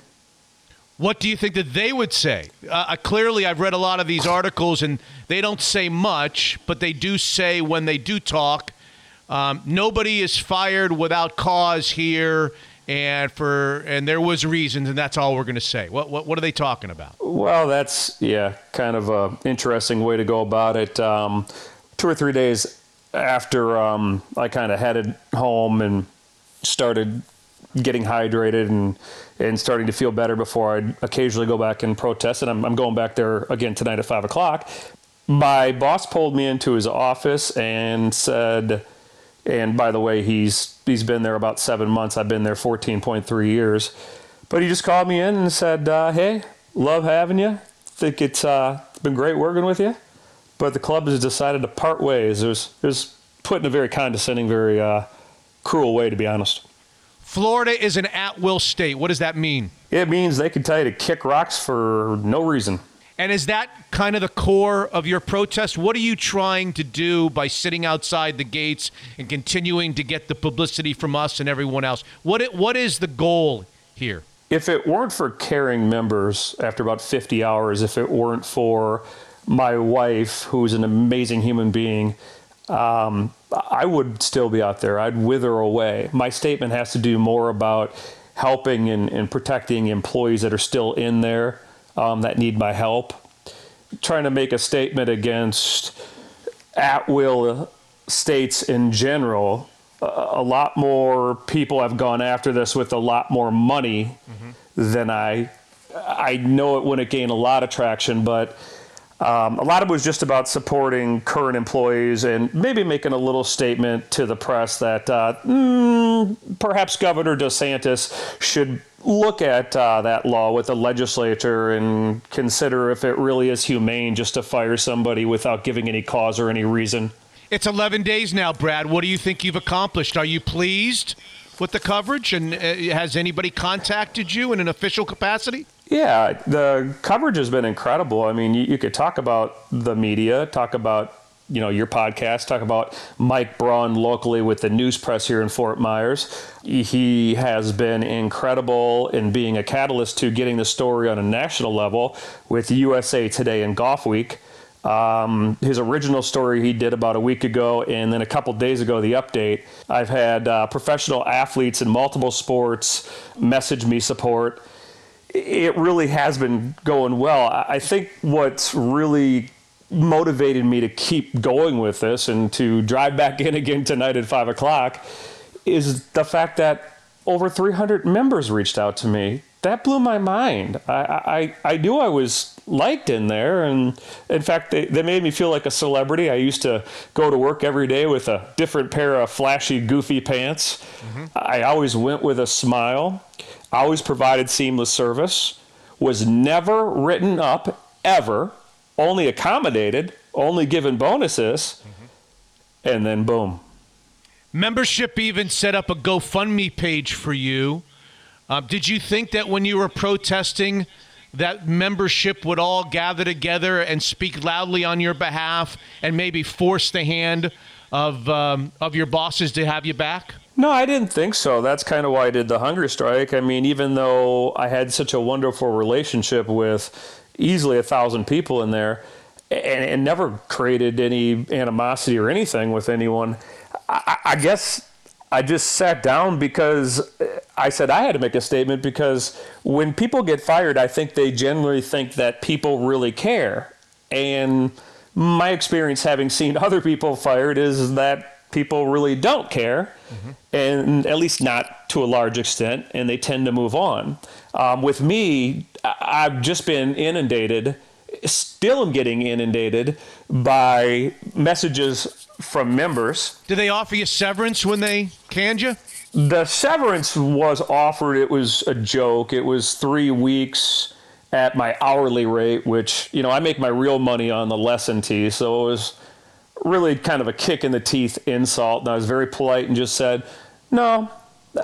What do you think that they would say? Uh, uh, clearly, I've read a lot of these articles, and they don't say much, but they do say when they do talk, um, nobody is fired without cause here, and for and there was reasons, and that's all we're going to say. What, what what are they talking about? Well, that's yeah, kind of a interesting way to go about it. Um, two or three days after um, I kind of headed home and started getting hydrated and and starting to feel better before I'd occasionally go back and protest. And I'm, I'm going back there again tonight at five o'clock. My boss pulled me into his office and said, and by the way, he's he's been there about seven months. I've been there 14.3 years. But he just called me in and said, uh, "Hey, love having you. Think it's uh, been great working with you, but the club has decided to part ways." It was it was put in a very condescending, very uh, cruel way, to be honest. Florida is an at-will state. What does that mean? It means they can tell you to kick rocks for no reason. And is that kind of the core of your protest? What are you trying to do by sitting outside the gates and continuing to get the publicity from us and everyone else? What it, what is the goal here? If it weren't for caring members after about 50 hours, if it weren't for my wife, who's an amazing human being, um, I would still be out there. I'd wither away. My statement has to do more about helping and, and protecting employees that are still in there um, that need my help. Trying to make a statement against at will states in general. Uh, a lot more people have gone after this with a lot more money than I. I know it wouldn't gain a lot of traction, but um, a lot of it was just about supporting current employees and maybe making a little statement to the press that uh, mm, perhaps Governor DeSantis should look at uh, that law with the legislature and consider if it really is humane just to fire somebody without giving any cause or any reason. It's 11 days now, Brad. What do you think you've accomplished? Are you pleased with the coverage? And uh, has anybody contacted you in an official capacity? Yeah, the coverage has been incredible. I mean, you, you could talk about the media, talk about you know your podcast, talk about Mike Braun locally with the news press here in Fort Myers. He has been incredible in being a catalyst to getting the story on a national level with USA Today and Golf Week. Um, his original story he did about a week ago, and then a couple days ago, the update. I've had uh, professional athletes in multiple sports message me support it really has been going well. I think what's really motivated me to keep going with this and to drive back in again tonight at five o'clock is the fact that over 300 members reached out to me that blew my mind. I, I, I knew I was liked in there. And in fact, they, they made me feel like a celebrity. I used to go to work every day with a different pair of flashy, goofy pants. Mm-hmm. I always went with a smile, I always provided seamless service, was never written up, ever, only accommodated, only given bonuses. Mm-hmm. And then boom. Membership even set up a GoFundMe page for you uh, did you think that when you were protesting, that membership would all gather together and speak loudly on your behalf and maybe force the hand of um, of your bosses to have you back? No, I didn't think so. That's kind of why I did the hunger strike. I mean, even though I had such a wonderful relationship with easily a thousand people in there, and, and never created any animosity or anything with anyone, I, I guess I just sat down because I said I had to make a statement because when people get fired, I think they generally think that people really care. And my experience having seen other people fired is that people really don't care, mm-hmm. and at least not to a large extent, and they tend to move on. Um, with me, I've just been inundated, still am getting inundated by messages from members. Did they offer you severance when they canned you? The severance was offered. It was a joke. It was three weeks at my hourly rate, which, you know, I make my real money on the lesson tee. So it was really kind of a kick in the teeth insult. And I was very polite and just said, no,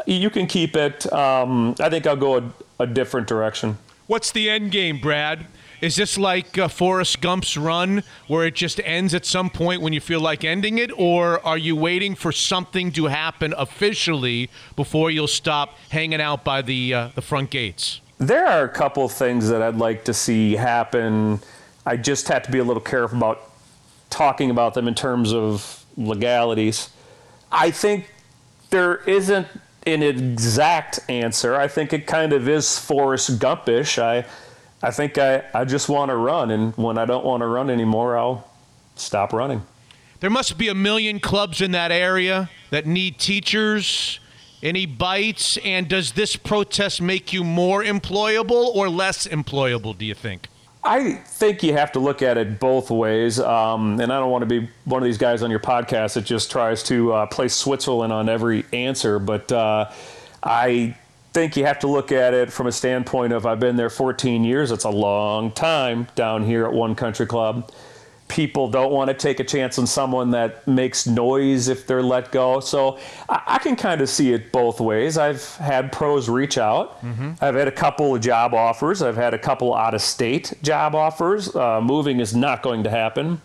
you can keep it. Um, I think I'll go a, a different direction. What's the end game, Brad? Is this like uh, Forrest Gump's run, where it just ends at some point when you feel like ending it, or are you waiting for something to happen officially before you'll stop hanging out by the uh, the front gates? There are a couple things that I'd like to see happen. I just have to be a little careful about talking about them in terms of legalities. I think there isn't an exact answer. I think it kind of is Forrest Gumpish. I I think I, I just want to run, and when I don't want to run anymore, I'll stop running. There must be a million clubs in that area that need teachers. Any bites? And does this protest make you more employable or less employable, do you think? I think you have to look at it both ways. Um, and I don't want to be one of these guys on your podcast that just tries to uh, place Switzerland on every answer, but uh, I think you have to look at it from a standpoint of I've been there 14 years. It's a long time down here at One Country Club. People don't want to take a chance on someone that makes noise if they're let go. So I, I can kind of see it both ways. I've had pros reach out. Mm-hmm. I've had a couple of job offers. I've had a couple out of state job offers. Uh, moving is not going to happen.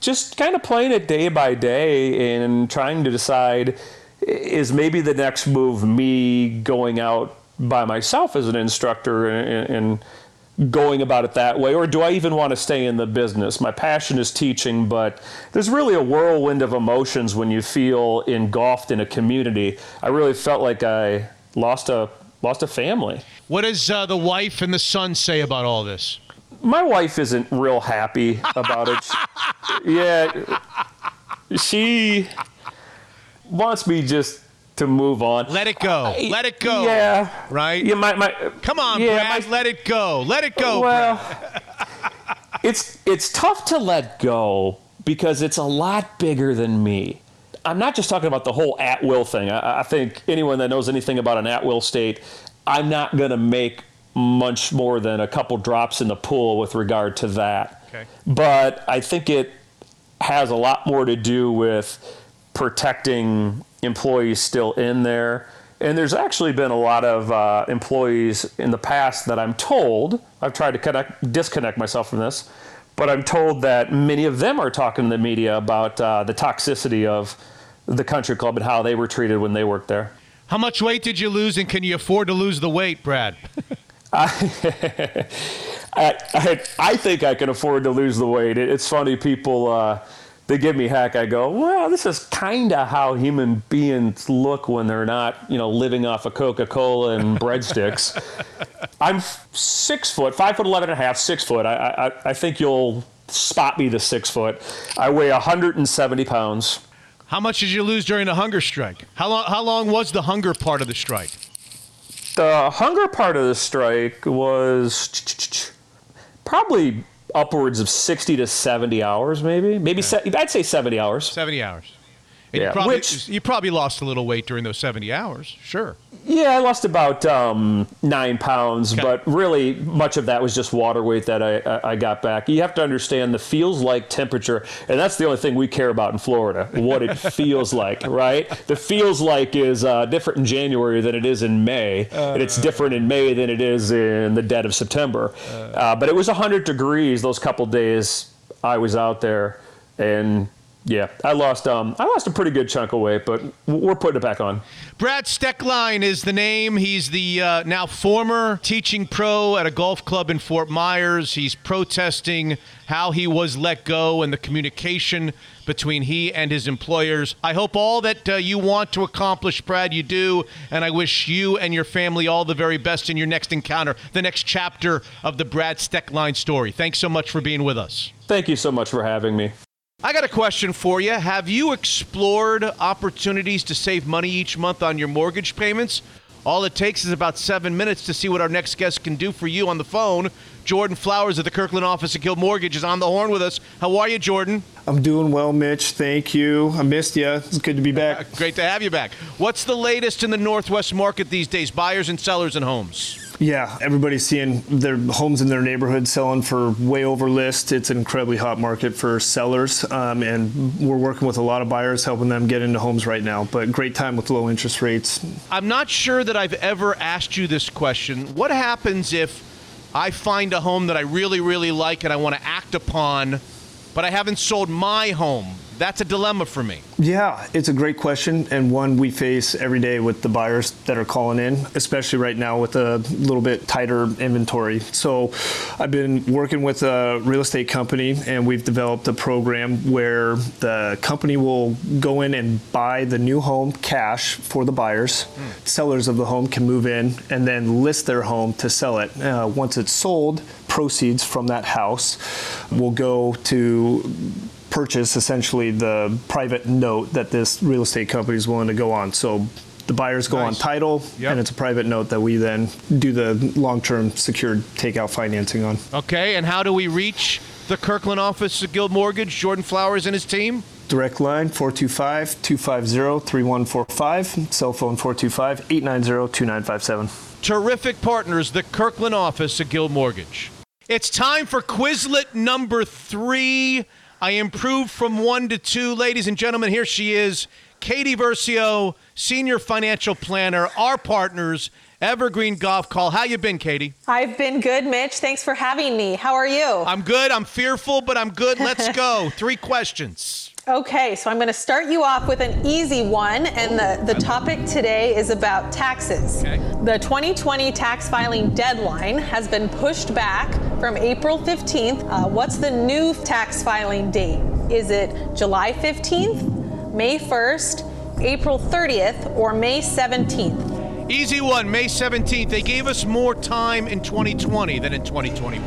Just kind of playing it day by day and trying to decide is maybe the next move me going out by myself as an instructor and, and, going about it that way or do I even want to stay in the business? My passion is teaching, but there's really a whirlwind of emotions when you feel engulfed in a community. I really felt like I lost a lost a family. What does uh, the wife and the son say about all this? My wife isn't real happy about it. yeah, she wants me just to move on. Let it go. Let it go. Yeah. Right? Yeah, my, my Come on, yeah, Brad. My, let it go. Let it go. Well, it's it's tough to let go because it's a lot bigger than me. I'm not just talking about the whole at will thing. I, I think anyone that knows anything about an at will state, I'm not going to make much more than a couple drops in the pool with regard to that. Okay. But I think it has a lot more to do with protecting employees still in there. And there's actually been a lot of uh, employees in the past that I'm told, I've tried to connect, disconnect myself from this, but I'm told that many of them are talking to the media about uh, the toxicity of the country club and how they were treated when they worked there. How much weight did you lose, and can you afford to lose the weight, Brad? I, I, I, think I can afford to lose the weight. it's funny, people. Uh, they give me heck, I go, well, this is kind of how human beings look when they're not, you know, living off of Coca Cola and breadsticks. I'm six foot, five foot eleven and a half, six foot. I, I, I think you'll spot me the six foot. I weigh 170 pounds. How much did you lose during the hunger strike? How long, how long was the hunger part of the strike? The hunger part of the strike was probably upwards of 60 to 70 hours, maybe. Maybe se- I'd say 70 hours. 70 hours. And Yeah, you, probably, which- you probably lost a little weight during those 70 hours. Sure. Yeah, I lost about um, nine pounds, but really much of that was just water weight that I, I I got back. You have to understand the feels like temperature, and that's the only thing we care about in Florida. What it feels like, right? The feels like is uh, different in January than it is in May, and it's different in May than it is in the dead of September. Uh, but it was 100 degrees those couple days I was out there, and yeah, I lost um, I lost a pretty good chunk of weight, but we're putting it back on. Brad Stecklein is the name. He's the uh, now former teaching pro at a golf club in Fort Myers. He's protesting how he was let go and the communication between he and his employers. I hope all that uh, you want to accomplish, Brad, you do. And I wish you and your family all the very best in your next encounter, the next chapter of the Brad Stecklein story. Thanks so much for being with us. Thank you so much for having me. I got a question for you. Have you explored opportunities to save money each month on your mortgage payments? All it takes is about seven minutes to see what our next guest can do for you on the phone. Jordan Flowers at the Kirkland office at Guild Mortgage is on the horn with us. How are you, Jordan? I'm doing well, Mitch. Thank you. I missed you. It's good to be back. Great to have you back. What's the latest in the Northwest market these days, buyers and sellers and homes? Yeah, everybody's seeing their homes in their neighborhood selling for way over list. It's an incredibly hot market for sellers, um, and we're working with a lot of buyers, helping them get into homes right now. But great time with low interest rates. I'm not sure that I've ever asked you this question. What happens if I find a home that I really, really like and I want to act upon, but I haven't sold my home? That's a dilemma for me. Yeah, it's a great question and one we face every day with the buyers that are calling in, especially right now with a little bit tighter inventory. So I've been working with a real estate company and we've developed a program where the company will go in and buy the new home cash for the buyers. Sellers of the home can move in and then list their home to sell it. Uh, once it's sold, proceeds from that house will go to purchase essentially the private note that this real estate company is willing to go on. So the buyers go on Nice. title, and it's a private note that we then do the long-term secured takeout financing on. Okay, and how do we reach the Kirkland office of Guild Mortgage, Jordan Flowers and his team? Direct line 425-250-3145, cell phone 425-890-2957. Terrific partners, the Kirkland office of Guild Mortgage. It's time for Quizlet number three. I improved from one to two. Ladies and gentlemen, here she is, Katie Versio, senior financial planner, our partners, Evergreen Gavekal. How you been, Katie? I've been good, Mitch. Thanks for having me. How are you? I'm good. I'm fearful, but I'm good. Let's go. Three questions. Okay, so I'm going to start you off with an easy one, and the, the topic today is about taxes. The 2020 tax filing deadline has been pushed back from April 15th. Uh, what's the new tax filing date? Is it July 15th, May 1st, April 30th, or May 17th? Easy one, May 17th. They gave us more time in 2020 than in 2021.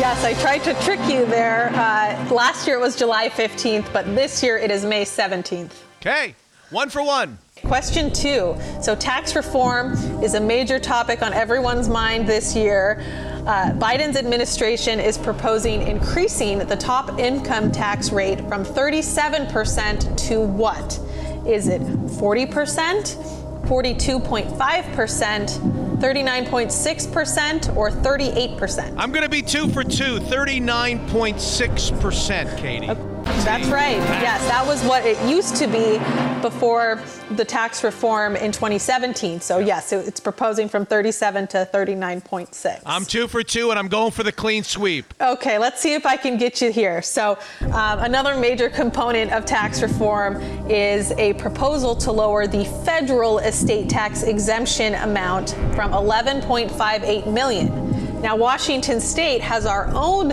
Yes, I tried to trick you there. Uh, last year it was July 15th, but this year it is May 17th. Okay, one for one. Question two. So, tax reform is a major topic on everyone's mind this year. Uh, Biden's administration is proposing increasing the top income tax rate from 37% to what? Is it 40%, 42.5%, 39.6%, or 38%? I'm going to be two for two, 39.6%, Katie. That's right. Yes, that was what it used to be before the tax reform in 2017. So, yes, it's proposing from 37 to 39.6. I'm two for two, and I'm going for the clean sweep. Okay, let's see if I can get you here. So, um, another major component of tax reform is a proposal to lower the federal estate tax exemption amount from 11.58 million. Now, Washington State has our own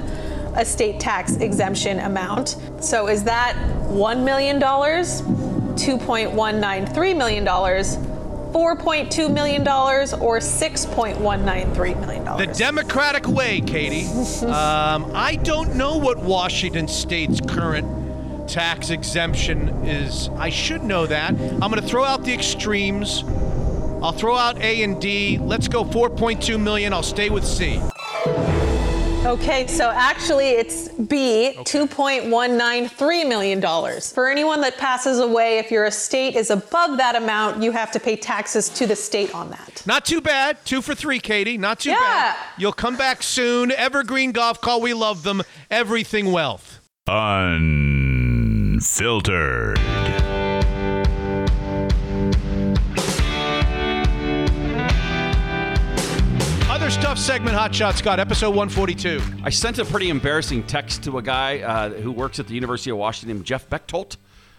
estate tax exemption amount. So, is that $1 million, $2.193 million, $4.2 million, or $6.193 million? The Democratic way, Katie. um, I don't know what Washington State's current tax exemption is. I should know that. I'm going to throw out the extremes. I'll throw out A and D. Let's go 4.2 million. I'll stay with C. Okay, so actually it's B, $2.193 million. For anyone that passes away, if your estate is above that amount, you have to pay taxes to the state on that. Not too bad. Two for three, Katie. Not too Yeah. bad. You'll come back soon. Evergreen Gavekal. We love them. Everything Wealth. Unfiltered. Stuff segment, Hot Shot Scott, episode 142. I sent a pretty embarrassing text to a guy uh, who works at the University of Washington, Jeff Bechtold.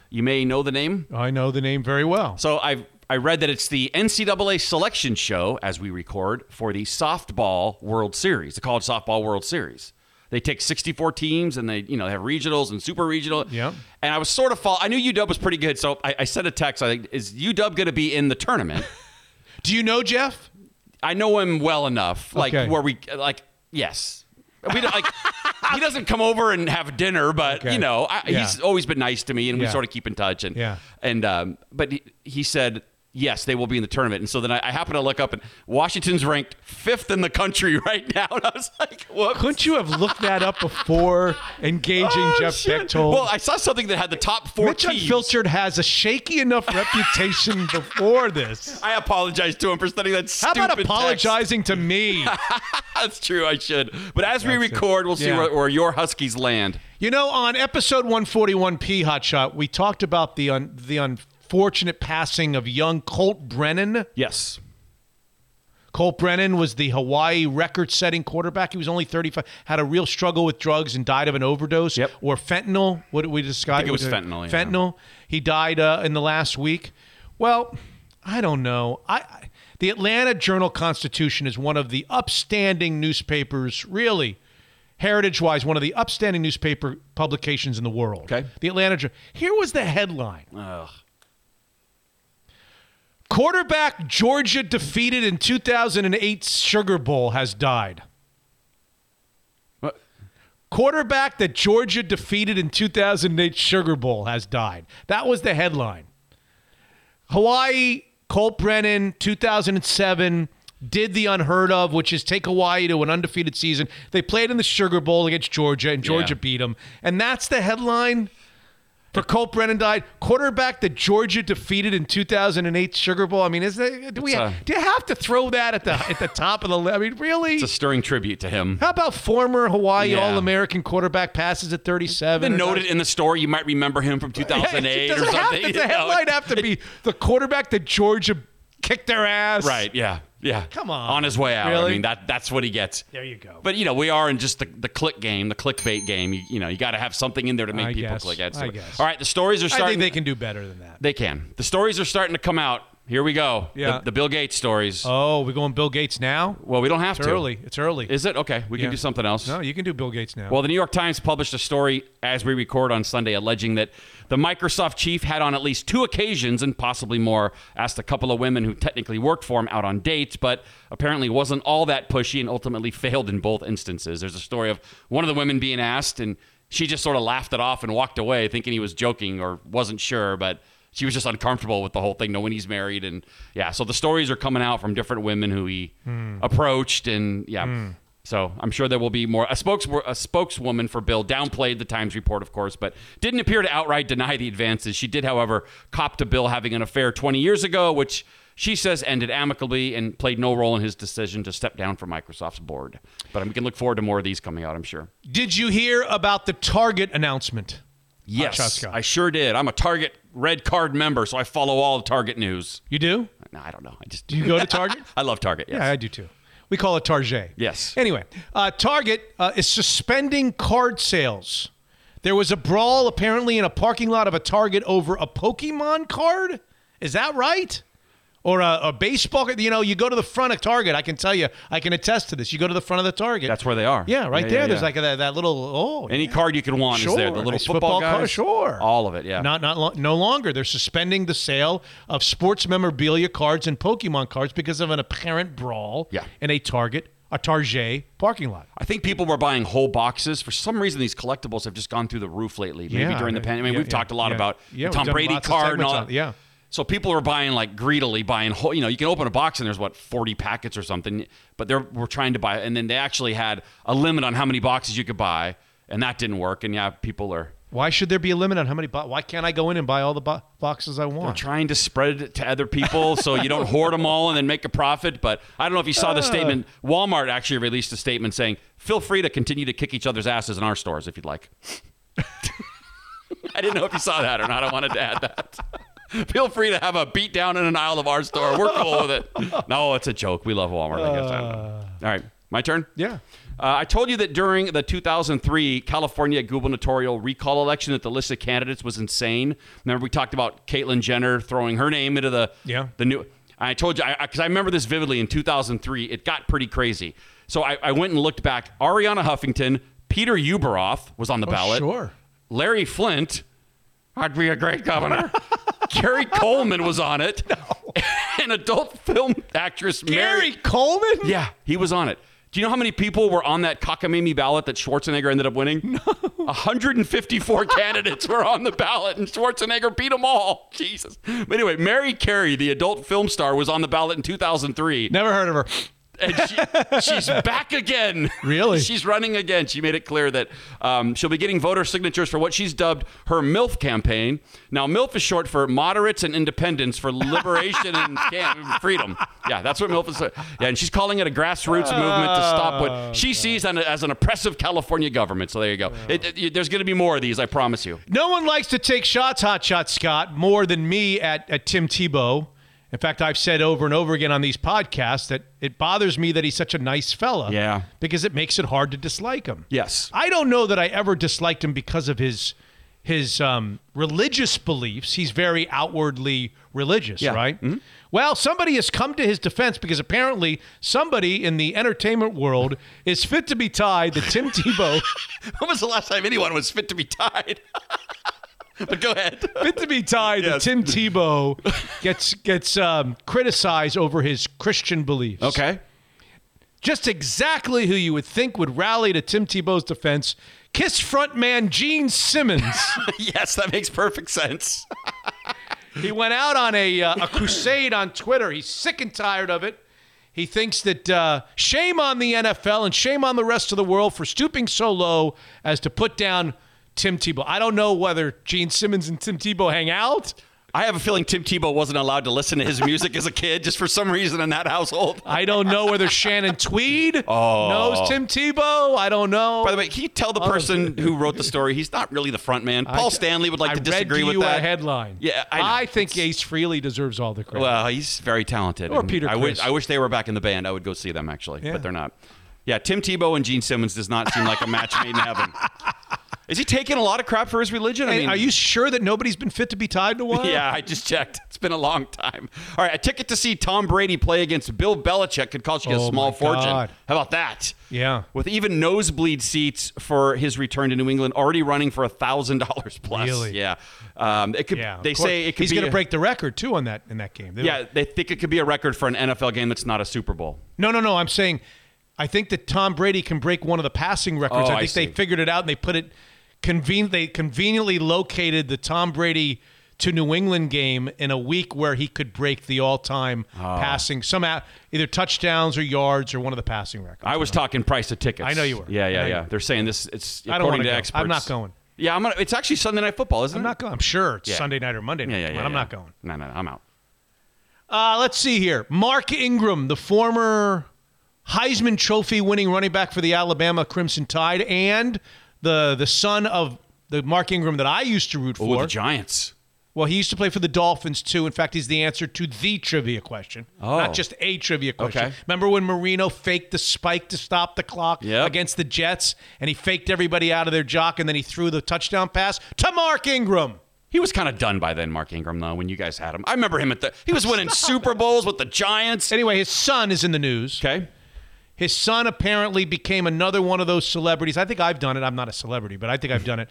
You may know the name. I know the name very well. So I I read that it's the NCAA selection show as we record for the softball World Series, the college softball World Series. They take 64 teams and they you know have regionals and super regional. Yep. And I was sort of fall. I knew UW was pretty good, so I, I sent a text. I think is UW going to be in the tournament? Do you know Jeff? I know him well enough, like Okay. where we like yes. We don't, like he doesn't come over and have dinner, but Okay. you know I, Yeah. he's always been nice to me, and we sort of keep in touch. And Yeah. and um, but he, he said yes, they will be in the tournament. And so then I, I happened to look up, and Washington's ranked fifth in the country right now. And I was like, what? Couldn't you have looked that up before engaging Oh, Jeff shit. Bechtold? Well, I saw something that had the top four Mitch teams. Unfiltered has a shaky enough reputation before this. I apologize to him for studying that How about text. apologizing to me? That's true. I should. But as we That's it. record, we'll see Yeah. where, where your Huskies land. You know, on episode 141P Hotshot, we talked about the un- the unfortunate passing of young Colt Brennan. Yes. Colt Brennan was the Hawaii record-setting quarterback. He was only 35, had a real struggle with drugs and died of an overdose Yep. or fentanyl. What did we discuss? I think it was fentanyl, yeah. Fentanyl. He died uh, in the last week. Well, I don't know. I, I the Atlanta Journal-Constitution is one of the upstanding newspapers, really heritage-wise, one of the upstanding newspaper publications in the world. Okay. The Atlanta. Jour- Here was the headline. Ugh. Quarterback Georgia defeated in 2008 Sugar Bowl has died. What? Quarterback that Georgia defeated in 2008 Sugar Bowl has died. That was the headline. Hawaii, Colt Brennan, 2007, did the unheard of, which is take Hawaii to an undefeated season. They played in the Sugar Bowl against Georgia, and Georgia Yeah. beat them. And that's the headline for Colt Brennan died. Quarterback that Georgia defeated in 2008 Sugar Bowl. I mean, is that, do we a- uh, do you have to throw that at the at the top of the list? I mean, really? It's a stirring tribute to him. How about former Hawaii Yeah. All-American quarterback passes at 37? Been noted in the story. You might remember him from 2008 Yeah, it or doesn't have something. to- the headline have to be the quarterback that Georgia kicked their ass. Right. Yeah. Yeah. Come on. On his way out. I mean, that that's what he gets. There you go. But you know, we are in just the, the click game, the clickbait game. You, you know, you got to have something in there to make I people guess. click. That's I guess. All right, the stories are starting. I think they can do better than that. They can. The stories are starting to come out. Here we go. Yeah. The, the Bill Gates stories. Oh, we're going Bill Gates now? well, we don't have It's to. early. It's early. Is it okay? We can do something else. no, you can do Bill Gates now. Well, the New York Times published a story as we record on Sunday alleging that the Microsoft chief had on at least two occasions and possibly more asked a couple of women who technically worked for him out on dates, but apparently wasn't all that pushy and ultimately failed in both instances. There's a story of one of the women being asked and she just sort of laughed it off and walked away thinking he was joking or wasn't sure, but she was just uncomfortable with the whole thing, knowing he's married. And yeah, so the stories are coming out from different women who he hmm. approached. And yeah, hmm. so I'm sure there will be more. A, spokes, a spokeswoman for Bill downplayed the Times report, of course, but didn't appear to outright deny the advances. She did, however, cop to Bill having an affair 20 years ago, which she says ended amicably and played no role in his decision to step down from Microsoft's board. But we can look forward to more of these coming out, I'm sure. Did you hear about the Target announcement? Yes. I sure did. I'm a Target Red Card member, so I follow all of Target news. You do? No, I don't know. I just Do you go to Target? I love Target. Yes. Yeah, I do too. We call it Target. Yes. Anyway, uh, Target uh, is suspending card sales. There was a brawl apparently in a parking lot of a Target over a Pokemon card. Is that right? Or a, a baseball? You know, you go to the front of Target. I can tell you, I can attest to this. You go to the front of the Target. That's where they are. yeah, right Yeah, there. yeah, There's yeah. like that, that little oh Any yeah. card you can want Sure, is there. The little nice football, card, guys. sure. All of it, yeah. Not not lo- no longer. They're suspending the sale of sports memorabilia cards and Pokemon cards because of an apparent brawl Yeah. in a Target, a Target parking lot. I think people were buying whole boxes. For some reason, these collectibles have just gone through the roof lately. Maybe Yeah, during the pandemic. I mean, yeah, we've talked a lot yeah, about yeah, Tom Brady card and all on- yeah. So people were buying like greedily buying whole, you know, you can open a box and there's what 40 packets or something, but they were trying to buy and then they actually had a limit on how many boxes you could buy and that didn't work and yeah, people are Why should there be a limit on how many? Bo- why can't I go in and buy all the bo- boxes I want? they're trying to spread it to other people so you don't hoard them all and then make a profit, but I don't know if you saw the Uh. statement Walmart actually released a statement saying, "Feel free to continue to kick each other's asses in our stores if you'd like." I didn't know if you saw that or not. I wanted to add that. Feel free to have a beat down in an aisle of our store. We're cool with it. No, it's a joke. We love Walmart. I guess. I don't know. All right, my turn. Yeah. Uh, I told you that during the 2003 California gubernatorial recall election that the list of candidates was insane. Remember we talked about Caitlyn Jenner throwing her name into the Yeah. the new. I told you because I, remember this vividly in 2003. It got pretty crazy. So I, I went and looked back. Arianna Huffington, Peter Ueberroth was on the ballot. sure. Larry Flynt, I'd be a great governor. Gary Coleman was on it. An adult film actress, Mary Gary Coleman? Yeah, he was on it. Do you know how many people were on that cockamamie ballot that Schwarzenegger ended up winning? No. 154 candidates were on the ballot, and Schwarzenegger beat them all. Jesus. But anyway, Mary Carey, the adult film star, was on the ballot in 2003. Never heard of her. And she, she's back again. Really? She's running again. She made it clear that um, she'll be getting voter signatures for what she's dubbed her MILF campaign. Now, MILF is short for Moderates and Independents for Liberation and Can- Freedom. Yeah, that's what MILF is. Yeah, and she's calling it a grassroots movement to stop what she sees on- as an oppressive California government. So there you go. It, it- there's going to be more of these, I promise you. No one likes to take shots, hot shot Scott, more than me at, at Tim Tebow. In fact, I've said over and over again on these podcasts that it bothers me that he's such a nice fella. Yeah. Because it makes it hard to dislike him. Yes. I don't know that I ever disliked him because of his his um, religious beliefs. He's very outwardly religious, Yeah. right? Well, somebody has come to his defense because apparently somebody in the entertainment world is fit to be tied that Tim Tebow When was the last time anyone was fit to be tied? but go ahead. fit to be tied that Tim Tebow gets gets um, criticized over his Christian beliefs. Okay. Just exactly who you would think would rally to Tim Tebow's defense. Kiss frontman Gene Simmons. yes, that makes perfect sense. he went out on a, uh, a crusade on Twitter. He's sick and tired of it. He thinks that uh, shame on the NFL and shame on the rest of the world for stooping so low as to put down Tim Tebow. I don't know whether Gene Simmons and Tim Tebow hang out. I have a feeling Tim Tebow wasn't allowed to listen to his music as a kid, just for some reason in that household. I don't know whether Shannon Tweed Oh. knows Tim Tebow. I don't know. By the way, can you tell the oh, person who wrote the story he's not really the front man? Paul I- Stanley would like I to disagree with you that. headline. Yeah, I, know. think Ace Frehley deserves all the credit. Well, he's very talented. Or Peter I wish I wish they were back in the band. I would go see them actually, Yeah. but they're not. Yeah, Tim Tebow and Gene Simmons does not seem like a match made in heaven. Is he taking a lot of crap for his religion? I mean, are you sure that nobody's been fit to be tied to one? Yeah, I just checked. It's been a long time. All right, a ticket to see Tom Brady play against Bill Belichick could cost you a Oh, small fortune. How about that? Yeah. With even nosebleed seats for his return to New England already running for a thousand dollars plus. Really? Yeah. Um, it could. Yeah, They say it could he's going to break the record too on that in that game. They- Yeah, they think it could be a record for an NFL game that's not a Super Bowl. No, no, no. I'm saying, I think that Tom Brady can break one of the passing records. Oh, I I think they figured it out and they put it conven- They conveniently located the Tom Brady to New England game in a week where he could break the all-time Oh. passing some out- either touchdowns or yards or one of the passing records. I was talking price of tickets. I know you were. Yeah, yeah, yeah. They're saying this. It's I according to go. experts. I'm not going. Yeah, I'm gonna. It's actually Sunday Night Football, isn't it? I'm not going. I'm sure it's Yeah. Sunday night or Monday night. Yeah, yeah, but yeah. I'm not going. No, no, I'm out. Uh, let's see here. Mark Ingram, the former Heisman Trophy winning running back for the Alabama Crimson Tide, and the the son of the Mark Ingram that I used to root Oh, for. the Giants. Well, he used to play for the Dolphins too. In fact, he's the answer to the trivia question, Oh. not just a trivia question. Okay. Remember when Marino faked the spike to stop the clock Yep. against the Jets, and he faked everybody out of their jock, and then he threw the touchdown pass to Mark Ingram. He was kind of done by then, Mark Ingram, though, when you guys had him. I remember him at the. He was winning Super Bowls with the Giants. Anyway, his son is in the news. Okay. His son apparently became another one of those celebrities. I think I've done it. I'm not a celebrity, but I think I've done it.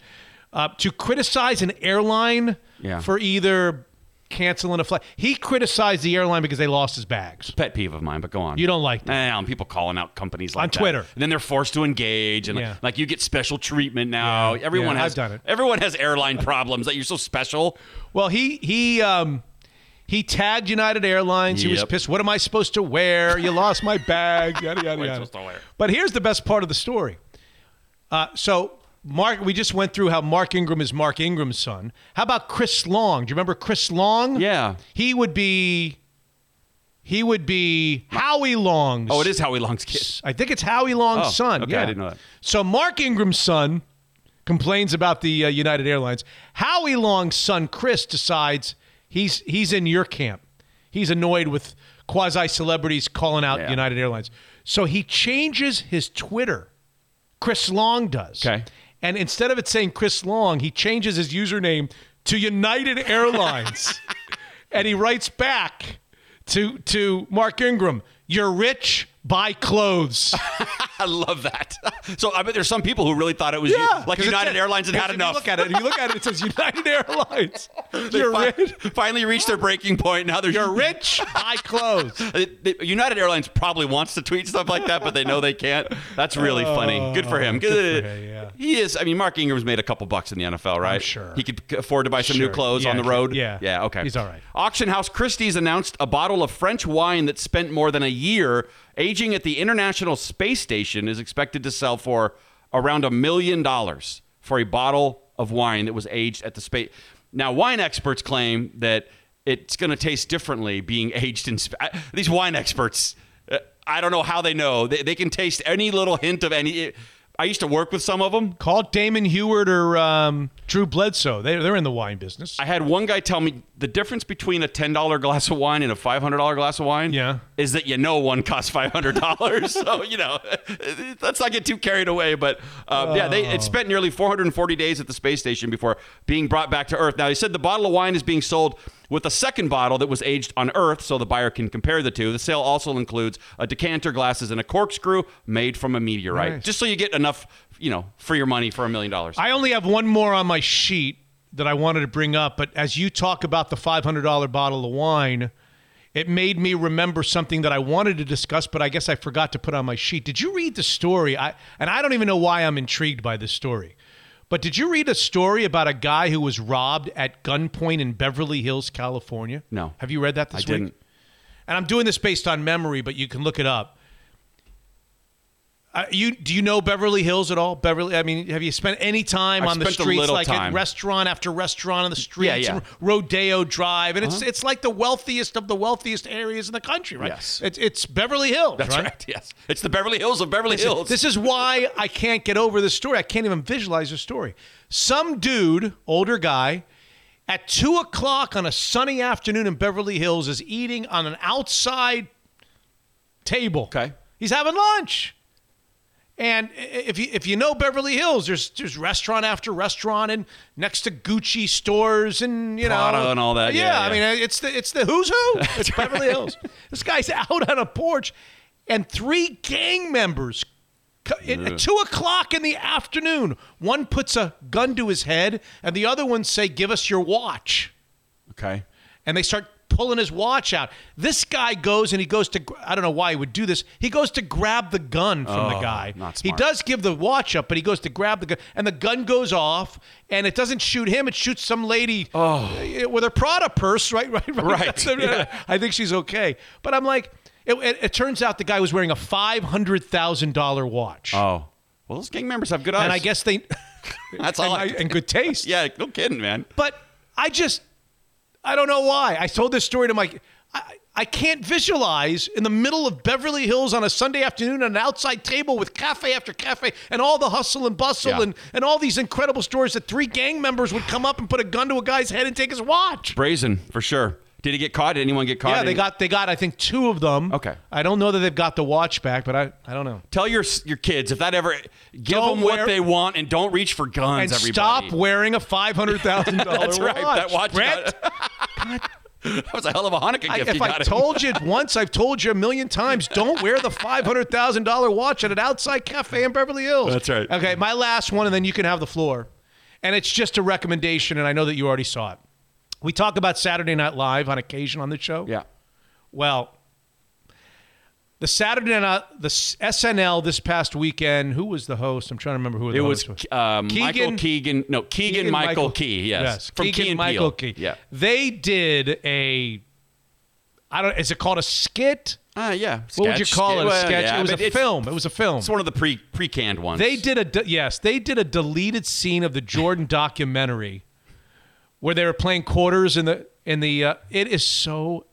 Uh, to criticize an airline Yeah. for either canceling a flight. He criticized the airline because they lost his bags. Pet peeve of mine, but go on. You don't like that. Nah, people calling out companies like On that. Twitter. And then they're forced to engage, and Yeah. like, like you get special treatment now. Yeah. Everyone Yeah, has I've done it. Everyone has airline problems. That you're so special. Well, he he um, He tagged United Airlines. He was pissed. What am I supposed to wear? You lost my bag. Yada yada What yada. supposed to wear? But here's the best part of the story. Uh, so Mark, we just went through how Mark Ingram is Mark Ingram's son. How about Chris Long? Do you remember Chris Long? Yeah. He would be. He would be Howie Long's. Oh, it is Howie Long's kid. I think it's Howie Long's Oh, son. okay, I didn't know that. So Mark Ingram's son complains about the uh, United Airlines. Howie Long's son Chris decides he's he's in your camp. He's annoyed with quasi celebrities calling out Yeah. United Airlines. So he changes his Twitter. Chris Long does. Okay. And instead of it saying Chris Long, he changes his username to United Airlines. and he writes back to to Mark Ingram, "You're rich, buy clothes." I love that. So I bet there's some people who really thought it was Yeah, like United Airlines had had if you enough. look at it, if you look at it, it says United Airlines. They You're fi- rich. finally reached their breaking point. Now they're You're rich. Buy clothes. United Airlines probably wants to tweet stuff like that, but they know they can't. That's really funny. Good for him. Oh, good for him, yeah. He is. I mean, Mark Ingram's made a couple bucks in the NFL, right? sure. He could afford to buy some new clothes Yeah, on the he- road. yeah. Yeah. Okay. He's all right. Auction House Christie's announced a bottle of French wine that spent more than a year aging at the International Space Station is expected to sell for around a million dollars for a bottle of wine that was aged at the space. Now, wine experts claim that it's going to taste differently being aged in sp- I- these wine experts. uh, I don't know how they know. They, they can taste any little hint of any. I used to work with some of them. Call Damon Huard or um, Drew Bledsoe. They, they're in the wine business. I had one guy tell me the difference between a ten dollar glass of wine and a five hundred dollar glass of wine. Yeah. is that you know one costs five hundred dollars. so you know, let's not get too carried away. But uh, yeah, they it spent nearly four hundred and forty days at the space station before being brought back to Earth. Now he said the bottle of wine is being sold with a second bottle that was aged on Earth, so the buyer can compare the two. The sale also includes a decanter, glasses, and a corkscrew made from a meteorite, Nice. just so you get enough, you know, for your money for a million dollars. I only have one more on my sheet that I wanted to bring up, but as you talk about the $500 bottle of wine, it made me remember something that I wanted to discuss, but I guess I forgot to put on my sheet. Did you read the story? I and I don't even know why I'm intrigued by this story. But did you read a story about a guy who was robbed at gunpoint in Beverly Hills, California? No. Have you read that this I week? didn't. And I'm doing this based on memory, but you can look it up. Uh, you do you know Beverly Hills at all? Beverly, I mean, have you spent any time I've on the streets, like at restaurant after restaurant on the streets, Yeah, yeah. Rodeo Drive, and it's Uh-huh. it's like the wealthiest of the wealthiest areas in the country, right? Yes. it's, it's Beverly Hills, That's right. Yes, it's the Beverly Hills of Beverly Listen, Hills. This is why I can't get over this story. I can't even visualize the story. Some dude, older guy, at two o'clock on a sunny afternoon in Beverly Hills is eating on an outside table. Okay. He's having lunch. And if you if you know Beverly Hills, there's there's restaurant after restaurant and next to Gucci stores and you Prada know and all that. Yeah, I yeah. mean uh, it's the it's the who's who. It's Beverly Hills. This guy's out on a porch, and three gang members at- at two o'clock in the afternoon. One puts a gun to his head, and the other one say, "Give us your watch." okay. and they start pulling his watch out. This guy goes and he goes to, I don't know why he would do this. He goes to grab the gun from the Oh, guy. not He does give the watch up, but he goes to grab the gun and the gun goes off and it doesn't shoot him, it shoots some lady uh, with her Prada purse, right right Oh. Right, yeah. I think she's okay. But I'm like it, it, it turns out the guy was wearing a $500,000 watch. Oh, well, those gang members have good eyes. and I guess they that's all. and, I- and good taste. yeah, no kidding, man. But I just, I don't know why. I told this story to my, I, I can't visualize in the middle of Beverly Hills on a Sunday afternoon on an outside table with cafe after cafe and all the hustle and bustle Yeah. and, and all these incredible stories that three gang members would come up and put a gun to a guy's head and take his watch. Brazen for sure. Did he get caught? Did anyone get caught? Yeah, they Any- got they got I think two of them. Okay. I don't know that they've got the watch back, but I, I don't know. Tell your your kids if that ever give Don't them what they want and don't reach for guns. and everybody. stop wearing a five hundred thousand dollar That's watch. right. That watch Brett, got- that was a hell of a Hanukkah I, gift. if you I got him. told you once, I've told you a million times. Don't wear the five hundred thousand dollar watch at an outside cafe in Beverly Hills. That's right. Okay, my last one, and then you can have the floor. And it's just a recommendation, and I know that you already saw it. We talk about Saturday Night Live on occasion on the show. yeah. Well, the Saturday Night, the SNL this past weekend. Who was the host? I'm trying to remember who the It was host uh, Michael Keegan. No, Keegan, Michael, Key. Yes, from Keegan Key Michael Peele. Key. Yeah. They did a I don't. Is it called a skit? Uh, yeah. What would you Sketch. call it? A Well, sketch? yeah, it was a film. It was a film. It's one of the pre pre canned ones. They did a de- yes, they did a deleted scene of the Jordan documentary where they were playing quarters in the in the. Uh, it is so.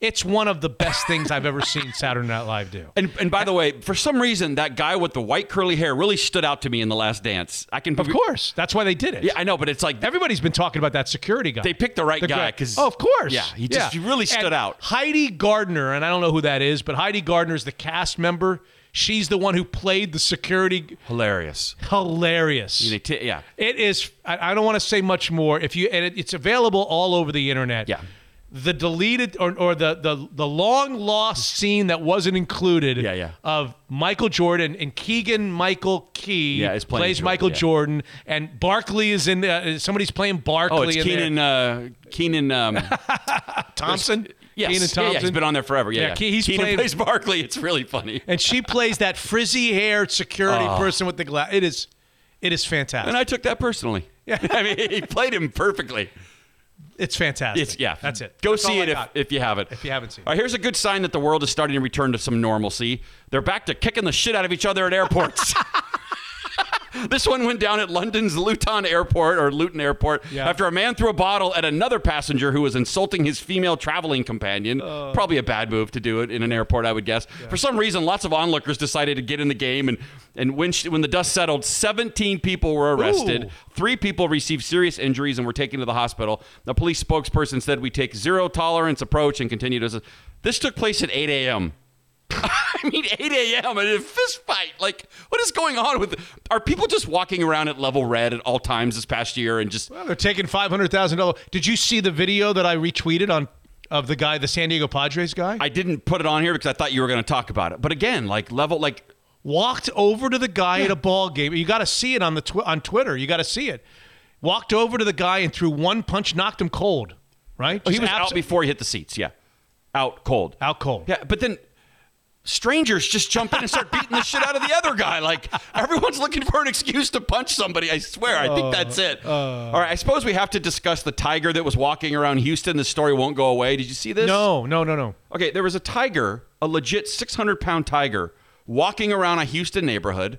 It's one of the best things I've ever seen Saturday Night Live do. And and by the way, for some reason, that guy with the white curly hair really stood out to me in the Last Dance. I can Of course, that's why they did it. Yeah, I know, but it's like everybody's been talking about that security guy. They picked the right The guy because oh, of course, yeah, he just Yeah. really stood And out. Heidi Gardner, and I don't know who that is, but Heidi Gardner is the cast member. She's the one who played the security. Hilarious. Hilarious. You t- yeah. It is. I, I don't want to say much more. If you and it, it's available all over the internet. Yeah. The deleted or, or the, the the long lost scene that wasn't included. Yeah, yeah. Of Michael Jordan and Keegan Michael Key Yeah, is playing plays Jordan, Michael yeah. Jordan and Barkley is in. Uh, somebody's playing Barkley. Oh, it's Kenan. Uh, Kenan um. Thompson. Yes, Kenan Thompson. yeah, he's been on there forever. Yeah, Yeah, yeah. Ke- he's Kenan played- plays Barkley. It's really funny. and she plays that frizzy haired security Oh. person with the glass. It is, it is fantastic. And I took that personally. Yeah. I mean, he played him perfectly. it's fantastic. It's yeah. that's it. Go That's all see I it if, got. if you haven't. If you haven't seen it. All right, here's a good sign that the world is starting to return to some normalcy. They're back to kicking the shit out of each other at airports. this one went down at London's Luton Airport or Luton Airport Yeah. after a man threw a bottle at another passenger who was insulting his female traveling companion. Oh. Probably a bad move to do it in an airport, I would guess. For some reason, lots of onlookers decided to get in the game, and and when she, when the dust settled, 17 people were arrested. Ooh. Three people received serious injuries and were taken to the hospital. The police spokesperson said, "We take zero tolerance approach and continue to." This took place at 8 a.m. I mean, 8 a.m. and a fist fight. Like, what is going on with? Are people just walking around at level red at all times this past year and just? Well, they're taking five hundred thousand dollars. Did you see the video that I retweeted on of the guy, the San Diego Padres guy? I didn't put it on here because I thought you were going to talk about it. But again, like level, like walked over to the guy at a ball game. You got to see it on the tw- on Twitter. You got to see it. Walked over to the guy and threw one punch, knocked him cold. Right? oh, he was abs- out before he hit the seats. Yeah, out cold. out cold. Yeah, but then strangers just jump in and start beating the shit out of the other guy. Like everyone's looking for an excuse to punch somebody. I swear. I think that's it. Uh, uh. All right. I suppose we have to discuss the tiger that was walking around Houston. The story won't go away. Did you see this? No, no, no, no. Okay, there was a tiger, a legit 600 pound tiger, walking around a Houston neighborhood.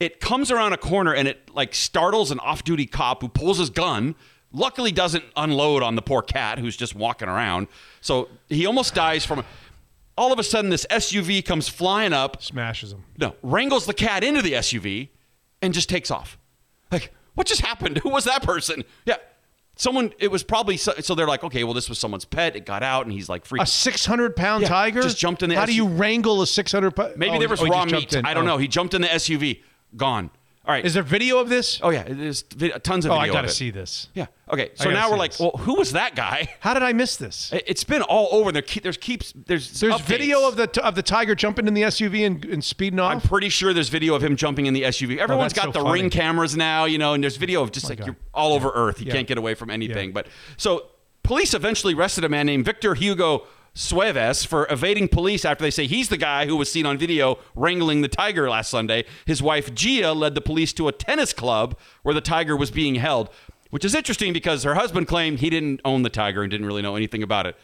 It comes around a corner and it like startles an off duty cop who pulls his gun. Luckily, doesn't unload on the poor cat who's just walking around. So he almost dies from. All of a sudden, this SUV comes flying up, Smashes him. no, wrangles the cat into the SUV, and just takes off. Like, what just happened? Who was that person? Yeah, someone. It was probably so, so. They're like, okay, well, this was someone's pet. It got out, and he's like freaking. A six hundred pound Yeah, tiger just jumped in the How do you wrangle a six hundred pound? Maybe oh, there was oh, raw meat. I don't Oh. know. He jumped in the SUV. Gone. All right. Is there video of this? oh yeah, there's vi- tons of oh, video. Oh, video. I got to of it. see this. Yeah. Okay. So gotta now see we're like, this. well, who was that guy? How did I miss this? It- It's been all over. There, keep, there's keeps there's There's updates. video of the of the tiger jumping in the SUV and, and speeding off. I'm pretty sure there's video of him jumping in the SUV. Oh, Everyone's Oh, that's got so the funny. ring cameras now, you know, and there's video of just like God. you're all over Earth. You can't get away from anything. But so police eventually arrested a man named Victor Hugo Cuevas for evading police after they say he's the guy who was seen on video wrangling the tiger last Sunday. His wife Gia led the police to a tennis club where the tiger was being held, which is interesting because her husband claimed he didn't own the tiger and didn't really know anything about it.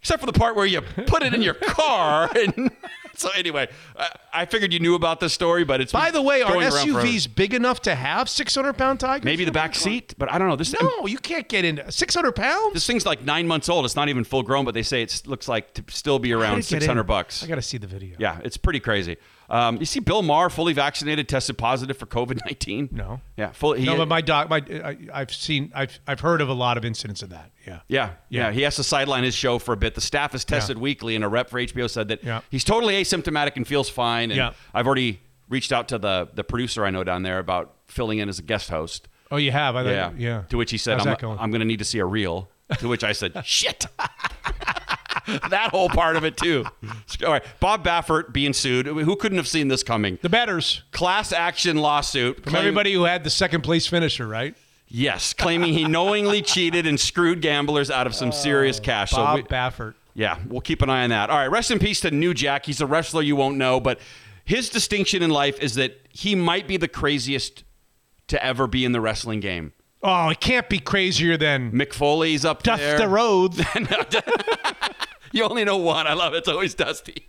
Except for the part where you put it in your car. And so, anyway, I, I figured you knew about this story, but it's By the way, are going around forever. SUVs big enough to have 600 pound tigers? Maybe the back seat, but I don't know. This No, you can't get into 600 pounds. this thing's like nine months old. It's not even full grown, but they say it looks like to still be around six hundred bucks. I got to see the video. Yeah, it's pretty crazy. Um, you see, Bill Maher, fully vaccinated, tested positive for COVID nineteen. No. Yeah, fully. He no, but my doc, my I, I've seen, I've, I've heard of a lot of incidents of that. Yeah. Yeah, yeah, Yeah. He has to sideline his show for a bit. The staff is tested weekly, and a rep for HBO said that Yeah. he's totally asymptomatic and feels fine. And Yeah. I've already reached out to the the producer I know down there about filling in as a guest host. Oh, you have? I thought- yeah, yeah. To which he said, How's "I'm? I'm going to need to see a reel." To which I said, "Shit." that whole part of it too. All right, Bob Baffert being sued. Who couldn't have seen this coming? The betters. Class action lawsuit From claim- everybody who had the second place finisher, right? Yes, claiming he knowingly cheated and screwed gamblers out of some serious oh, cash. Bob we- Baffert. yeah, we'll keep an eye on that. All right, rest in peace to New Jack. He's a wrestler you won't know, but his distinction in life is that he might be the craziest to ever be in the wrestling game. Oh, it can't be crazier than Mick Foley's up there. Dusty Rhodes. You only know one. I love it. It's always Dusty.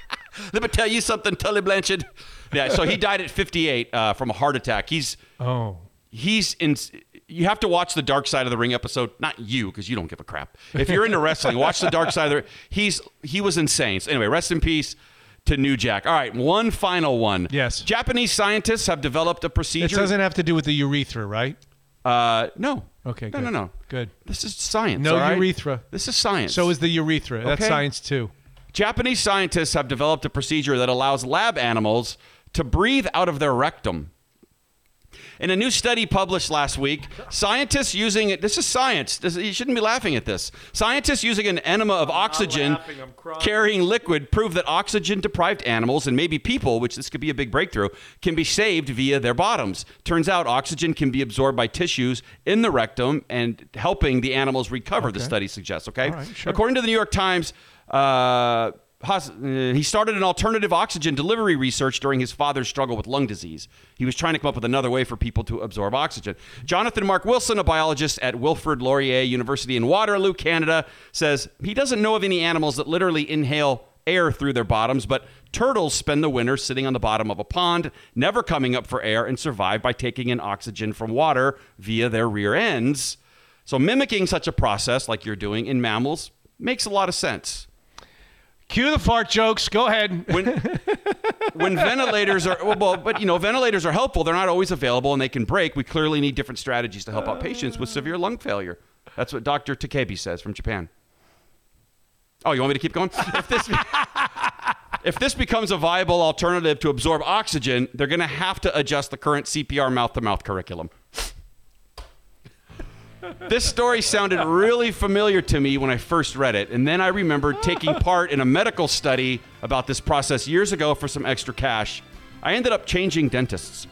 Let me tell you something, Tully Blanchard. Yeah, so he died at 58 uh, from a heart attack. He's oh, he's in. You have to watch the Dark Side of the Ring episode. Not you, because you don't give a crap. If you're into wrestling, watch the Dark Side of the. He's he was insane. So anyway, rest in peace to New Jack. All right, one final one. Yes. Japanese scientists have developed a procedure. It doesn't have to do with the urethra, right? Uh, no. Okay. No, good. no, no. Good. This is science. No right? urethra. This is science. So is the urethra. That's science too. Japanese scientists have developed a procedure that allows lab animals to breathe out of their rectum. In a new study published last week, scientists using it, this is science. This, you shouldn't be laughing at this. Scientists using an enema of oxygen carrying liquid prove that oxygen deprived animals and maybe people, which this could be a big breakthrough, can be saved via their bottoms. Turns out oxygen can be absorbed by tissues in the rectum and helping the animals recover, the study suggests, okay? All right, sure. According to the New York Times, uh, Uh, he started an alternative oxygen delivery research during his father's struggle with lung disease. He was trying to come up with another way for people to absorb oxygen. Jonathan Mark Wilson, a biologist at Wilfrid Laurier University in Waterloo, Canada, says he doesn't know of any animals that literally inhale air through their bottoms, but turtles spend the winter sitting on the bottom of a pond, never coming up for air, and survive by taking in oxygen from water via their rear ends. So, mimicking such a process like you're doing in mammals makes a lot of sense. Cue the fart jokes. Go ahead. When when ventilators are well, but you know, ventilators are helpful. They're not always available and they can break. We clearly need different strategies to help out patients with severe lung failure. That's what Dr. Takebe says from Japan. Oh, you want me to keep going? If this if this becomes a viable alternative to absorb oxygen, they're going to have to adjust the current CPR mouth-to-mouth curriculum. This story sounded really familiar to me when I first read it, and then I remembered taking part in a medical study about this process years ago for some extra cash. I ended up changing dentists.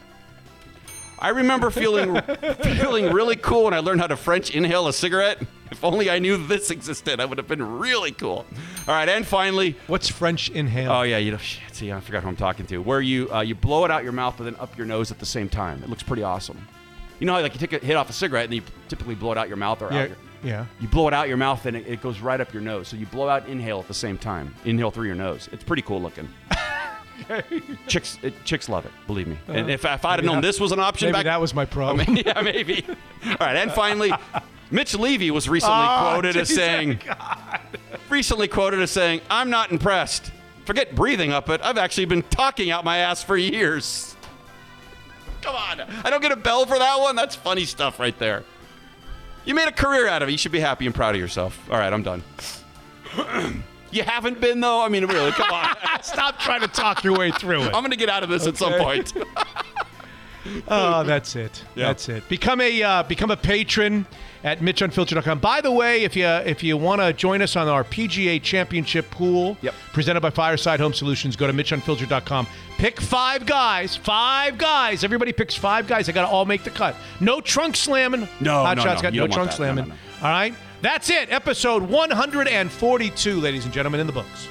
I remember feeling feeling really cool when I learned how to French inhale a cigarette. If only I knew this existed, I would have been really cool. All right, and finally, what's French inhale? Oh yeah, you know, shit, see, I forgot who I'm talking to. Where you uh, you blow it out your mouth, but then up your nose at the same time. It looks pretty awesome. You know how like you take a hit off a cigarette and you typically blow it out your mouth or Yeah, out your, yeah. You blow it out your mouth and it, it goes right up your nose. So you blow out, inhale at the same time. Inhale through your nose. It's pretty cool looking. chicks, it, chicks love it. Believe me. Uh, and if, if I'd have known this was an option maybe back, that was my problem. I mean, yeah, maybe. All right, and finally, Mitch Levy was recently Oh, quoted as Jesus saying, recently quoted as saying, "I'm not impressed. Forget breathing up it. I've actually been talking out my ass for years." Come on, I don't get a bell for that one. That's funny stuff right there. You made a career out of it. You should be happy and proud of yourself. All right, I'm done. you haven't been though. I mean, really, come on. Stop trying to talk your way through it. I'm gonna get out of this at some point. Oh, that's it. Yeah. That's it. Become a uh, become a patron at MitchUnfiltered.com. By the way, if you if you want to join us on our PGA Championship pool, Yep. presented by Fireside Home Solutions, go to MitchUnfiltered.com. Pick five guys. Five guys. Everybody picks five guys. I got to all make the cut. No trunk slamming. No, Hot no, Shots no. got You no trunk that. No, slamming. no, All right. That's it. Episode 142, ladies and gentlemen, in the books.